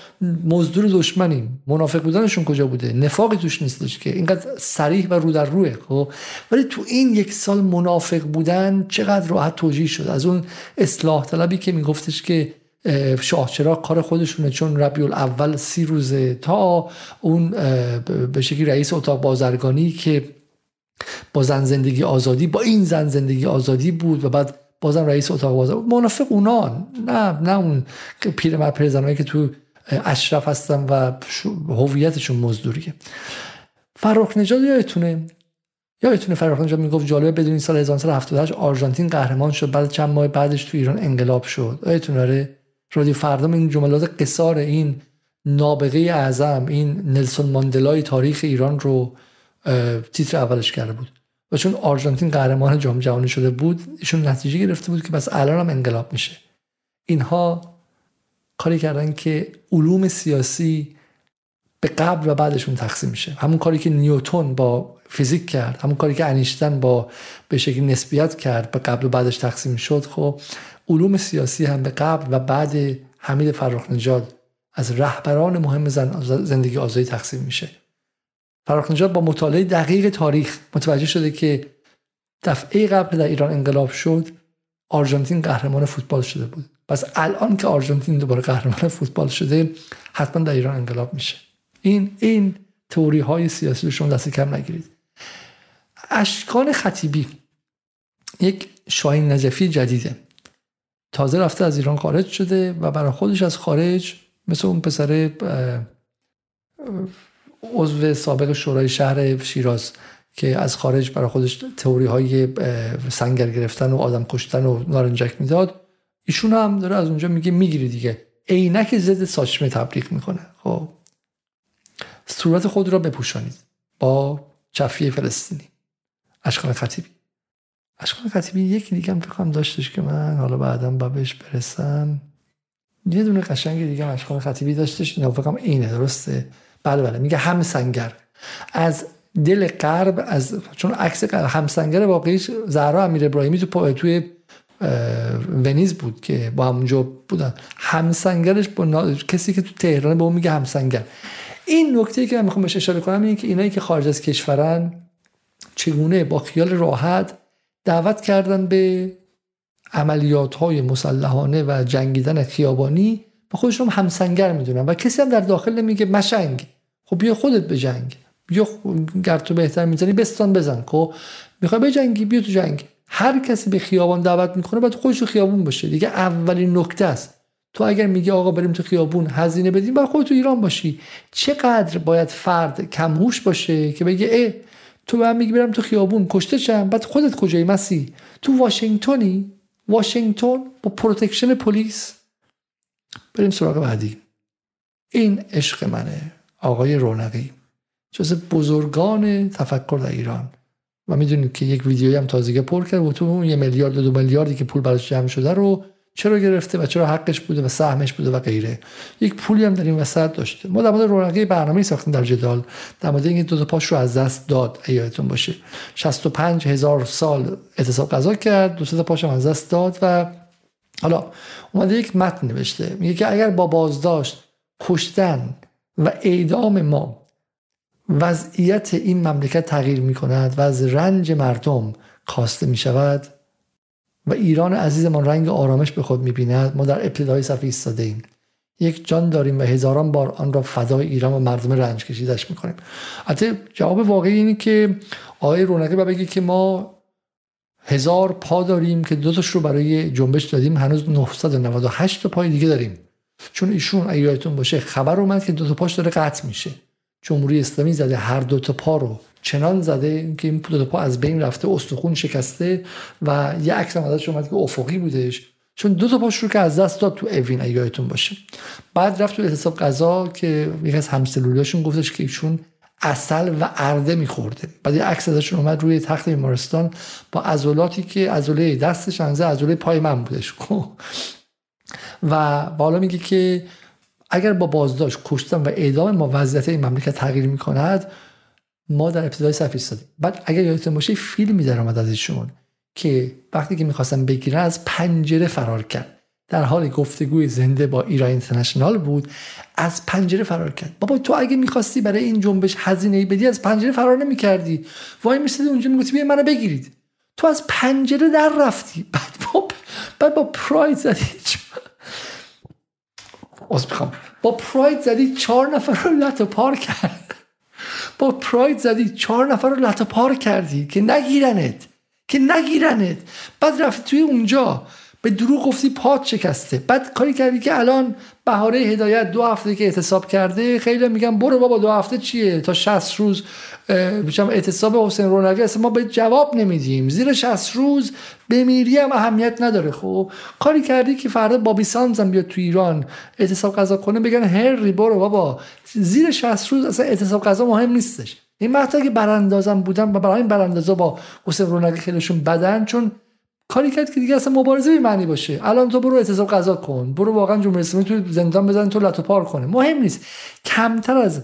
مزدور دشمنیم. منافق بودنشون کجا بوده؟ نفاقی توش نیستش که. اینقدر صریح رو در روه خب؟ ولی تو این یک سال منافق بودن چقدر راحت توجیه شد. از اون اصلاح طلبی که میگفتش که شاه کار خودشونه چون ربیع الاول سی روزه تا اون به شکلی رئیس اتاق بازرگانی که با زن زندگی آزادی با این زن زندگی آزادی بود و بعد بازم رئیس اتاق بازرگانی منافق اونان نه نه اون پیرمرد زنایی که تو اشرف هستن و هویتشون مزدوریه. فرخ نجات یادتونه؟ یادتونه فرخ نجات می‌گفت جالبه بدون این سال 1978 آرژانتین قهرمان شد بعد چند ماه بعدش تو ایران انقلاب شد. یادتونه؟ آره. رادیو فردا این جملات قصار این نابغه اعظم این نلسون ماندلای تاریخ ایران رو تیتر اولش کرده بود. و چون آرژانتین قهرمان جام جهانی شده بود ایشون نتیجه گرفته بود که بس الان هم انقلاب میشه. اینها کاری کردن که علوم سیاسی به قبل و بعدشون تقسیم میشه. همون کاری که نیوتون با فیزیک کرد همون کاری که انیشتن با به شکل نسبیت کرد به قبل و بعدش تقسیم شد خب علوم سیاسی هم به قبل و بعد حمید فرخ نژاد از رهبران مهم زندگی آزادی تقسیم میشه. فرخ نژاد با مطالعه دقیق تاریخ متوجه شده که دفعه قبل در ایران انقلاب شد آرژانتین قهرمان فوتبال شده بود. پس الان که آرژانتین دوباره قهرمان فوتبال شده حتما در ایران انقلاب میشه. این این توری های سیاسی رو شما دست کم نگیرید. اشکان خطیبی یک شاهین نجفی جدیده. تازه رفته از ایران خارج شده و برای خودش از خارج مثل اون پسر عضو سابق شورای شهر شیراز که از خارج برای خودش تئوری های سنگر گرفتن و آدم کشتن و نارنجک می‌داد. ایشون هم داره از اونجا میگه می‌گیری دیگه. عینک ضد ساچمه تبلیغ می‌کنه. خب. صورت خود را بپوشانید. با چفیه فلسطینی. اشکال خطیبی. اشکال خطیبی یکی دیگه هم فکرم داشتش که من حالا بعدا با بهش برسم. یه دونه قشنگ دیگه هم اشکال خطیبی داشتش. اینا فکرم اینه درسته؟ بله بله. میگه هم سنگر از دل غرب از چون عکس همسنگر واقعیش زهرا امیر ابراهیمی تو توی ونیز بود که با همونجا بودن. همسنگرش با کسی که تو تهران به اون میگه همسنگر. این نکته که من می‌خوام بهش اشاره کنم اینه که اینایی که خارج از کشورن چگونه با خیال راحت دعوت کردن به عملیات های مسلحانه و جنگیدن خیابانی به خودشون همسنگر می‌دونن و کسی هم در داخل نمیگه مشنگ. خب بیا خودت به جنگ. بیا گر تو بهتر می‌زنی بستان بزن. خب می‌خوای به جنگی؟ بیا تو جنگ. هر کسی به خیابان دعوت می‌کنه باید خودش خیابون باشه. دیگه اولین نکته است. تو اگر میگی آقا بریم تو خیابون هزینه بدیم باید خود تو ایران باشی. چقدر باید فرد کمهوش باشه که بگه ای تو به میگی برم تو خیابون کشته شم بعد خودت کجایی مسی؟ تو واشنگتنی؟ واشنگتن با protection پلیس؟ بریم سراغ بعدی. این عشق منه آقای رونقی. جز بزرگان تفکر در ایران. و می‌دونید که یک ویدیویی هم تازگی پر کرد و تو اون یه میلیارد دو میلیاردی که پول براش جمع شده رو چرا گرفته و چرا حقش بوده و سهمش بوده و غیره. یک پولی هم در این وسط داشته. ما در مورد رونقی برنامه ساختیم در جدال. در مورد اینکه دو تا پاش رو از دست داد ایاتون باشه. 65 هزار سال اعتصاب قضا کرد دو تا پاش هم از دست داد و حالا اومده یک متن نوشته. میگه که اگر با بازداشت کشتن و اعدام ما وضعیت این مملکت تغییر می کند و از رنج مردم خواسته می شود و ایران عزیزمان رنگ آرامش به خود می بیند ما در ابتدای صفحه ایستاده ایم یک جان داریم و هزاران بار آن را فدای ایران و مردم رنج کشیدش می‌کنیم. حتی جواب واقعی اینه که آقای رونقی با بگی که ما هزار پا داریم که دو تاش رو برای جنبش دادیم هنوز 998 تا پای دیگه داریم. چون ایشون اگه یادتون باشه خبر اومد که دو تا پاش داره قطع میشه. جمهوری اسلامی زده هر دو تا پا رو. چنان زده که این دو پا از بین رفته استخون شکسته و یه عکس هم ازش اومد که افقی بودش. چون دو تا پاش رو که از دست داد تو اوین اگه یادتون باشه. بعد رفت تو اعتصاب غذا که یکی از همسلولیاشون گفتش که ایشون اصل و ارده میخورده. بعد یه عکس ازشون اومد روی تخت بیمارستان با عضلاتی که عضله دستش انزه عضله پای من بودش. و بالا میگه که اگر با بازداشت کشتن و اعدام ما وضعیت این مملکت تغییر می‌کند ما در ابتدای صف ایستادیم. بعد اگر یادتون باشه فیلمی در آمد از ایشون که وقتی که می‌خواستن بگیرن از پنجره فرار کرد. در حال گفتگوی زنده با ایران اینترنشنال بود از پنجره فرار کرد. بابا تو اگه می‌خواستی برای این جنبش هزینه بدی از پنجره فرار نمی‌کردی. وای میسیدی اونجا می‌گفتی بیا منو بگیرید. تو از پنجره در رفتی. بعد با بعد با پراید زدی با پراید زدی چهار نفر رو لطو پار کرد. با پراید زدی چهار نفر رو لطو پار کردی که نگیرنت که نگیرنت. بعد رفتی توی اونجا. به دروغ گفتی پات شکسته. بعد کاری کردی که الان بهاره هدایت دو هفته که اعتصاب کرده خیلی میگن برو بابا دو هفته چیه؟ تا 60 روز بچم اعتصاب حسین رونقی اصلا ما به جواب نمیدیم. زیر 60 روز بمیری هم اهمیت نداره. خب کاری کردی که فردا بابی سانز هم بیاد تو ایران اعتصاب قضا کنه بگن هری برو بابا. زیر 60 روز اصلا اعتصاب قضا مهم نیستش. این مقطعی که براندازم بودن و برای این براندازا با حسین رونقی خیلیشون بدن چون کاری کرد که دیگه اصلا مبارزه بی معنی باشه. الان تو برو اعتصاب قضا کن. برو واقعا جمهوری اسلامی تو زندان بزن تو لاتو پار کنه. مهم نیست. کمتر از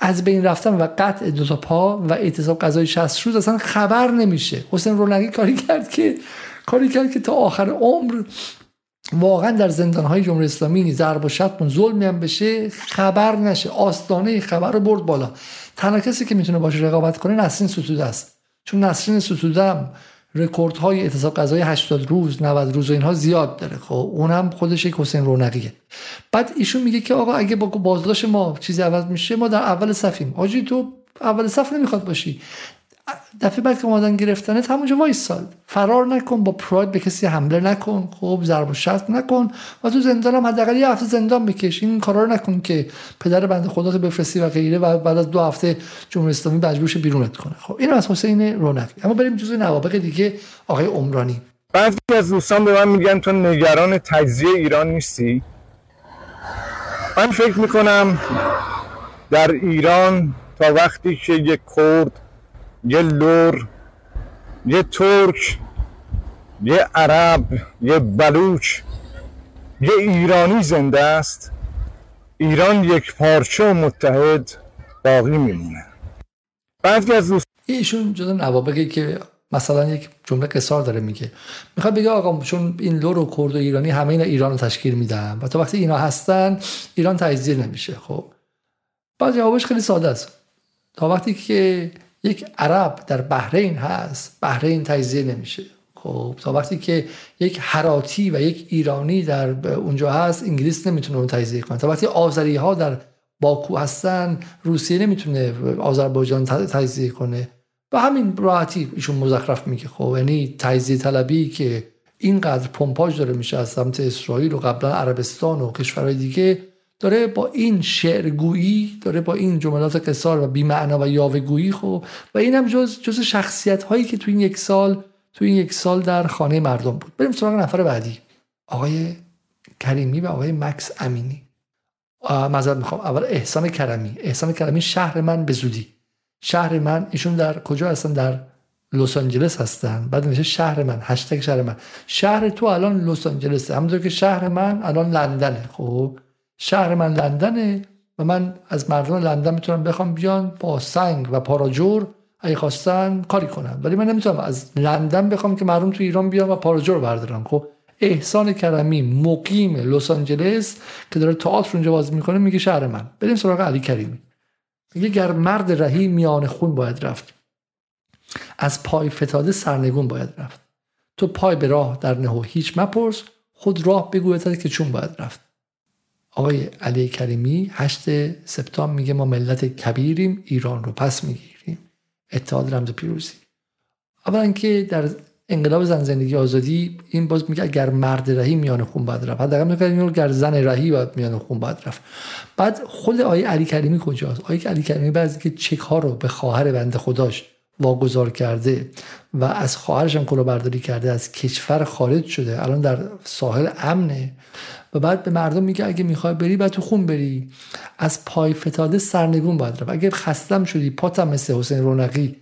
از بین رفتن و قطع دو تا پا و اعتصاب قضای 60 روز اصلا خبر نمیشه. حسین رونقی کاری کرد که کاری کرد که تا آخر عمر واقعا در زندان های جمهوری اسلامی ضرب و شتم ظلمی هم بشه خبر نشه. آستانه خبر رو برد بالا. تنها کسی که می‌تونه باشه رقابت کنه نسرین ستوده است. چون نسرین ستوده رکورد های اعتصاب غذای 80 روز 90 روز و اینها زیاد داره. خب اونم خودش یک حسین رونقیه. بعد ایشون میگه که آقا اگه با بازداشت ما چیزی عوض میشه ما در اول صفیم. آجی تو اول صف نمی‌خواد باشی. دفعه بعد که اومدن گرفتنه همونجا وایساد. فرار نکن با پراید به کسی حمله نکن. خب ضرب و شست نکن و تو زندان هم حداقل یه هفته زندان بکش. این کارا رو نکن که پدر بنده خدا بفرستی و غیره و بعد از دو هفته جمهوری اسلامی مجبورش بیرونت کنه. خب این از حسین رونقی اما بریم جزء نوابق دیگه آقای عمرانی. بعضی از دوستان به من میگن تو نگران تجزیه ایران نیستی. من فکر می‌کنم در ایران تا وقتی که یک کرد یه لور یه ترک یه عرب یه بلوچ یه ایرانی زنده است. ایران یک پارچه و متحد باقی میمونه. بعد از دوست ایشون جدا نوابقی که مثلا یک جمله قصار داره میگه. می‌خواد بگه آقا چون این لور و کرد و ایرانی همه اینا ایران رو تشکیل میدن و تا وقتی اینا هستن ایران تجزیه نمیشه خب. بعد جوابش خیلی ساده است. تا وقتی که یک عرب در بحرین هست. بحرین تجزیه نمیشه. خب تا وقتی که یک حراتی و یک ایرانی در اونجا هست انگلیس نمی‌تونه اون تجزیه کنه. تا وقتی آذری ها در باکو هستن روسیه نمی‌تونه آذربایجان تجزیه کنه. و همین راحتی ایشون مزخرف میگه. خب یعنی تجزیه طلبی که اینقدر پمپاژ داره میشه از سمت اسرائیل و قبلا عربستان و کشورهای دیگه داره با این شعرگویی داره با این جملات قصار و بیمعنا و یاوهگویی خب و این هم جز جز شخصیت هایی که تو این یک سال تو این یک سال در خانه مردم بود. بریم سراغ نفر بعدی. آقای کریمی و آقای مکس امینی. معذرت می‌خوام. اول احسان کرمی. احسان کرمی شهر من به زودی. شهر من ایشون در کجا هستن؟ در لس آنجلس هستن. بعد میشه شهر من. هشتگ شهر من. شهر تو الان لس آنجلس همونطور که شهر من الان لندنه خب. شهر من لندنه و من از مردم لندن می‌تونم بخوام بیان با سنگ و پاراجور اگه خواستن کاری کنن. ولی من نمی‌تونم از لندن بخوام که مردم تو ایران بیان و پاراجور بردارن. خب احسان کرمی مقیم لس آنجلس که داره تئاتر اونجا بازی می‌کنه میگه شهر من. بریم سراغ علی کریمی. میگه گر مرد رهی میان خون باید رفت. از پای فتاده سرنگون باید رفت. تو پای به راه در نهو هیچ مپرس. خود راه بگوید که چون باید رفت. آقای علی کریمی 8 سپتامبر میگه ما ملت کبیریم ایران رو پس می‌گیریم. اتحاد رمز پیروزی. اولا که در انقلاب زن زندگی آزادی این باز میگه اگر مرد رهی میان خون باید رفت. حداقل میگه اگر زن رهی باید میان خون باید رفت. بعد خود آیه علی کریمی کجاست؟ آیه علی کریمی بعضی که چک ها رو به خواهر بنده خداش واگذار کرده و از خواهرش هم کلاهبرداری کرده از کشور خارج شده الان در ساحل امنه. و بعد به مردم میگه اگه می‌خوای بری بعد تو خون بری. از پای فتاده سرنگون باید رفت. اگه خستم شدی پاتم مثل حسین رونقی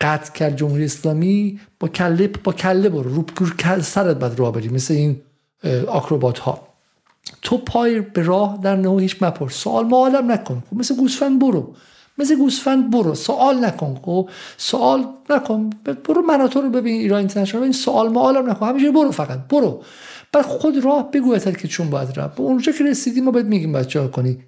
قطع کرد جمهوری اسلامی با کله با کله برو. رو سرت بعد راه بری مثل این آکروبات ها تو پای به راه در نهو هیچ مپرس. سوال معالم نکن. خب مثل گوسفند برو. مثل گوسفند برو. سوال نکن. خب سوال نکن. برو مناطور رو ببین ایران اینترنشنال. این سوال معالم نکن. همیشه برو فقط. برو. بعد خود راه بگو که چون باید رفت. اونجا که رسیدی ما بهت میگیم باید چه کنی.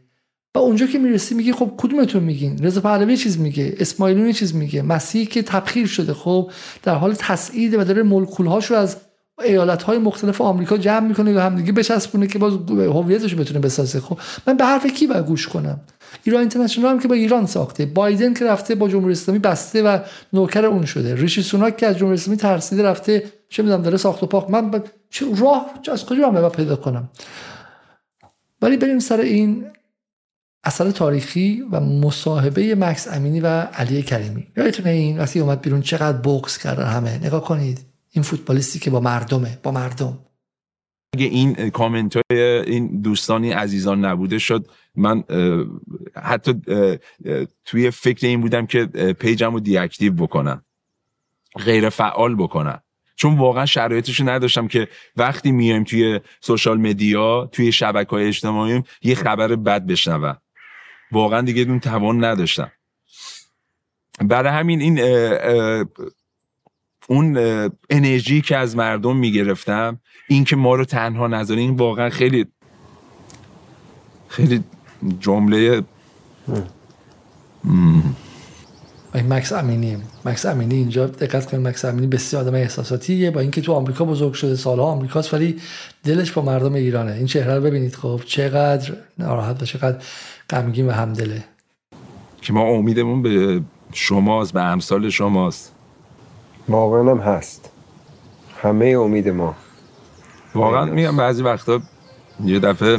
و اونجا که می‌رسی میگی خب کدومتون میگین؟ رضا پهلوی چیز میگه اسماعیلون چیز میگه مسیحی که تبخیر شده خب در حال تسعید و داره ملکولهاش رو از ایالت های مختلف آمریکا جمع می‌کنه و همدیگه بچسبونه که باز هویتش بتونه بسازه خب. من به حرف کی باید گوش کنم؟ ایران اینترنشنال هم که با ایران ساخته. بایدن که رفته با جمهوری اسلامی بسته و نوکر اون شده. ریشی سوناک که از جمهوری اسلامی ترسیده رفته چه می‌دونم داره ساخت و پاک. من. راه از کجا من پیدا کنم؟ ولی بریم سر این اثر تاریخی و مصاحبه مکس امینی و علی کریمی. یادتونه این وقتی اومد بیرون چقدر بوکس کردن همه. نگاه کنید این فوتبالیستی که با مردمه با مردم. اگه این کامنت های این دوستانی عزیزان نبوده شد من حتی توی فکر این بودم که پیجم رو دیاکتیو بکنم غیر فعال بکنم چون واقعا شرایطش نداشتم که وقتی میایم توی سوشال مدیا توی شبکه های اجتماعی یه خبر بد بشنوم. واقعا دیگه اون توان نداشتم. برای همین این اون انرژی که از مردم می‌گرفتم این که ما رو تنها نذاره این واقعا خیلی خیلی جمله مکس امینی. مکس امینی اینجا دقت کنید مکس امینی بسیار آدم احساساتیه. با اینکه تو آمریکا بزرگ شده سالها آمریکاست ولی دلش با مردم ایرانه. این چهره رو ببینید خب چقدر ناراحت و چقدر غمگین و همدله. که ما امیدمون به شماست به امثال شماست. واقعا هم هست. همه امید ما. واقعا میگم بعضی وقتا یه دفعه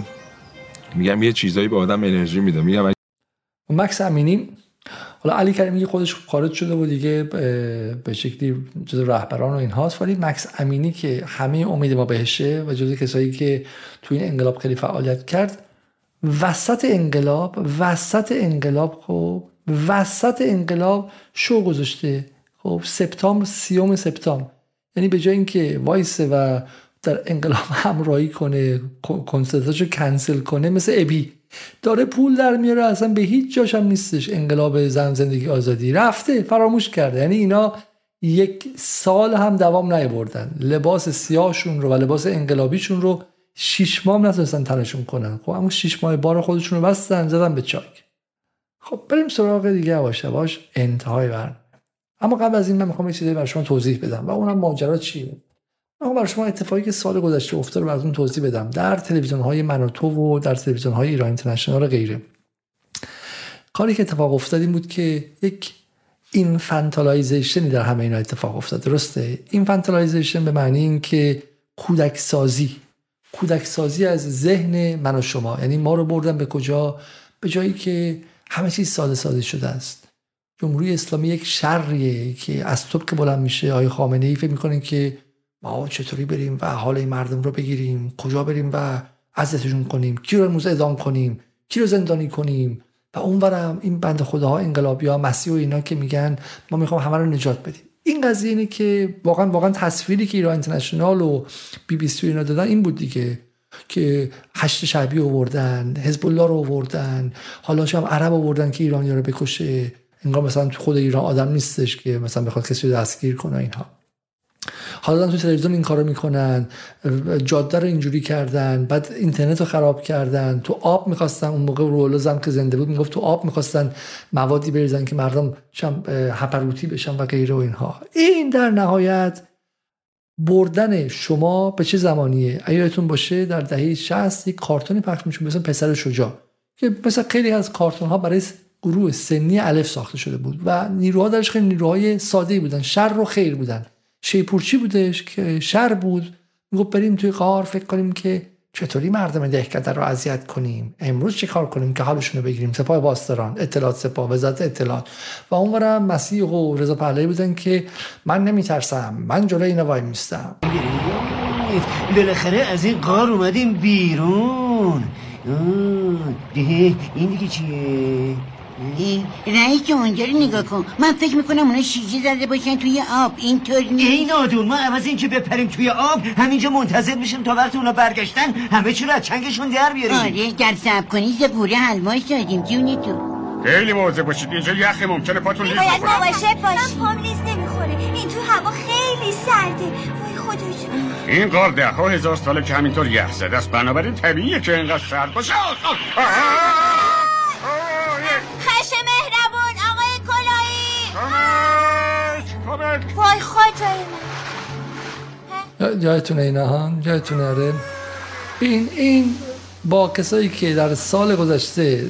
میگم یه چیزایی به آدم انرژی میده. میگم مکس امینی حالا علی کریمی خودش خارج شده و دیگه به شکلی جز رهبران و این هاست ولی مکس امینی که همه امید ما بهشه و جز کسایی که توی این انقلاب خیلی فعالیت کرد وسط انقلاب وسط انقلاب خب وسط انقلاب شو گذاشته خب سپتامبر سیوم سپتامبر. یعنی به جای اینکه وایسه و در انقلاب همراهی کنه کنسرتاشو کنسل کنه مثل ابی. داره پول در میاره اصلا به هیچ جاش هم نیستش انقلاب زن زندگی آزادی. رفته فراموش کرده. یعنی اینا یک سال هم دوام نیاوردن. لباس سیاهشون رو و لباس انقلابیشون رو شیش ماه نتونستن تنشون کنن. خب اما شیش ماه بار خودشون رو بستن زدن به چاک. خب بریم سراغ دیگه باشه باش انتهای برنامه. اما قبل از این من می‌خوام یه چیزی برای شما توضیح بدم و اونم ماجرا چیه؟ من برای شما اتفاقی که سال گذشته افتاد رو براتون توضیح بدم. در تلویزیون های من و در تلویزیون های ایران اینترنشنال و غیره. کاری که اتفاق افتاد این بود که یک infantilization ی در همه اینا اتفاق افتاد. درسته؟ infantilization به معنی این که کودک سازی کودک سازی از ذهن من و شما. یعنی ما رو بردن به کجا؟ به جایی که همه چیز ساده ساده شده است. جمهوری اسلامی یک شریه که از که بلند میشه آقای خامنه ای فکر می‌کنین که ما چطوری بریم و حال این مردم رو بگیریم؟ کجا بریم و عزتشون کنیم؟ کی رو امروز اعدام کنیم؟ کی رو زندانی کنیم؟ و اونورم این بند خداها انقلابی ها مسیح و اینا که میگن ما می‌خوام همه رو نجات بدیم. این قضیه اینه که واقعا واقعا تصویری که ایران اینترنشنال و بی بی سی اینا دادن این بود دیگه که هشت شعبی آوردن حزب الله رو آوردن حالا هم عرب آوردن که ایرانی رو بکشه. انگار مثلا تو خود ایران آدم نیستش که مثلا بخواد کسی رو دستگیر کنه اینها. حالا تو تلویزیون این کارو می‌کنن جاده رو اینجوری کردن بعد اینترنت رو خراب کردن تو آب می‌خواستن اون موقع رولوزم که زنده بود می‌گفت تو آب می‌خواستن موادی بریزن که مردم هپروتی بشن و غیره و اینها. این در نهایت بردن شما به چه زمانیه؟ ایاتون باشه در دهه 60 یک کارتونی پخش میشه مثل پسر شجاع که مثل خیلی از کارتون ها برای گروه سنی الف ساخته شده بود و نیروها درش خیلی نیروهای ساده بودن شر و خیر بودن. شیپورچی بودش که شر بود. می‌گفت بریم توی قار فکر کنیم که چطوری مردم دهکده رو اذیت کنیم. امروز چه کار کنیم که حالشون رو بگیریم؟ سپاه باستران اطلاعات سپاه وزارت اطلاعات. و اونورم مسیح و رضا پهلوی بودن که من نمیترسم من جلوی اینا وای میستم. بالاخره از این قار اومدیم بیرون. این دیگه چیه؟ رئیس اونجا رو نگاه کن. من فکر می‌کنم اونا شیجه زده باشن توی آب. اینطور نیست. این آدون ما عوض اینکه بپریم توی آب همینجا منتظر میشیم تا وقت اونا برگشتن همه چی رو از چنگشون در بیاریم. آره گر سب کنی یه گوره دادیم جونی تو. خیلی مواظب باشید اینجا یخه ممکنه پاتون لیز بخوره باید مواظب باشی من پام لیز نمی‌خوره. این تو هوا خیلی سرده. وای خدا این غار ده ها هزار ساله که همینطور یخ زده است. بنابراین طبیعیه که اینقدر سرد باشه. وای خاطر من. جایتونه اینا ها؟ جایتونه آره. این این با کسایی که در سال گذشته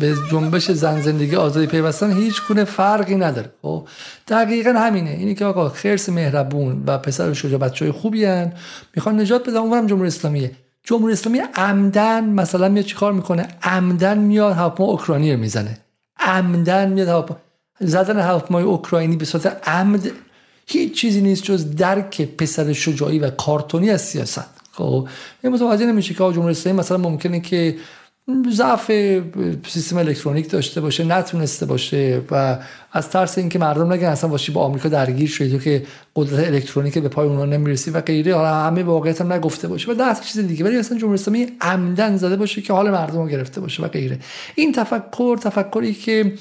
به جنبش زن زندگی آزادی پیوستن هیچ گونه فرقی نداره. خب دقیقا همینه. اینی که آقا خرس مهربون و پسر شجاع بچه های خوبی هن می‌خوان نجات بدن. اونورم جمهوری اسلامیه. جمهوری اسلامی عمدن مثلا میاد چیکار می‌کنه؟ عمدن میاد هواپیما اوکراینی رو می‌زنه. عمدن میاد هواپیما زدن هواپیمای اوکراینی به صورت عمد هیچ چیزی نیست جز درک پسر شجاعی و کارتونی از سیاست. خب این متوجه نمیشه که جمهوری اسلامی مثلا ممکنه که ضعف سیستم الکترونیک داشته باشه نتونسته باشه و از ترس اینکه مردم نگن اصلا باشی با آمریکا درگیر شدی که قدرت الکترونیک به پای اونها نمی‌رسی و غیره. حالا همه واقعیت هم نگفته باشه. و ده چیز دیگه. ولی اصلا جمهوری اسلامی عمدن زده باشه که حال مردم رو گرفته باشه و غیره. این تفکر تفکری که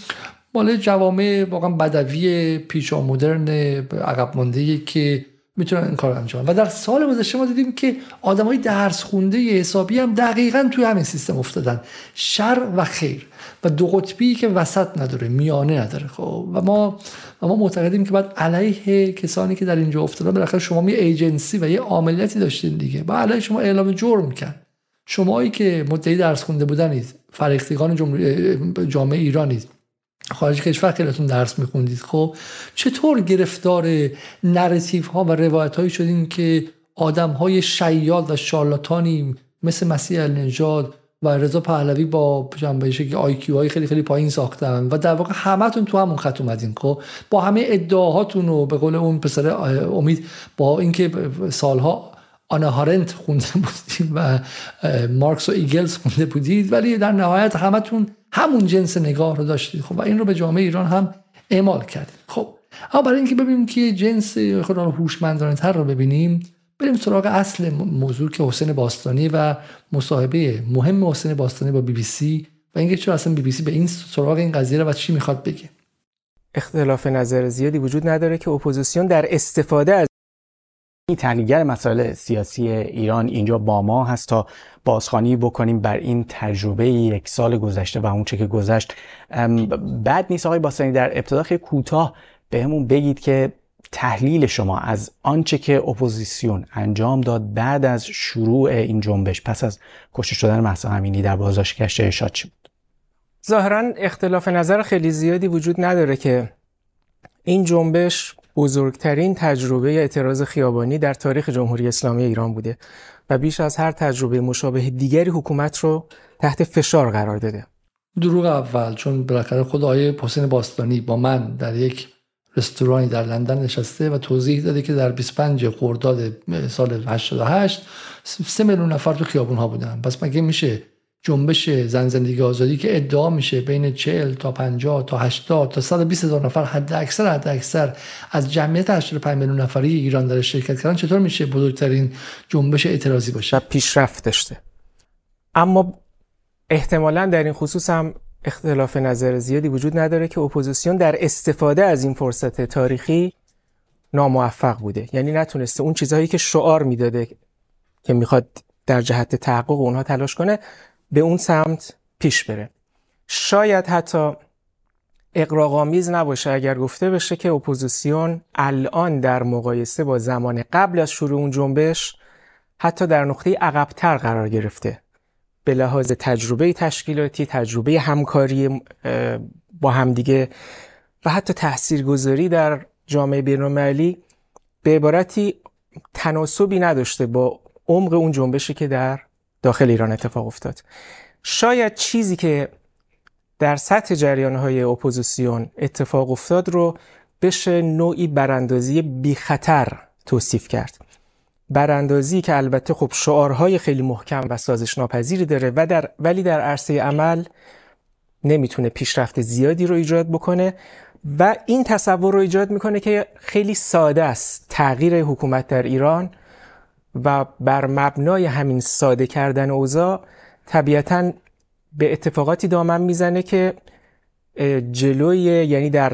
مال جوامع واقعا بدوی پیشا مدرن عقب مانده که می‌تونن این کار انجام و در سال گذشته ما دیدیم که آدمای درس خونده حسابی هم دقیقا توی همین سیستم افتادن. شر و خیر. و دو قطبی که وسط نداره میانه نداره. خب و ما و ما معتقدیم که بعد علیه کسانی که در اینجا افتادن بالاخره شما یه ایجنسی و یه عاملیتی داشتین دیگه. با علیه شما اعلام جرم کرد. شمایی که مدعی درس خونده بودنید فرهیختگان جامعه ایرانید. خارج کشور خیلیتون درس میخوندید. خب چطور گرفتار narrative ها و روایت هایی شدین که آدم های شیاد و شارلاتانی مثل مسیح علی نژاد و رضا پهلوی با جنبه IQ های خیلی خیلی پایین ساختن و در واقع همتون تو همون خط اومدین. خب با همه ادعاهاتون و به قول اون پسر امید با اینکه سالها هانا آرنت خونده بودید و مارکس و انگلس خونده بودید ولی در نهایت همتون همون جنس نگاه رو داشتید. خب و این رو به جامعه ایران هم اعمال کردید. خب اما برای اینکه ببینیم که جنس خدا رو هوشمندانه تر رو ببینیم بریم سراغ اصل موضوع که حسین باستانی و مصاحبه مهم حسین باستانی با بی بی سی و اینکه چرا اصلا بی بی سی به این سراغ این قضیه رو و چی می‌خواد بگه. اختلاف نظر زیادی وجود نداره که اپوزیسیون در استفاده از تحلیلگر مسائل سیاسی ایران اینجا با ما هست تا بازخوانی بکنیم بر این تجربه یک سال گذشته و اونچه که گذشت. بعد نیست آقای باستانی در ابتدا خیلی کوتاه بهمون بگید که تحلیل شما از آنچه که اپوزیسیون انجام داد بعد از شروع این جنبش پس از کشته شدن مهسا امینی در بازداشتگاه ارشاد چی بود؟ ظاهرا اختلاف نظر خیلی زیادی وجود نداره که این جنبش بزرگترین تجربه اعتراض خیابانی در تاریخ جمهوری اسلامی ایران بوده و بیش از هر تجربه مشابه دیگری حکومت رو تحت فشار قرار داده. دروغ اول چون بالاخره خود آقای حسین باستانی با من در یک رستورانی در لندن نشسته و توضیح داده که در 25 خرداد سال 88 سه میلیون نفر تو خیابون ها بودن. پس مگه میشه جنبش زن زندگی آزادی که ادعا میشه بین 40 تا 50 تا 80 تا 120 هزار نفر حد اکثر حد اکثر از جمعیت 85 میلیون نفری ایران در شرکت کردن. چطور میشه بزرگترین جنبش اعتراضی باشه؟ و پیشرفت داشته. اما احتمالا در این خصوص هم اختلاف نظر زیادی وجود نداره که اپوزیسیون در استفاده از این فرصت تاریخی ناموفق بوده. یعنی نتونسته اون چیزهایی که شعار می‌داده که می‌خواد در جهت تحقق اونها تلاش کنه به اون سمت پیش بره. شاید حتی اغراق‌آمیز نباشه اگر گفته بشه که اپوزیسیون الان در مقایسه با زمان قبل از شروع اون جنبش حتی در نقطه عقبتر قرار گرفته. به لحاظ تجربه تشکیلاتی تجربه همکاری با همدیگه و حتی تاثیرگذاری در جامعه بینالمللی به عبارتی تناسبی نداشته با عمق اون جنبشی که در داخل ایران اتفاق افتاد. شاید چیزی که در سطح جریان های اپوزیسیون اتفاق افتاد رو بشه نوعی براندازی بی خطر توصیف کرد. براندازی که البته خب شعارهای خیلی محکم و سازش ناپذیری داره و در ولی در عرصه عمل نمی‌تونه پیشرفت زیادی رو ایجاد بکنه و این تصور رو ایجاد می‌کنه که خیلی ساده است تغییر حکومت در ایران و بر مبنای همین ساده کردن اوضاع طبیعتا به اتفاقاتی دامن می‌زنه که جلوی یعنی در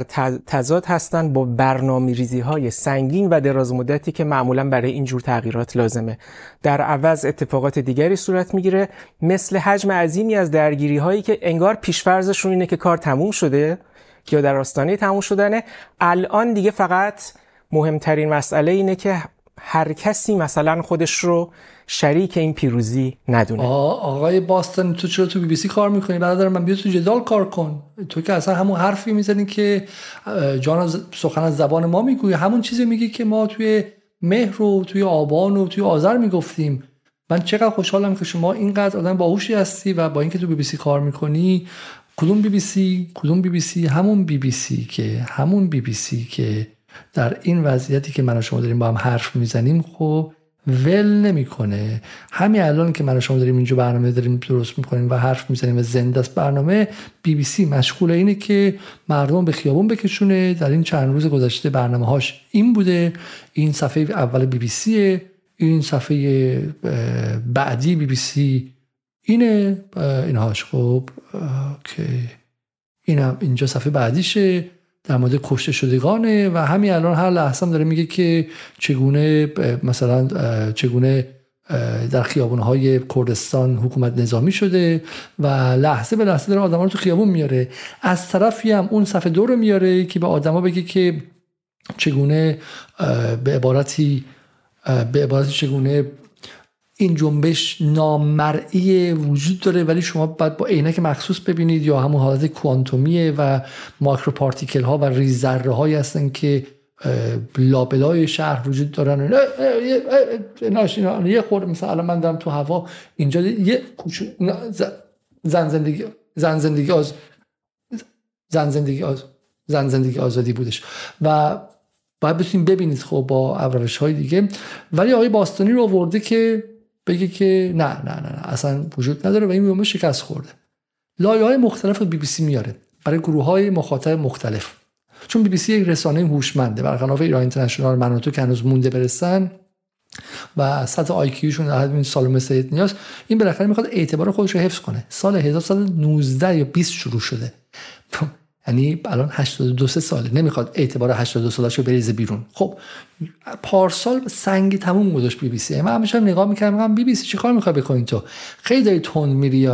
تضاد هستن با برنامه ریزی های سنگین و دراز مدتی که معمولا برای اینجور تغییرات لازمه. در عوض اتفاقات دیگری صورت می‌گیره مثل حجم عظیمی از درگیری هایی که انگار پیشفرزشون اینه که کار تموم شده یا در آستانه تموم شدنه الان دیگه فقط مهمترین مسئله اینه که هر کسی مثلا خودش رو شریک این پیروزی ندونه. آقای باستن تو چرا تو بی بی سی کار می‌کنی؟ برادر من بیا تو جدال کار کن. تو که اصلا همون حرفی می‌زنی که جان سخن از زبان ما میگوی همون چیزی میگی که ما توی مهر و توی آبان و توی آذر می‌گفتیم. من چقدر خوشحالم که شما اینقدر آدم باهوشی هستی و با اینکه تو بی بی سی کار می‌کنی کدوم بی بی سی کدوم بی بی سی؟ همون بی بی سی که همون بی بی سی که در این وضعیتی که من و شما داریم با هم حرف می‌زنیم خب ول نمی‌کنه. همین الان که من و شما داریم اینجا برنامه داریم درست می‌کنیم و حرف می‌زنیم و زنده است برنامه بی بی سی مشغول اینه که مردم به خیابون بکشونه. در این چند روز گذشته برنامه هاش این بوده. این صفحه اول بی بی سیه. این صفحه بعدی بی بی سی اینه. اینهاش. خب اینم اینجا صفحه بعدیشه. در مورد کشته شدگانه و همین الان هر لحظه هم داره میگه که چگونه مثلا چگونه در خیابونهای کردستان حکومت نظامی شده و لحظه به لحظه داره آدم رو تو خیابون میاره. از طرفی هم اون صفحه دو رو میاره که به آدما بگه که چگونه به عبارتی به عبارتی چگونه این جنبش نامرئی وجود داره ولی شما باید با عینک مخصوص ببینید یا همون حالت کوانتومیه و ماکرو پارتیکل ها و ریز ذره هایی هستن که لابلای شهر وجود دارن. یه خورده مثلا من دارم تو هوا اینجا یه زن زندگی زن زندگی آز زن زندگی آز زن زندگی آزادی بودش. و باید بتونیم ببینید خب با ابروش های دیگه. ولی آقای باستانی رو آورده که بگه که نه نه نه, نه اصلا وجود نداره و این جنبش شکست خورده. لایه های مختلف بی بی سی میاره برای گروه های مخاطب مختلف. چون بی بی سی یک رسانه هوشمنده برخلاف ایران اینترنشنال من تو که هنوز مونده برسن و سطح آیکیوشون در حد سالومه سید نیاز این بالاخره می‌خواد اعتبار خودش رو حفظ کنه. سال 1919 یا 20 شروع شده. یعنی الان 82 ساله نمی‌خواد اعتبار 82 سالش رو بریزه بیرون. خب پارسال سنگی تموم گذاشت بی بی سی. من همیشه نگاه می‌کردم میگم بی بی سی چیکار می‌خوای بکنین تو خیلی داری تون میری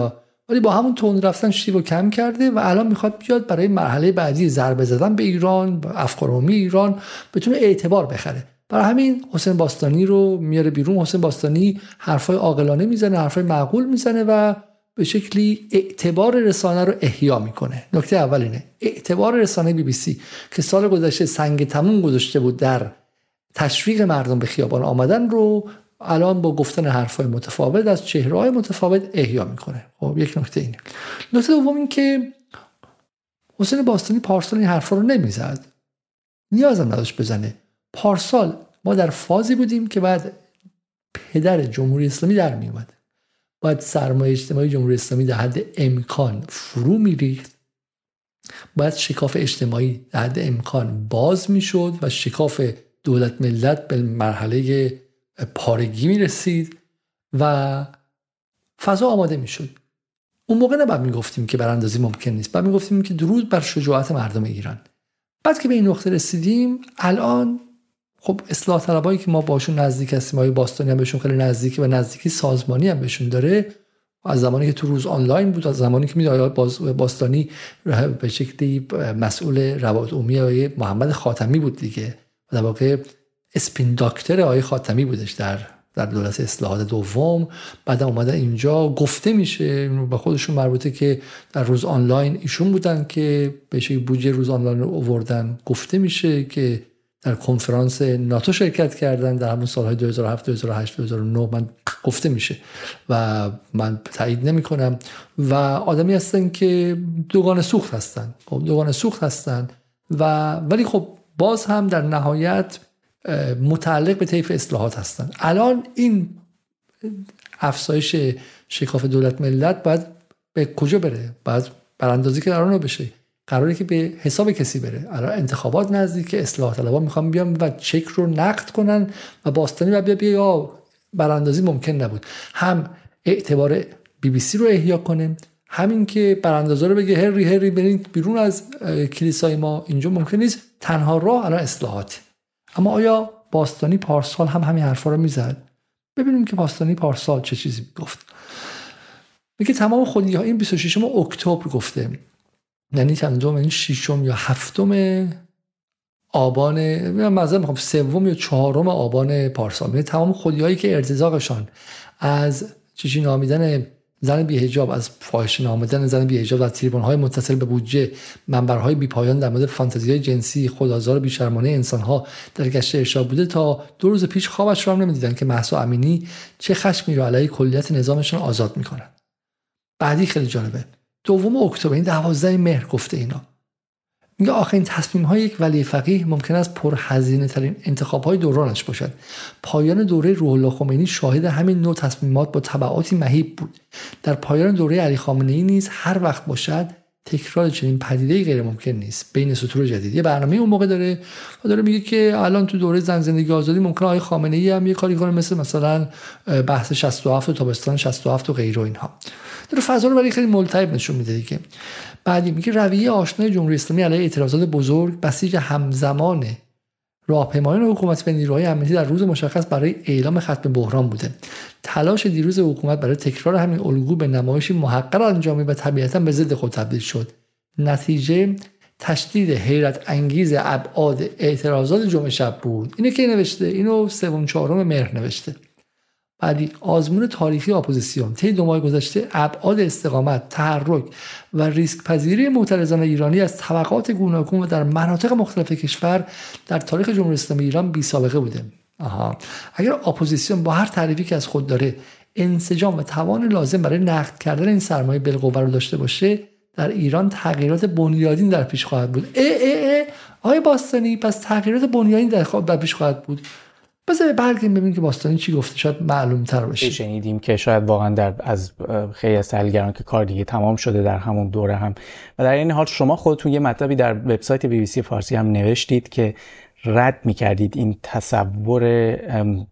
ولی با همون تون رفتن شتی رو کم کرده و الان می‌خواد بیاد برای مرحله بعدی ضربه زدن به ایران افکارومی ایران بتونه اعتبار بخره. برای همین حسین باستانی رو میاره بیرون. حسین باستانی حرفای عاقلانه می‌زنه حرفای معقول می‌زنه و به شکلی اعتبار رسانه رو احیا می‌کنه. نکته اول اینه. اعتبار رسانه بی بی سی که سال گذشته سنگ تموم گذاشته بود در تشویق مردم به خیابان آمدن رو الان با گفتن حرفهای متفاوت از چهرهای متفاوت احیا می‌کنه. خب یک نکته اینه. نکته دوم این که حسین باستانی پارسال این حرفا رو نمی‌زد. نیازم نداشت بزنه. پارسال ما در فازی بودیم که بعد پدر جمهوری اسلامی در می اومد باید سرمایه اجتماعی جمهوری اسلامی در حد امکان فرو میریخت. باید شکاف اجتماعی در حد امکان باز می‌شد و شکاف دولت ملت به مرحله پارگی می رسید و فضا آماده می شد اون موقع نباید می‌گفتیم که براندازی ممکن نیست. بعد می‌گفتیم که درود بر شجاعت مردم ایران. بعد که به این نقطه رسیدیم الان خب اصلاح طلبایی که ما باشون نزدیک هستیم های باستانی هم بهشون خیلی نزدیکی و نزدیکی سازمانی هم بهشون داره؟ از زمانی که تو روز آنلاین بود از زمانی که می‌دونی باستانی به شکلی مسئول روابط عمومی محمد خاتمی بود دیگه. در واقع اسپین داکتر آقای خاتمی بودش در در دولت اصلاحات دوم. بعد اومده اینجا. گفته میشه به خودشون مربوطه که در روز آنلاین ایشون بودن که به بودجه روز آنلاین رو اووردن گفته میشه که در کنفرانس ناتو شرکت کردن در همون سالهای 2007 2008 2009 من گفته میشه و من تایید نمی کنم و آدمی هستن که دوگان سوخت هستن. خب دوگان سوخت هستن و ولی خب باز هم در نهایت متعلق به طیف اصلاحات هستن. الان این افزایش شکاف دولت ملت باید به کجا بره؟ باید براندازی که در بشه. قراره که به حساب کسی بره. الان انتخابات نزدیک اصلاح طلبا می‌خوام بیام و چک رو نقد کنن و باستانی و بیا بیا یا براندازی ممکن نبود. هم اعتبار بی بی سی رو احیا کنه همین که براندازا رو بگه هری هری برین بیرون از کلیسای ما. اینجا ممکن نیست. تنها راه الان اصلاحات اما آیا باستانی پارسال هم همین حرفا رو می‌زد؟ ببینیم که باستانی پارسال چه چیزی گفت. میگه تمام خودی ها این 26 اکتبر گفته. یعنی چندم یعنی ششم یا هفتم آبان مثلا می‌خوام سوم یا چهارم آبان پارسال یعنی تمام خودیایی که ارتزاقشان از چیزی نامیدن زن بیهجاب از فاحشه نامدن زن بیهجاب و تریبون های متصل به بودجه منبرهای بی پایان در مورد فانتزی جنسی خدازار بیشرمانه انسان ها در گشت ارشاد بوده تا دو روز پیش خوابش رو هم نمی‌دیدن که محسا امینی چه خشمی رو علیه کلیت نظامشون آزاد می‌کنن بعدی خیلی جالبه. دوم اکتبر این دوازده مهر گفته اینا. میگه آخرین تصمیم های یک ولی فقیه ممکن است پرهزینه ترین انتخاب های دورانش باشد. پایان دوره روح الله خمینی شاهد همین نوع تصمیمات با تبعاتی مهیب بود. در پایان دوره علی خامنه ای نیز هر وقت باشد تکرار چنین پدیده غیر ممکن نیست. بین سطور جدید. یه برنامه اون موقع داره و داره میگه که الان تو دوره زن زندگی آزادی ممکن آقای خامنه ای هم یه کاری کنه مثل مثلا بحث 67 و تابستان 67 و غیر و اینها. داره فضا رو برای خیلی ملتهب نشون میده دیگه. بعدی میگه رویه آشنای جمهوری اسلامی علیه اعتراضات بزرگ بسیج همزمان راهپیمایان حکومت به نیروهای امنیتی در روز مشخص برای اعلام ختم بحران بوده. تلاش دیروز حکومت برای تکرار همین الگو به نمایشی محقر انجامید و طبیعتا به ضد خود تبدیل شد. نتیجه تشدید حیرت انگیز ابعاد اعتراضات جمعه شب بود. اینه که نوشته؟ اینو سوم چهارم مهر نوشته. بعدی آزمون تاریخی اپوزیسیون طی دو ماه گذشته ابعاد استقامت تحرک و ریسک پذیری معترضان ایرانی از طبقات گوناگون و در مناطق مختلف کشور در تاریخ جمهوری اسلامی ایران بی سابقه بوده. آها. اگر اپوزیسیون با هر تعریفی که از خود داره انسجام و توان لازم برای نقد کردن این سرمایه بالقوه رو داشته باشه در ایران تغییرات بنیادین در پیش خواهد بود. ای ای ای آقای باستانی پس تغییرات بنیادین در پیش خواهد بود. بذار برگردیم ببینیم که باستانی چی گفته. شاید معلوم تر باشه شنیدیم که شاید واقعا در از خیلی از تحلیلگران که کار دیگه تمام شده در همون دوره هم. و در این حال شما خودتون یه مطلبی در وبسایت بی بی سی فارسی هم نوشتید که رد می‌کردید این تصور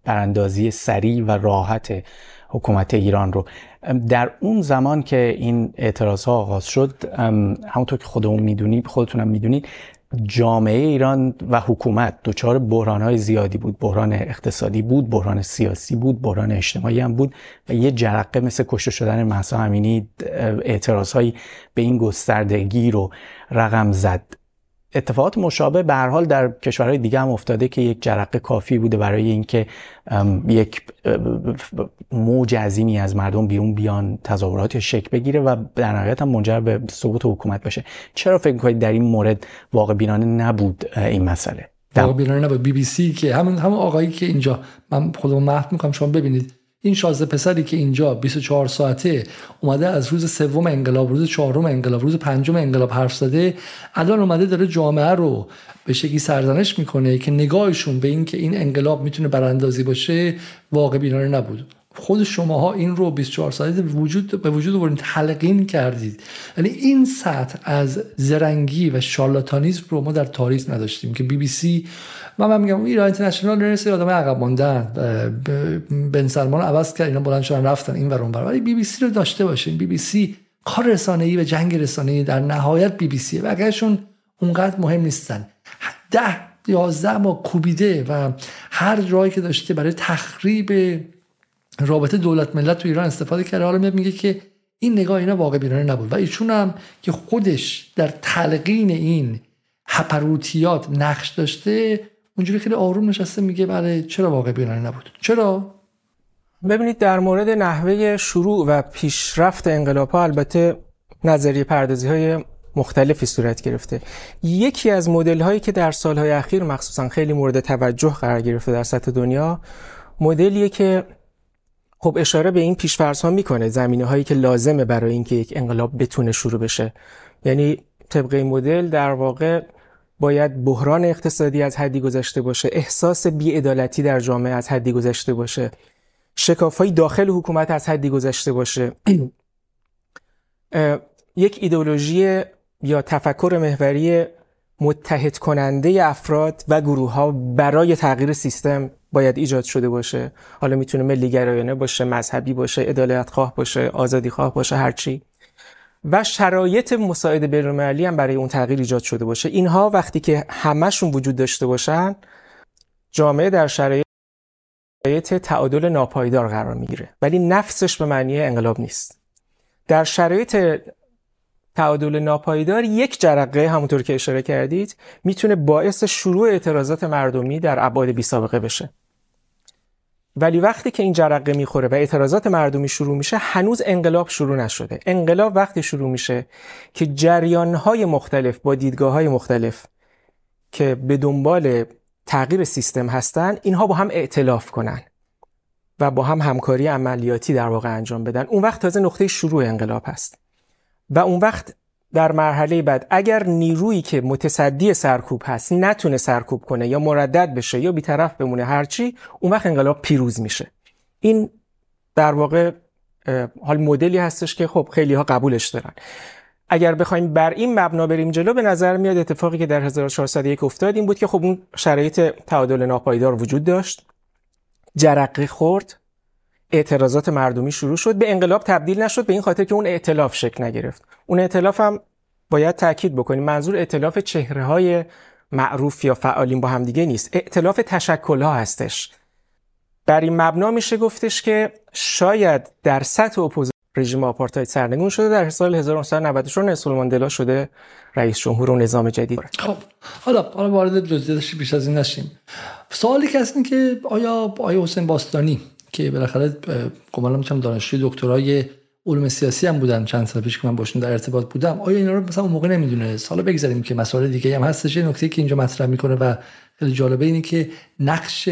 براندازی سریع و راحت حکومت ایران رو. در اون زمان که این اعتراض ها آغاز شد همونطور که خودمون می‌دونید خودتونم می‌دونید جامعه ایران و حکومت دچار بحران های زیادی بود. بحران اقتصادی بود بحران سیاسی بود بحران اجتماعی هم بود و یه جرقه مثل کشته شدن محسا امینی اعتراض هایی به این گستردگی رو رقم زد. اتفاقات مشابه به هر حال در کشورهای دیگه هم افتاده که یک جرقه کافی بوده برای اینکه یک موج عظیمی از مردم بیرون بیان تظاهرات شکل بگیره و در نهایت هم منجر به سقوط حکومت بشه. چرا فکر می‌کنید در این مورد واقع بینانه نبود این مسئله؟ واقع بینانه نبود. بی بی سی که همون همون آقایی که اینجا من خودم محو می‌کنم شما ببینید. این شازده پسری که اینجا 24 ساعته اومده از روز سوم انقلاب روز چهارم انقلاب روز پنجم انقلاب حرف زده الان اومده داره جامعه رو به شکلی سرزنش می‌کنه که نگاهشون به این که این انقلاب می‌تونه براندازی باشه واقع بینانه نبود. خود شماها این رو 24 ساعته به وجود به وجود آوردید تلقین کردید. یعنی این سطح از زرنگی و شارلاتانیزم رو ما در تاریخ نداشتیم که بی بی سی من, من میگم ایران اینترنشنال نرسه آدم عقب ماندن بن سلمان عوض کرد اینا بلند شدن رفتن این ور اونور ولی بی بی سی رو داشته باشین. بی بی سی کار رسانه‌ای و جنگ رسانه‌ای در نهایت بی بی سی و اونقدر مهم نیستن. ده یازده ما کوبیده و هر جایی که داشته برای تخریب رابطه دولت ملت تو ایران استفاده کرده. حالا میگه که این نگاه اینا واقع بینانه نبود. و ایشون هم که خودش در تلقین این هپروتیات نقش داشته اونجوری خیلی آروم نشسته میگه بله چرا واقع بینانه نبود؟ چرا؟ ببینید در مورد نحوه شروع و پیشرفت انقلاب ها البته نظریه پردازی های مختلفی صورت گرفته. یکی از مدل هایی که در سالهای اخیر مخصوصا خیلی مورد توجه قرار گرفته در سطح دنیا مدلیه که خب اشاره به این پیشفرض ها می‌کنه زمینه هایی که لازمه برای اینکه یک انقلاب بتونه شروع بشه. یعنی طبق مدل در واقع باید بحران اقتصادی از حدی گذشته باشه احساس بیعدالتی در جامعه از حدی گذشته باشه شکافهای داخل حکومت از حدی گذشته باشه. یک ایدولوژی یا تفکر محوری متحد کننده افراد و گروه ها برای تغییر سیستم باید ایجاد شده باشه. حالا می‌تونه ملی گرایانه باشه مذهبی باشه عدالت خواه باشه آزادی خواه باشه هرچی و شرایط مساعد بین‌المللی هم برای اون تغییر ایجاد شده باشه. اینها وقتی که همشون وجود داشته باشن جامعه در شرایط تعادل ناپایدار قرار می‌گیره. ولی نفسش به معنی انقلاب نیست. در شرایط تعادل ناپایدار یک جرقه همونطور که اشاره کردید می‌تونه باعث شروع اعتراضات مردمی در ابعاد بی سابقه بشه. ولی وقتی که این جرقه می‌خوره و اعتراضات مردمی شروع میشه هنوز انقلاب شروع نشده. انقلاب وقتی شروع میشه که جریانهای مختلف با دیدگاه مختلف که به دنبال تغییر سیستم هستن اینها با هم ائتلاف کنن و با هم همکاری عملیاتی در واقع انجام بدن. اون وقت تازه نقطه شروع انقلاب هست. و اون وقت در مرحله بعد اگر نیرویی که متصدی سرکوب هست نتونه سرکوب کنه یا مردد بشه یا بیطرف بمونه هرچی اون وقت انقلاب پیروز میشه. این در واقع حال مدلی هستش که خب خیلی ها قبولش دارن. اگر بخوایم بر این مبنا بریم جلو به نظر میاد اتفاقی که در 1401 افتاد این بود که خب اون شرایط تعادل ناپایدار وجود داشت. جرقه خورد. اعتراضات مردمی شروع شد به انقلاب تبدیل نشد به این خاطر که اون ائتلاف شکل نگرفت. اون ائتلاف هم باید تاکید بکنیم منظور ائتلاف چهره های معروف یا فعالین با همدیگه نیست. ائتلاف تشکل ها هستش. بر این مبنا میشه گفتش که شاید در سطح اپوزیسیون رژیم آپارتاید سرنگون شده در سال 1994 نلسون ماندلا شده رئیس جمهور و نظام جدید. خب حالا حالا وارد جزئیاتش بیش از این نشیم. سوالی که هست که آیا آیا حسین باستانی که بالاخره قبلا می‌دونم دانشجوی دکترای علوم سیاسی هم بودن چند سال پیش که من باشون در ارتباط بودم. آیا اینا رو مثلا اون موقع نمی‌دونه حالا بگذاریم که مسائل دیگه هم هستش. یه نکته که اینجا مطرح می‌کنه و خیلی جالبه اینه که نقش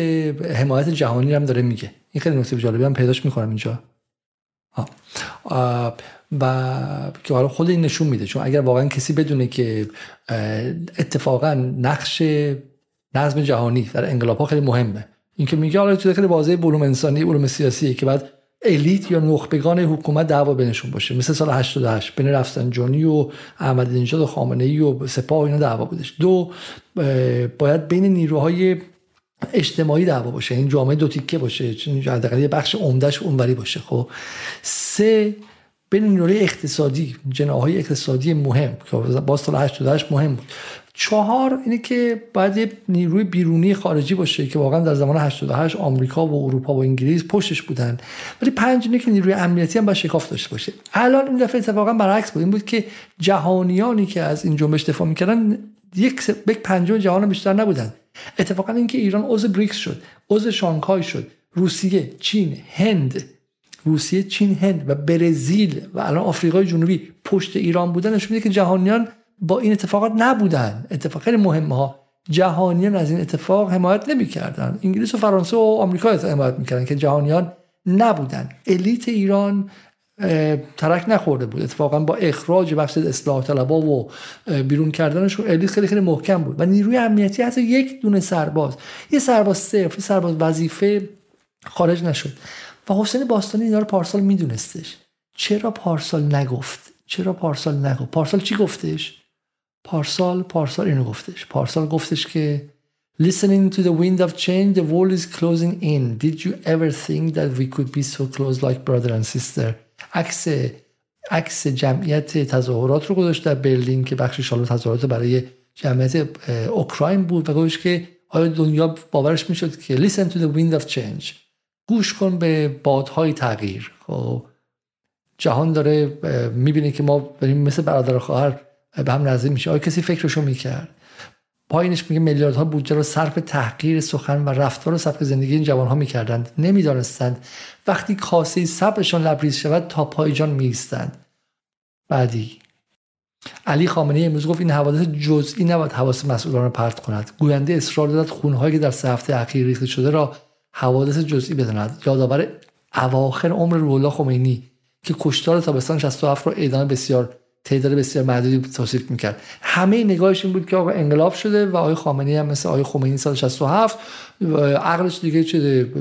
حمایت جهانی هم داره میگه. این خیلی نکته جالبی هم پیداش می‌کنم اینجا. و که حالا خود این نشون میده. چون اگر واقعا کسی بدونه که اتفاقا نقش نظم جهانی در انقلاب ها خیلی مهمه. اینکه میگه حالا تو خیلی واضحه علوم انسانی علوم سیاسیه که بعد الیت یا نخبگان حکومت دعوا بینشون باشه. مثل سال 88 بین رفسنجانی و احمدی نژاد و خامنه ای و سپاه اینا دعوا بودش. دو باید بین نیروهای اجتماعی دعوا باشه. این جامعه دو تیکه باشه چون حداقل یه بخش عمدهش اونوری باشه خب. سه بین نیروی اقتصادی جناهای اقتصادی مهم که با سال 88 مهم بود. چهار اینه که باید نیروی بیرونی خارجی باشه که واقعا در زمان 88 آمریکا و اروپا و انگلیس پشتش بودن. ولی پنج اینه که نیروی امنیتی هم باید شکاف داشته باشه. الان این دفعه اتفاقا برعکس بود. این بود که جهانیانی که از این جنبش دفاع می‌کردن یک یک پنجم جهان بیشتر نبودن. اتفاقا اینکه ایران عضو بریکس شد عضو شانگهای شد روسیه چین هند. روسیه چین هند و برزیل و الان آفریقای جنوبی پشت ایران بودن. نشون میده که جهانیان با این اتفاقات نبودن. اتفاق خیلی مهمه ها جهانیان از این اتفاق حمایت نمی‌کردن. انگلیس و فرانسه و آمریکا حمایت می‌کردن که جهانیان نبودن. الیت ایران ترک نخورده بود. اتفاقا با اخراج بخش اصلاح طلبا و بیرون کردنشون الیت خیلی خیلی محکم بود. و نیروی امنیتی حتی یک دونه سرباز. یه سرباز صرف یه سرباز وظیفه خارج نشد. و حسین باستانی اینا رو پارسال میدونستش. چرا پارسال نگفت؟ چرا پارسال نگفت؟ پارسال چی گفتش؟ پارسال پارسال اینو گفتش. پارسال گفتش که listening to the wind of change the world is closing in. Did you ever think that we could be so close like brother and sister? عکس عکس جمعیت تظاهرات رو گذاشت در برلین که بخش شالو تظاهرات برای جمعیت اوکراین بود و گفتش که آیا دنیا باورش می‌شد که listen to the wind of change. گوش کن به بادهای تغییر. خب جهان داره می‌بینه که ما بریم مثل برادر خواهر به هم نزدیک میشه. آیا کسی فکرشو می‌کرد. پایینش میگه میلیاردها بودجه رو صرف تحقیر سخن و رفتار و سبک زندگی این جوانها می‌کردند. نمی‌دانستند. وقتی کاسه صبرشان لبریز شود تا پایجان میستند بعدی. علی خامنه امروز گفت این حوادث جزئی نباید حواس مسئولان رو پرت کند. گوینده اصرار دارد خونهایی که در سه هفته اخیر ریخته شده را حوادث جزئی بداند. یادآور اواخر عمر روح خمینی که کشتار تابستان 67 رو اعدام بسیار تعداد بسیار محدودی توصیف می‌کرد. همه نگاهش این بود که آقا انقلاب شده و آقای خامنه‌ای هم مثل آقای خمینی سال 67 عقلش دیگه شده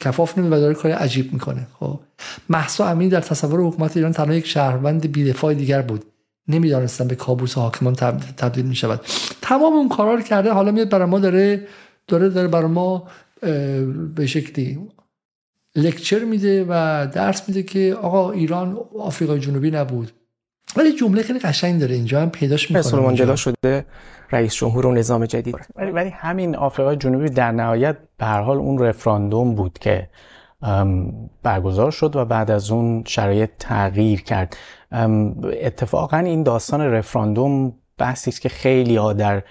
کفاف نمی و داره کار عجیب می‌کنه. خب. محسا امین در تصور حکومت ایران تنها یک شهروند بیدفاع دیگر بود. نمی‌دانستن به کابوس حاکمان تبدیل می شود تمام اون کارا رو کرده حالا میاد برای ما داره داره داره برای ما به شکلی لکچر میده و درس میده که آقا ایران آفریقای جنوبی نبود. ولی جمله خیلی قشنگ داره. اینجا هم پیداش می‌کنه سلمان ماندلا شده رئیس جمهور و نظام جدید. ولی, ولی همین آفریقای جنوبی در نهایت به هر حال اون رفراندوم بود که برگزار شد و بعد از اون شرایط تغییر کرد. اتفاقا این داستان رفراندوم بحثی است که خیلی ها در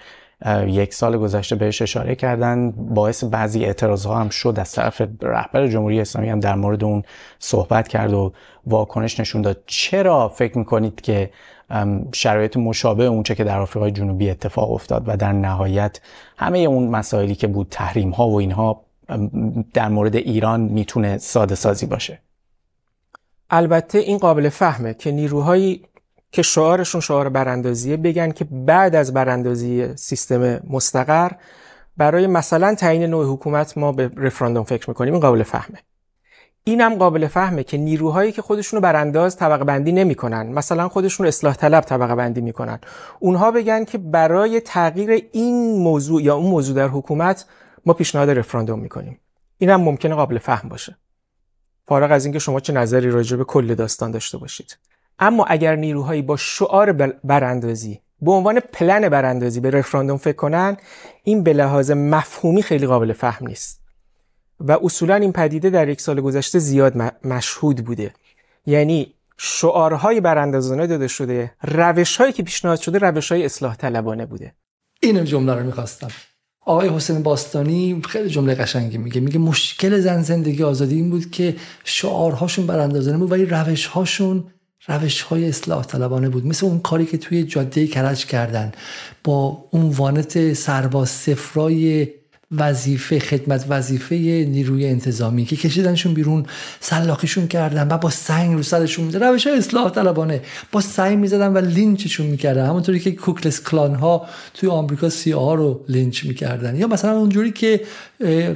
یک سال گذشته بهش اشاره کردن. باعث بعضی اعتراض ها هم شد. از طرف رهبر جمهوری اسلامی هم در مورد اون صحبت کرد و واکنش نشون داد. چرا فکر می‌کنید که شرایط مشابه اونچه که در آفریقای جنوبی اتفاق افتاد و در نهایت همه اون مسائلی که بود تحریم ها و اینها در مورد ایران می‌تونه ساده سازی باشه؟ البته این قابل فهمه که نیروهایی که شعارشون شعار براندازیه بگن که بعد از براندازی سیستم مستقر برای مثلا تعیین نوع حکومت ما به رفراندوم فکر می‌کنیم این قابل فهمه. اینم قابل فهمه که نیروهایی که خودشون رو برانداز طبقه بندی نمی‌کنن. مثلا خودشون رو اصلاح طلب طبقه بندی می‌کنن. اونها بگن که برای تغییر این موضوع یا اون موضوع در حکومت ما پیشنهاد رفراندوم می‌کنیم. اینم ممکنه قابل فهم باشه. فارغ از اینکه شما چه نظری راجع به کل داستان داشته باشید. اما اگر نیروهایی با شعار براندازی به عنوان پلن براندازی به رفراندوم فکر کنن این به لحاظ مفهومی خیلی قابل فهم نیست. و اصولا این پدیده در یک سال گذشته زیاد مشهود بوده. یعنی شعارهای براندازانه داده شده روش هایی که پیشنهاد شده روش های اصلاح طلبانه بوده. این جمله رو می‌خواستم. آقای حسین باستانی خیلی جمله قشنگی میگه. میگه مشکل زن زندگی آزادی این بود که شعارهاشون براندازانه بود ولی روشهاشون روش های اصلاح طلبانه بود. مثل اون کاری که توی جاده کرج کردن. با اون وانت سرباز سفرای وظیفه خدمت وظیفه نیروی انتظامی که کشیدنشون بیرون سلاخیشون کردن و با سنگ رو سرشون می‌زدن. روش اصلاح طلبانه. با سنگ می‌زدن و لینچشون می‌کردن. همونطوری که کوکلس کلان ها توی آمریکا سی ها رو لینچ می‌کردن. یا مثلا اونجوری که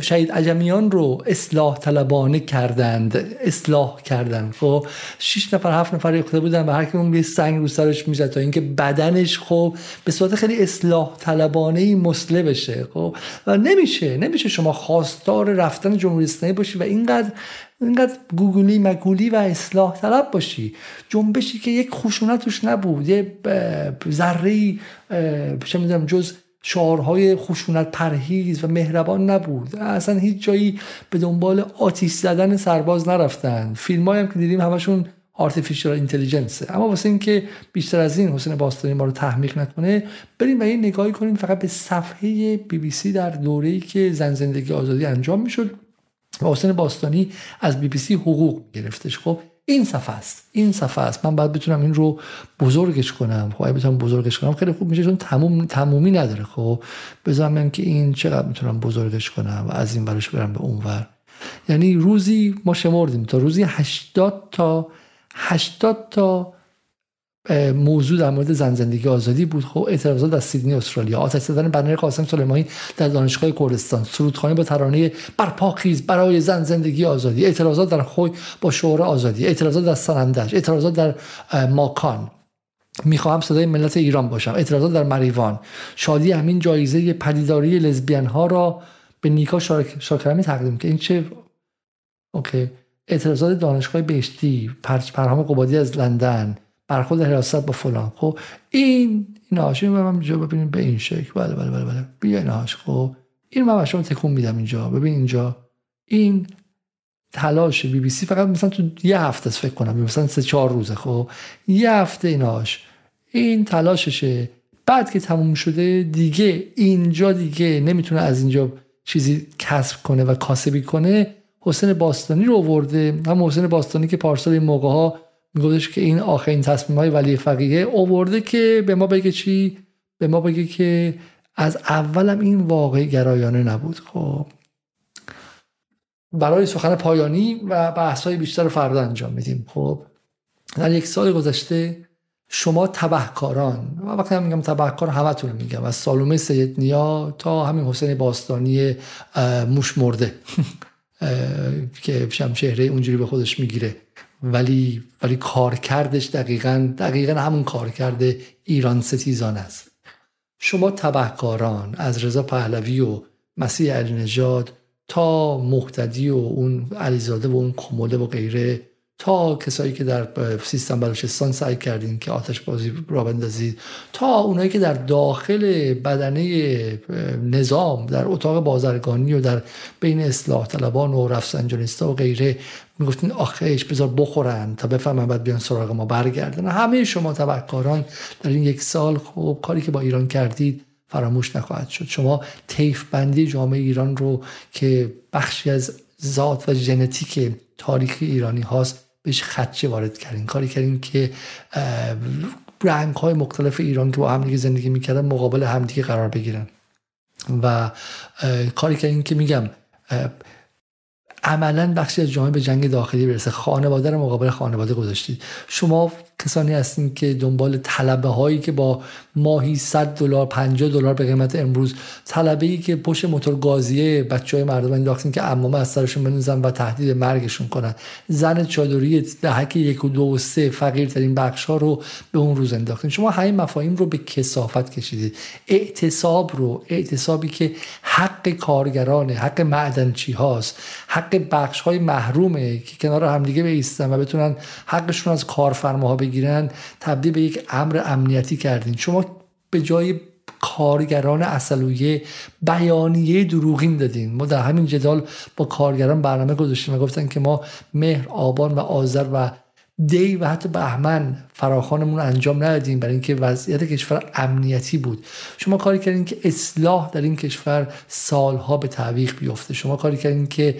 شهید عجمیان رو اصلاح طلبانه کردند. اصلاح کردن. خب شش نفر هفت نفر ریخته بودن و هر کی سنگ رو سرش می‌زد تا اینکه بدنش خب به صورت خیلی اصلاح طلبانه مسله بشه. خب و نمی نمیشه. نمیشه شما خواستار رفتن جمهوری اسلامی باشی و اینقدر اینقدر گوگلی مگولی و اصلاح طلب باشی. جنبشی که یک خشونت توش نبود یه ذره چه می‌دونم جز شعارهای خشونت پرهیز و مهربان نبود. اصلا هیچ جایی به دنبال آتیش زدن سرباز نرفتن. فیلم هم که دیدیم همشون artificial intelligence اما واسه اینکه بیشتر از این حسین باستانی ما رو تحمیق نکنه بریم و این نگاهی کنیم فقط به صفحه بی بی سی در دوره‌ای که زن زندگی آزادی انجام می‌شد و حسین باستانی از بی بی سی حقوق گرفتش. خب این صفحه است. این صفحه است. من باید بتونم این رو بزرگش کنم. خب بتونم بزرگش کنم خیلی خوب میشه چون تموم تمومی نداره. خب بذارم که این چقدر می‌تونم بزرگش کنم و از این برش برم به اونور. یعنی روزی ما شمردیم تا روزی 80 تا 80 تا موضوع در مورد زن زندگی آزادی بود. خب اعتراضات در سیدنی استرالیا آتش زدن بنر قاسم سلیمانی در دانشگاه کردستان سرودخوانی با ترانه برپاخیز برای زن زندگی آزادی اعتراضات در خوی با شعار آزادی اعتراضات در سنندج اعتراضات در ماکان. می‌خواهم صدای ملت ایران باشم. اعتراضات در مریوان. شادی همین جایزه پدیداری لزبیان ها را به نیکا شاکرمی تقدیم که این چه اوکی. اعتراضات دانشگاه بهشتی پرهام قبادی از لندن برخورد حراست با فلان. خب این این هاش من اینجا ببینیم به این شکل. بله بله بله بله. بیا این هاش خب این من شما تکون میدم اینجا. ببین اینجا. این تلاش بی بی سی فقط مثلا تو یه هفته است فکر کنم. مثلا سه چهار روزه. خب یه هفته ایناش این تلاششه. بعد که تموم شده دیگه اینجا دیگه نمی‌تونه از اینجا چیزی کسب کنه و کاسبی کنه. حسین باستانی رو آورده. هم حسین باستانی که پارسال این موقع ها میگفتش که این آخرین تصمیم های ولی فقیه آورده که به ما بگه چی؟ به ما بگه که از اولم این واقعی گرایانه نبود. خب. برای سخن پایانی و بحث های بیشتر فردا انجام میدیم. خب. در یک سال گذشته شما تبهکاران و وقتی هم میگم تبهکار همتون میگم از سالومه سید نیا تا همین حسین باستانی موش مرده. که شمشهره اونجوری به خودش می‌گیره. ولی ولی کارکردش دقیقا دقیقا همون کارکرد ایران ستیزان است. شما تبهکاران از رضا پهلوی و مسیح علی نژاد تا مختدی و اون علیزاده و اون کموله و غیره تا کسایی که در سیستم بلوچستان سعی کردین که آتش بازی را بندازید تا اونایی که در داخل بدنه نظام در اتاق بازرگانی و در بین اصلاح طلبان و رفسنجانیستا و غیره می‌گفتین آخهش بذار بخورن تا بفهمن بعد بیان سراغ ما برگردن. همه شما تبهکاران در این یک سال خوب کاری که با ایران کردید فراموش نخواهد شد. شما تیف بندی جامعه ایران رو که بخشی از ذات و ژنتیک تاریخ ایرانی هاست بهش خدچه وارد کردین. کاری کردین که رنگ های مختلف ایران که با همدیگه زندگی می‌کردن مقابل همدیگه قرار بگیرن. و کاری کردین که میگم عملا بخشی از جامعه به جنگ داخلی برسه. خانواده رو مقابل خانواده گذاشتید. شما کسانی هستین که دنبال طلبه هایی که با ماهی 100 دلار 50 دلار به قیمت امروز طلبه ای که پشت موتور گازیه بچه های مردم انداختین که امامه از سرشون بنوزن و تهدید مرگشون کنن. زن چادری دهک یک و دو و سه فقیرترین بخش ها رو به اون روز انداختین شما همین مفاهیم رو به کسافت کشیدید. اعتصاب رو اعتصابی که حق کارگرانه حق معدنچی هاست حق بخش های محرومه که کنار همدیگه بیستن و بتونن حقشون از کارفرماها تبدیل به یک امر امنیتی کردین. شما به جای کارگران اصلویه بیانیه دروغین دادین. ما در همین جدال با کارگران برنامه گذاشتیم و گفتن که ما مهر آبان و آذر و دی و حتی بهمن فراخانمون انجام ندادیم برای اینکه وضعیت کشور امنیتی بود. شما کاری کردین که اصلاح در این کشور سالها به تعویق بیفته. شما کاری کردین که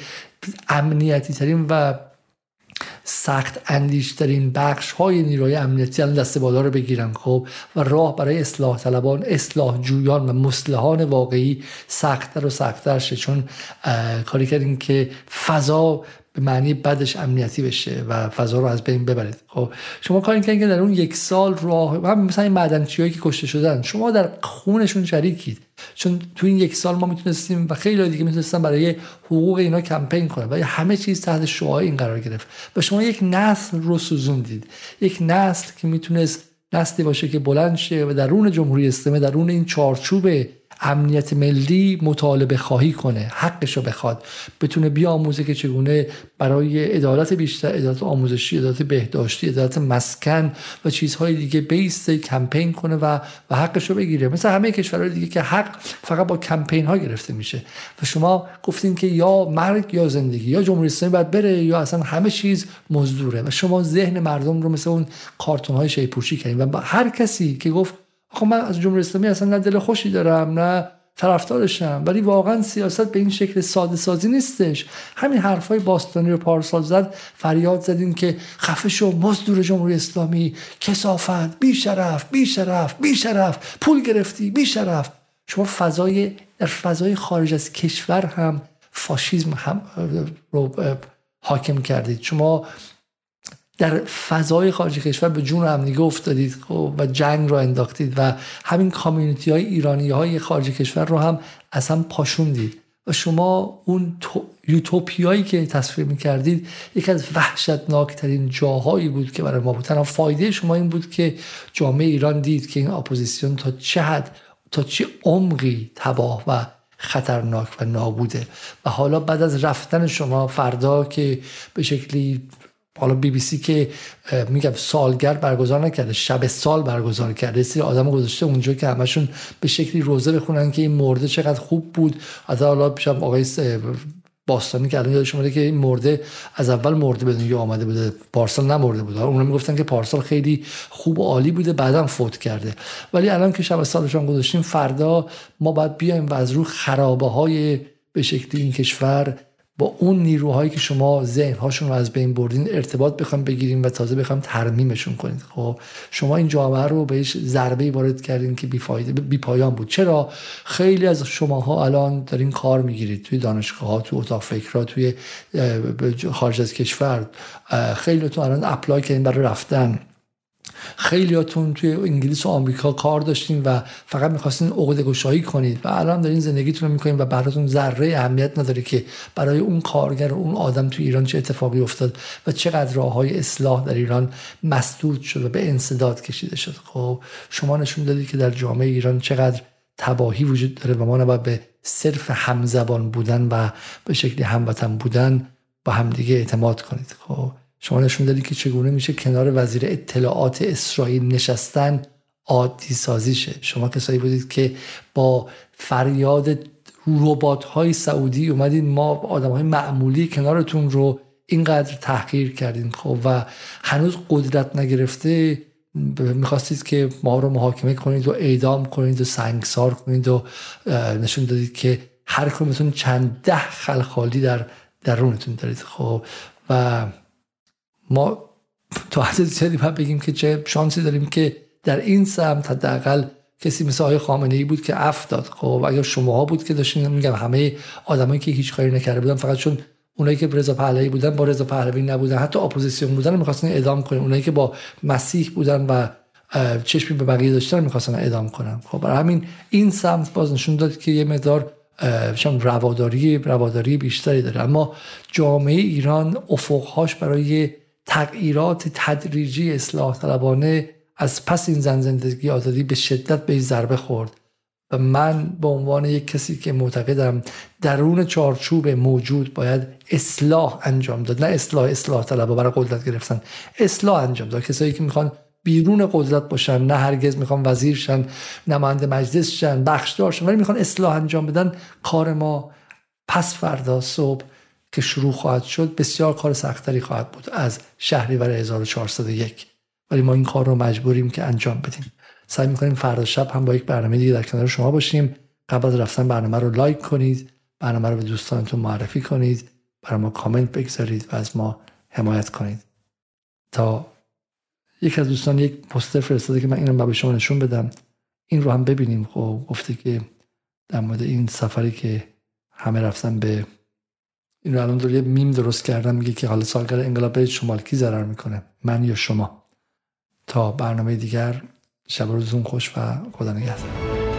امنیتی ترین و سخت اندیشترین بخش های نیروی امنیتی الان دست بالا رو بگیرن خب؟ و راه برای اصلاح طلبان اصلاح جویان و مسلحان واقعی سختتر و سختتر شه. چون کاری کردیم که فضا به معنی بدش امنیتی بشه و فضا رو از بین ببرید خب؟ شما کاری کردین که در اون یک سال راه هم مثلا این معدنچی که کشته شدن شما در خونشون شریکید. چون تو این یک سال ما می‌تونستیم و خیلی دیگه می‌تونستن برای حقوق اینا کمپین کنن و همه چیز تحت شعاع این قرار گرفت. و شما یک نسل رو سوزوندید. یک نسل که می‌تونست نسلی باشه که بلند شه و درون جمهوری اسلامی درون این چارچوب امنیت ملی مطالبه خواهی کنه حقش رو بخواد. بتونه بیاموزه که چگونه برای عدالت بیشتر عدالت آموزشی عدالت بهداشتی عدالت مسکن و چیزهای دیگه بیسته کمپین کنه و و حقش رو بگیره. مثل همه کشورهای دیگه که حق فقط با کمپین ها گرفته میشه. و شما گفتین که یا مرگ یا زندگی یا جمهوری اسلامی باید بره یا اصلا همه چیز مزدوره. و شما ذهن مردم رو مثل اون کارتون های شیپوشی کردین. و هر کسی که گفت خب من از جمهوری اسلامی اصلا نه دل خوشی دارم نه طرفدارشم ولی واقعا سیاست به این شکل ساده سازی نیستش. همین حرفای باستانی رو پارسال زد فریاد زدیم که خفه شو مزدور جمهوری اسلامی کسافت بی شرف بی شرف بی شرف پول گرفتی بی شرف شما فضای در فضای خارج از کشور هم فاشیزم هم رو حاکم کردید. شما در فضای خارج کشور به جون همدیگه افتادید خب، و جنگ رو انداختید و همین community های ایرانی های خارج کشور رو هم هم پاشوندید. و شما اون یوتوپیایی که تصویر می‌کردید یکی از وحشتناکترین جاهایی بود که برای ما بود. تنها فایده شما این بود که جامعه ایران دید که این اپوزیسیون تا چه حد تا چه عمقی تباه و خطرناک و نابوده. و حالا بعد از رفتن شما فردا که به شکلی حالا بی بی سی که میگم سالگرد برگزار نکرده شب سال برگزار کرده. سری آدم گذاشته اونجا که همشون به شکلی روزه بخونن که این مرده چقدر خوب بود. حتی حالا پیشم آقای باستانی که الان یادش اومده که این مرده از اول مرده به دنیا آمده بوده پارسال نمرده بوده اونا می‌گفتن که پارسال خیلی خوب و عالی بوده بعدا فوت کرده. ولی الان که شب سالشان گذاشتیم فردا ما باید بیایم و از رو خرابه های به شکلی این کشور با اون نیروهایی که شما ذهنهاشون رو از بین بردین ارتباط بخوام بگیریم و تازه بخوام ترمیمشون کنید خب شما این جامعه رو بهش ضربه وارد کردین که بیفایده بی پایان بود. چرا؟ خیلی از شماها الان دارین کار می‌گیرید توی دانشگاه ها توی اتاق فکرها توی خارج از کشور. خیلیتون الان اپلای کردین برای رفتن. خیلیاتون توی انگلیس و آمریکا کار داشتین و فقط می‌خواستین عقده گشایی کنید و الان دارین زندگیتون رو می‌کنید و براتون ذره اهمیت نداره که برای اون کارگر و اون آدم توی ایران چه اتفاقی افتاد و چقدر راه های اصلاح در ایران مسدود شد و به انصداد کشیده شد. خب شما نشون دادید که در جامعه ایران چقدر تباهی وجود داره و ما نباید به صرف همزبان بودن و به شکلی هموطن بودن با همدیگه اعتماد کنید. خب شما نشون دادی که چگونه میشه کنار وزیر اطلاعات اسرائیل نشستن عادی سازیشه شما کسایی بودید که با فریاد روبات های سعودی اومدید ما آدم های معمولی کنارتون رو اینقدر تحقیر کردیم. خب و هنوز قدرت نگرفته. می‌خواستید که ما رو محاکمه کنید و اعدام کنید و سنگسار کنید و نشون دادید که هر کدومتون چند ده خلخالی در درونتون دارید. خب و ما تو حد زیادی باید بگیم که چه شانسی داریم که در این سمت حداقل کسی مثل آقای خامنه ای بود که عفو داد. خب اگر شماها بود که داشتین میگم همه آدمایی که هیچ کاری نکرده بودن فقط چون اونایی که رضا پهلوی بودن با رضا پهلوی نبودن حتی اپوزیسیون بودن می‌خواستن اعدام کنن. اونایی که با مسیح بودن و چشمی به بقیه داشتن می‌خواستن اعدام کنن. خب برای همین این سمت باز نشون داد که یه مقدار رواداری رواداری بیشتری داره. اما جامعه ایران افقهاش برای تغییرات تدریجی اصلاح طلبانه از پس این زن زندگی آزادی به شدت به ضربه خورد و من به عنوان یک کسی که معتقدم درون چارچوب موجود باید اصلاح انجام داد. نه اصلاح اصلاح طلبا برای قدرت گرفتن. اصلاح انجام داد. کسایی که می‌خوان بیرون قدرت باشن نه هرگز می‌خوان وزیر شن نماینده مجلس شن بخشدار شن ولی می‌خوان اصلاح انجام بدن کار ما پس فردا صبح که شروع خواهد شد بسیار کار سختری خواهد بود از شهریور 1401 ولی ما این کار رو مجبوریم که انجام بدیم. سعی می‌کنیم فردا شب هم با یک برنامه دیگه در کنار شما باشیم. قبل از رفتن برنامه رو لایک کنید برنامه رو به دوستانتون معرفی کنید برای ما کامنت بگذارید و از ما حمایت کنید. تا یک از دوستان یک پوستر فرستاده که من اینو به شما نشون بدم. این رو هم ببینیم. خب گفته که در مورد این سفری که همه رفتن به این رو الان دور یه میم درست کردم میگه که حالا سالگرد انقلاب شمال کی ضرر می‌کنه؟ من یا شما؟ تا برنامه دیگر شب روزون خوش و خدا نگهدار.